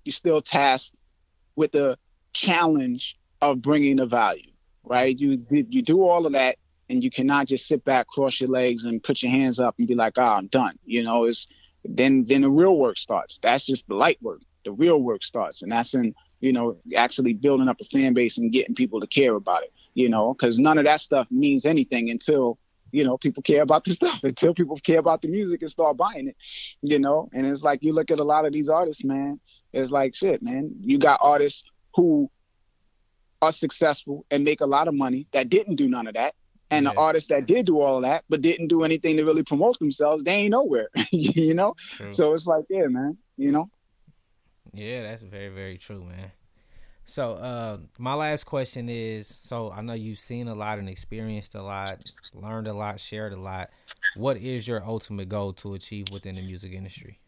you're still tasked with the challenge of bringing the value, right? You you do all of that, and you cannot just sit back, cross your legs, and put your hands up and be like, "Ah, oh, I'm done." You know, it's then then the real work starts. That's just the light work. The real work starts, and that's in you know, actually building up a fan base and getting people to care about it, you know, because none of that stuff means anything until, you know, people care about the [laughs] stuff, until people care about the music and start buying it, you know. And it's like you look at a lot of these artists, man, it's like shit, man. You got artists who are successful and make a lot of money that didn't do none of that. And yeah. the artists that did do all of that but didn't do anything to really promote themselves, they ain't nowhere. [laughs] you know? True. So it's like, yeah, man, you know. Yeah, that's very very true, man. So, uh, my last question is: so I know you've seen a lot and experienced a lot, learned a lot, shared a lot. What is your ultimate goal to achieve within the music industry?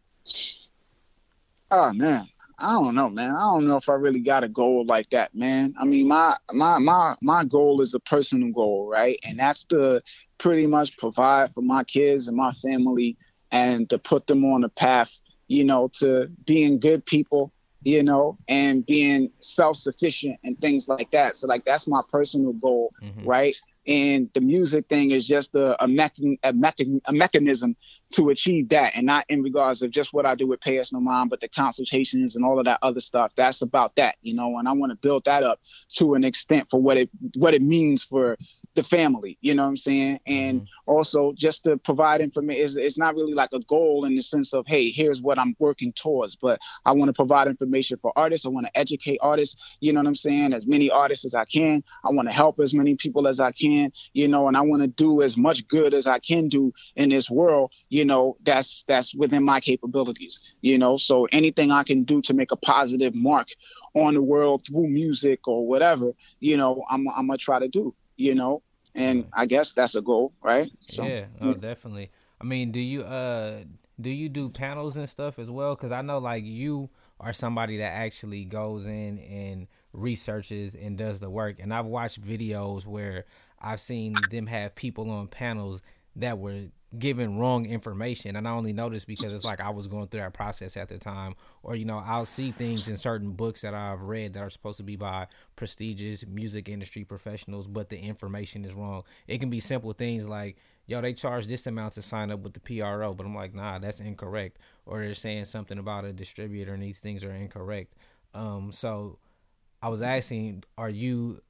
Oh man, I don't know, man. I don't know if I really got a goal like that, man. I mean, my my my my goal is a personal goal, right? And that's to pretty much provide for my kids and my family and to put them on a path you know, to being good people, you know, and being self sufficient and things like that. So, like, that's my personal goal, mm-hmm. right? and the music thing is just a, a, mechan- a, mechan- a mechanism to achieve that and not in regards of just what i do with pay us no mind but the consultations and all of that other stuff that's about that you know and i want to build that up to an extent for what it what it means for the family you know what i'm saying and mm-hmm. also just to provide information it's, it's not really like a goal in the sense of hey here's what i'm working towards but i want to provide information for artists i want to educate artists you know what i'm saying as many artists as i can i want to help as many people as i can can, you know, and I want to do as much good as I can do in this world, you know, that's that's within my capabilities, you know. So anything I can do to make a positive mark on the world through music or whatever, you know, I'm I'm gonna try to do, you know. And I guess that's a goal, right? So, yeah, oh, definitely. I mean, do you uh do you do panels and stuff as well? Because I know like you are somebody that actually goes in and researches and does the work. And I've watched videos where I've seen them have people on panels that were given wrong information. And I only noticed because it's like I was going through that process at the time. Or you know I'll see things in certain books that I've read that are supposed to be by prestigious music industry professionals but the information is wrong. It can be simple things like yo they charge this amount to sign up with the PRO but I'm like nah that's incorrect. Or they're saying something about a distributor and these things are incorrect. Um so I was asking are you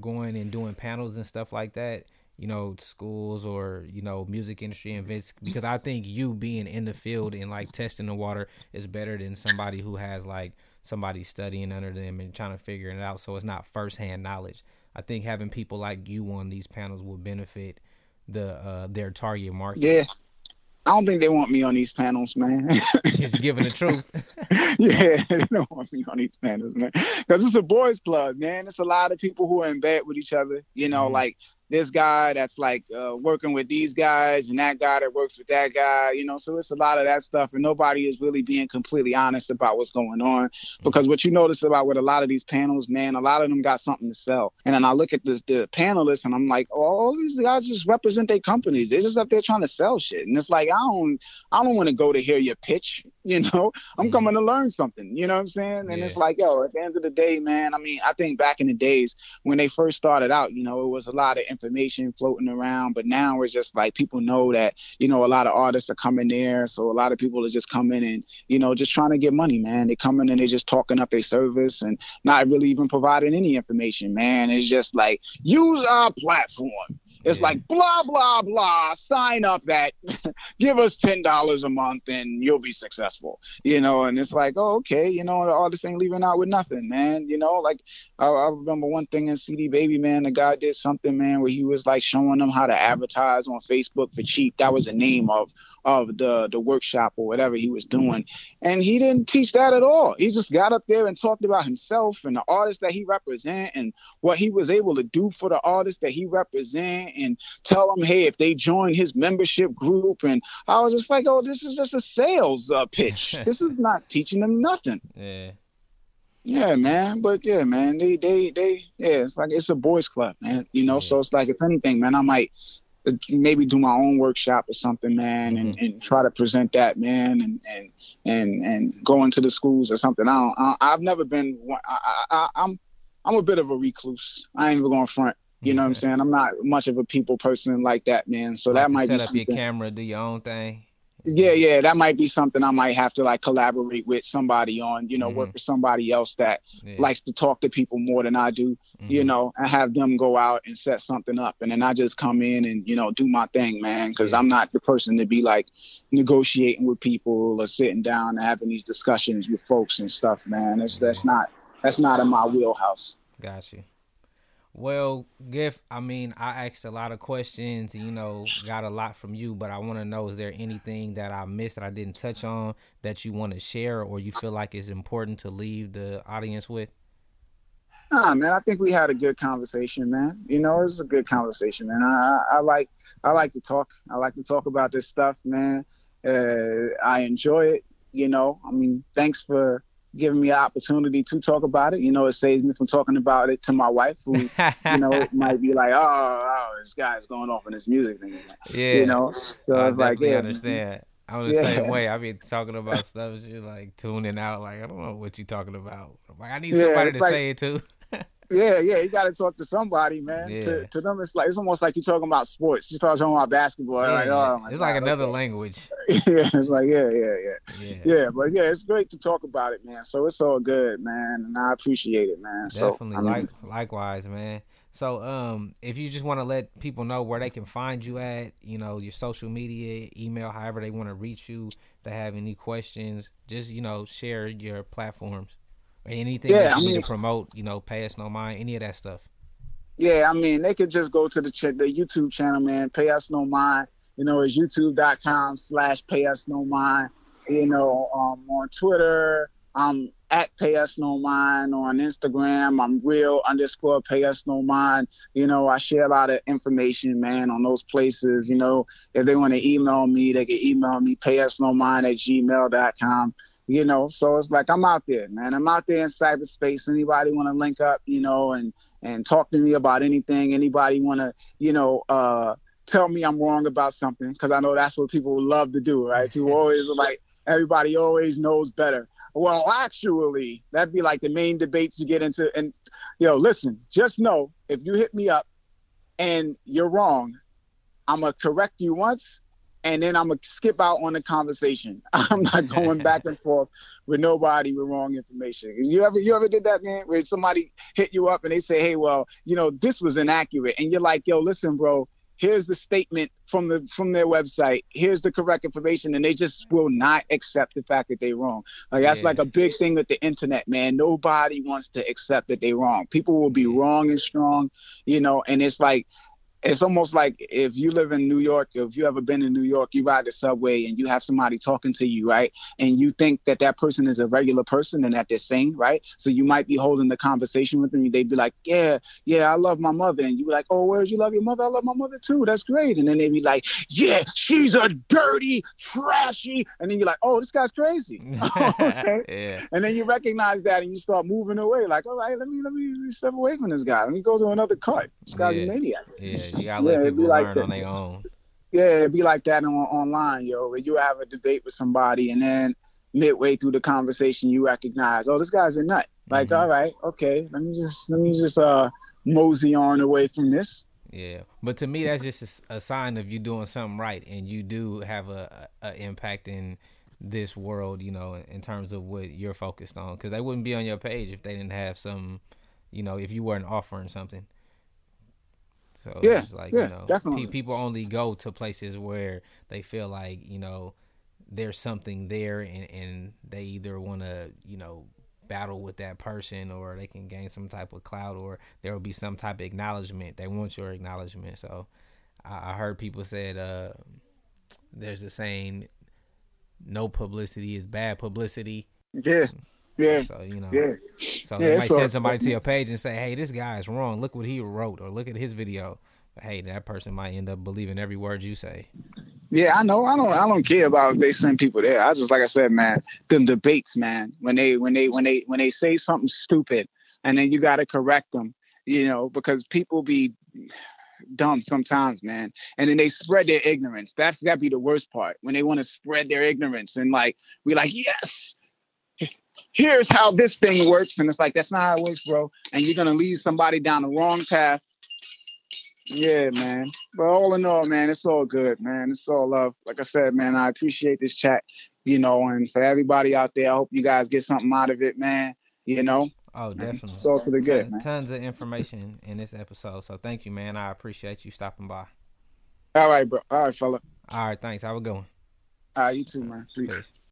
going and doing panels and stuff like that you know schools or you know music industry events because i think you being in the field and like testing the water is better than somebody who has like somebody studying under them and trying to figure it out so it's not firsthand knowledge i think having people like you on these panels will benefit the uh their target market yeah I don't think they want me on these panels, man. [laughs] [laughs] He's giving the truth. [laughs] yeah, they don't want me on these panels, man. Because it's a boys' club, man. It's a lot of people who are in bed with each other. You know, mm-hmm. like this guy that's like uh, working with these guys and that guy that works with that guy, you know. So it's a lot of that stuff, and nobody is really being completely honest about what's going on. Because what you notice about with a lot of these panels, man, a lot of them got something to sell. And then I look at this, the panelists, and I'm like, oh, all these guys just represent their companies. They're just up there trying to sell shit, and it's like I don't, I don't want to go to hear your pitch [laughs] You know, I'm mm-hmm. coming to learn something. You know what I'm saying? And yeah. it's like, yo, at the end of the day, man. I mean, I think back in the days when they first started out, you know, it was a lot of information floating around, but now it's just like people know that, you know, a lot of artists are coming there, so a lot of people are just coming and, you know, just trying to get money, man. They coming and they just talking up their service and not really even providing any information, man. It's just like use our platform it's yeah. like blah blah blah. Sign up at, [laughs] give us ten dollars a month and you'll be successful. You know, and it's like, oh okay, you know, the artist ain't leaving out with nothing, man. You know, like I, I remember one thing in CD Baby, man. The guy did something, man, where he was like showing them how to advertise on Facebook for cheap. That was the name of of the the workshop or whatever he was mm-hmm. doing, and he didn't teach that at all. He just got up there and talked about himself and the artists that he represent and what he was able to do for the artists that he represent and tell them, hey, if they join his membership group. And I was just like, oh, this is just a sales uh, pitch. [laughs] this is not teaching them nothing. Yeah. Yeah, man. But yeah, man, they they they yeah, it's like it's a boys club, man. You know, yeah. so it's like if anything, man, I might maybe do my own workshop or something, man, and, mm-hmm. and try to present that, man, and and and and go into the schools or something. I don't. I, have never been. I, I, I'm I'm a bit of a recluse. I ain't even going front. You know what I'm saying? I'm not much of a people person like that, man. So like that might set be up your camera, do your own thing. Yeah, yeah, that might be something I might have to like collaborate with somebody on. You know, mm-hmm. work with somebody else that yeah. likes to talk to people more than I do. Mm-hmm. You know, and have them go out and set something up, and then I just come in and you know do my thing, man. Because yeah. I'm not the person to be like negotiating with people or sitting down and having these discussions with folks and stuff, man. That's that's not that's not in my wheelhouse. Got you. Well, Giff, I mean, I asked a lot of questions, you know, got a lot from you, but I want to know is there anything that I missed that I didn't touch on that you want to share or you feel like is important to leave the audience with? Nah, man, I think we had a good conversation, man. You know, it was a good conversation, man. I, I like I like to talk. I like to talk about this stuff, man. Uh, I enjoy it. You know, I mean, thanks for giving me an opportunity to talk about it. You know, it saves me from talking about it to my wife, who you know [laughs] might be like, "Oh, oh, this guy's going off in his music thing." Yeah, you know. So I was like, "Yeah, understand." I'm the yeah. same way. [laughs] I be talking about stuff, she like tuning out, like I don't know what you talking about. Like I need somebody yeah, to like, say it to. Yeah, yeah, you got to talk to somebody, man. Yeah. To, to them, it's like it's almost like you're talking about sports. You start talking about basketball, yeah, like, oh, it's God, like another okay. language. [laughs] yeah, it's like yeah, yeah, yeah, yeah, yeah. But yeah, it's great to talk about it, man. So it's all good, man, and I appreciate it, man. Definitely, so, I mean, like likewise, man. So, um, if you just want to let people know where they can find you at, you know, your social media, email, however they want to reach you, if they have any questions, just you know, share your platforms anything yeah, that you I need mean, to promote, you know, pay us no mind, any of that stuff. Yeah, I mean, they could just go to the ch- the YouTube channel, man. Pay us no mind. You know, it's youtube.com slash pay us no mind. You know, um, on Twitter, I'm at pay us no mind. On Instagram, I'm real underscore pay us no mind. You know, I share a lot of information, man, on those places. You know, if they want to email me, they can email me pay us no mind at gmail.com you know so it's like i'm out there man. I'm out there in cyberspace. Anybody want to link up you know and and talk to me about anything? Anybody want to you know uh tell me i'm wrong about something? Because i know that's what people love to do right? People [laughs] always like everybody always knows better. Well actually that'd be like the main debates you get into. And you know listen just know if you hit me up and you're wrong i'm gonna correct you once and then I'm gonna skip out on the conversation. [laughs] I'm not going [laughs] back and forth with nobody with wrong information. You ever you ever did that, man? Where somebody hit you up and they say, "Hey, well, you know, this was inaccurate," and you're like, "Yo, listen, bro." Here's the statement from the from their website. Here's the correct information, and they just will not accept the fact that they're wrong. Like that's yeah. like a big thing with the internet, man. Nobody wants to accept that they're wrong. People will be wrong and strong, you know. And it's like it's almost like if you live in New York, if you ever been in New York, you ride the subway and you have somebody talking to you, right? And you think that that person is a regular person and that they're sane, right? So you might be holding the conversation with them. They'd be like, yeah, yeah, I love my mother. And you be like, oh, where'd you love your mother? I love my mother too. That's great. And then they'd be like, yeah, she's a dirty, trashy. And then you're like, oh, this guy's crazy. [laughs] [laughs] okay. yeah. And then you recognize that and you start moving away. Like, all right, let me, let me step away from this guy. Let me go to another cart. This guy's yeah. a maniac. Yeah. You gotta let yeah, people like learn that. on their own. Yeah, it'd be like that on, online, yo. Where you have a debate with somebody, and then midway through the conversation you recognize, oh, this guy's a nut. Like, Mhm. all right, okay, let me just let me just uh mosey on away from this. Yeah, but to me, that's just a sign of you doing something right, and you do have a, a, a impact in this world. You know, in, in terms of what you're focused on, because they wouldn't be on your page if they didn't have some. You know, if you weren't offering something. So Yeah, it's like yeah, you know, definitely. pe- people only go to places where they feel like you know there's something there, and and they either want to you know battle with that person or they can gain some type of clout or there will be some type of acknowledgement. They want your acknowledgement. So i, I heard people said uh there's a saying no publicity is bad publicity. Yeah, yeah, so you know yeah. so Yeah, they might send somebody to your page and say hey this guy is wrong look what he wrote or look at his video but hey that person might end up believing every word you say Yeah, I know. I don't. I don't care about if they send people there. I just like I said, man. Them debates, man. When they when they when they when they say something stupid, and then you got to correct them. You know, because people be dumb sometimes, man. And then they spread their ignorance. That's that be the worst part. When they want to spread their ignorance and like we like yes. Here's how this thing works, and it's like that's not how it works, bro. And you're gonna lead somebody down the wrong path yeah, man. But all in all, man, it's all good, man. It's all love. Like I said, man, I appreciate this chat, you know, and for everybody out there, I hope you guys get something out of it, man. You know, oh definitely it's all to the good, man. tons of information in this episode so thank you man i appreciate you stopping by All right, bro. All right, fella. all right thanks have a good one All right, you too, man. Peace. Peace.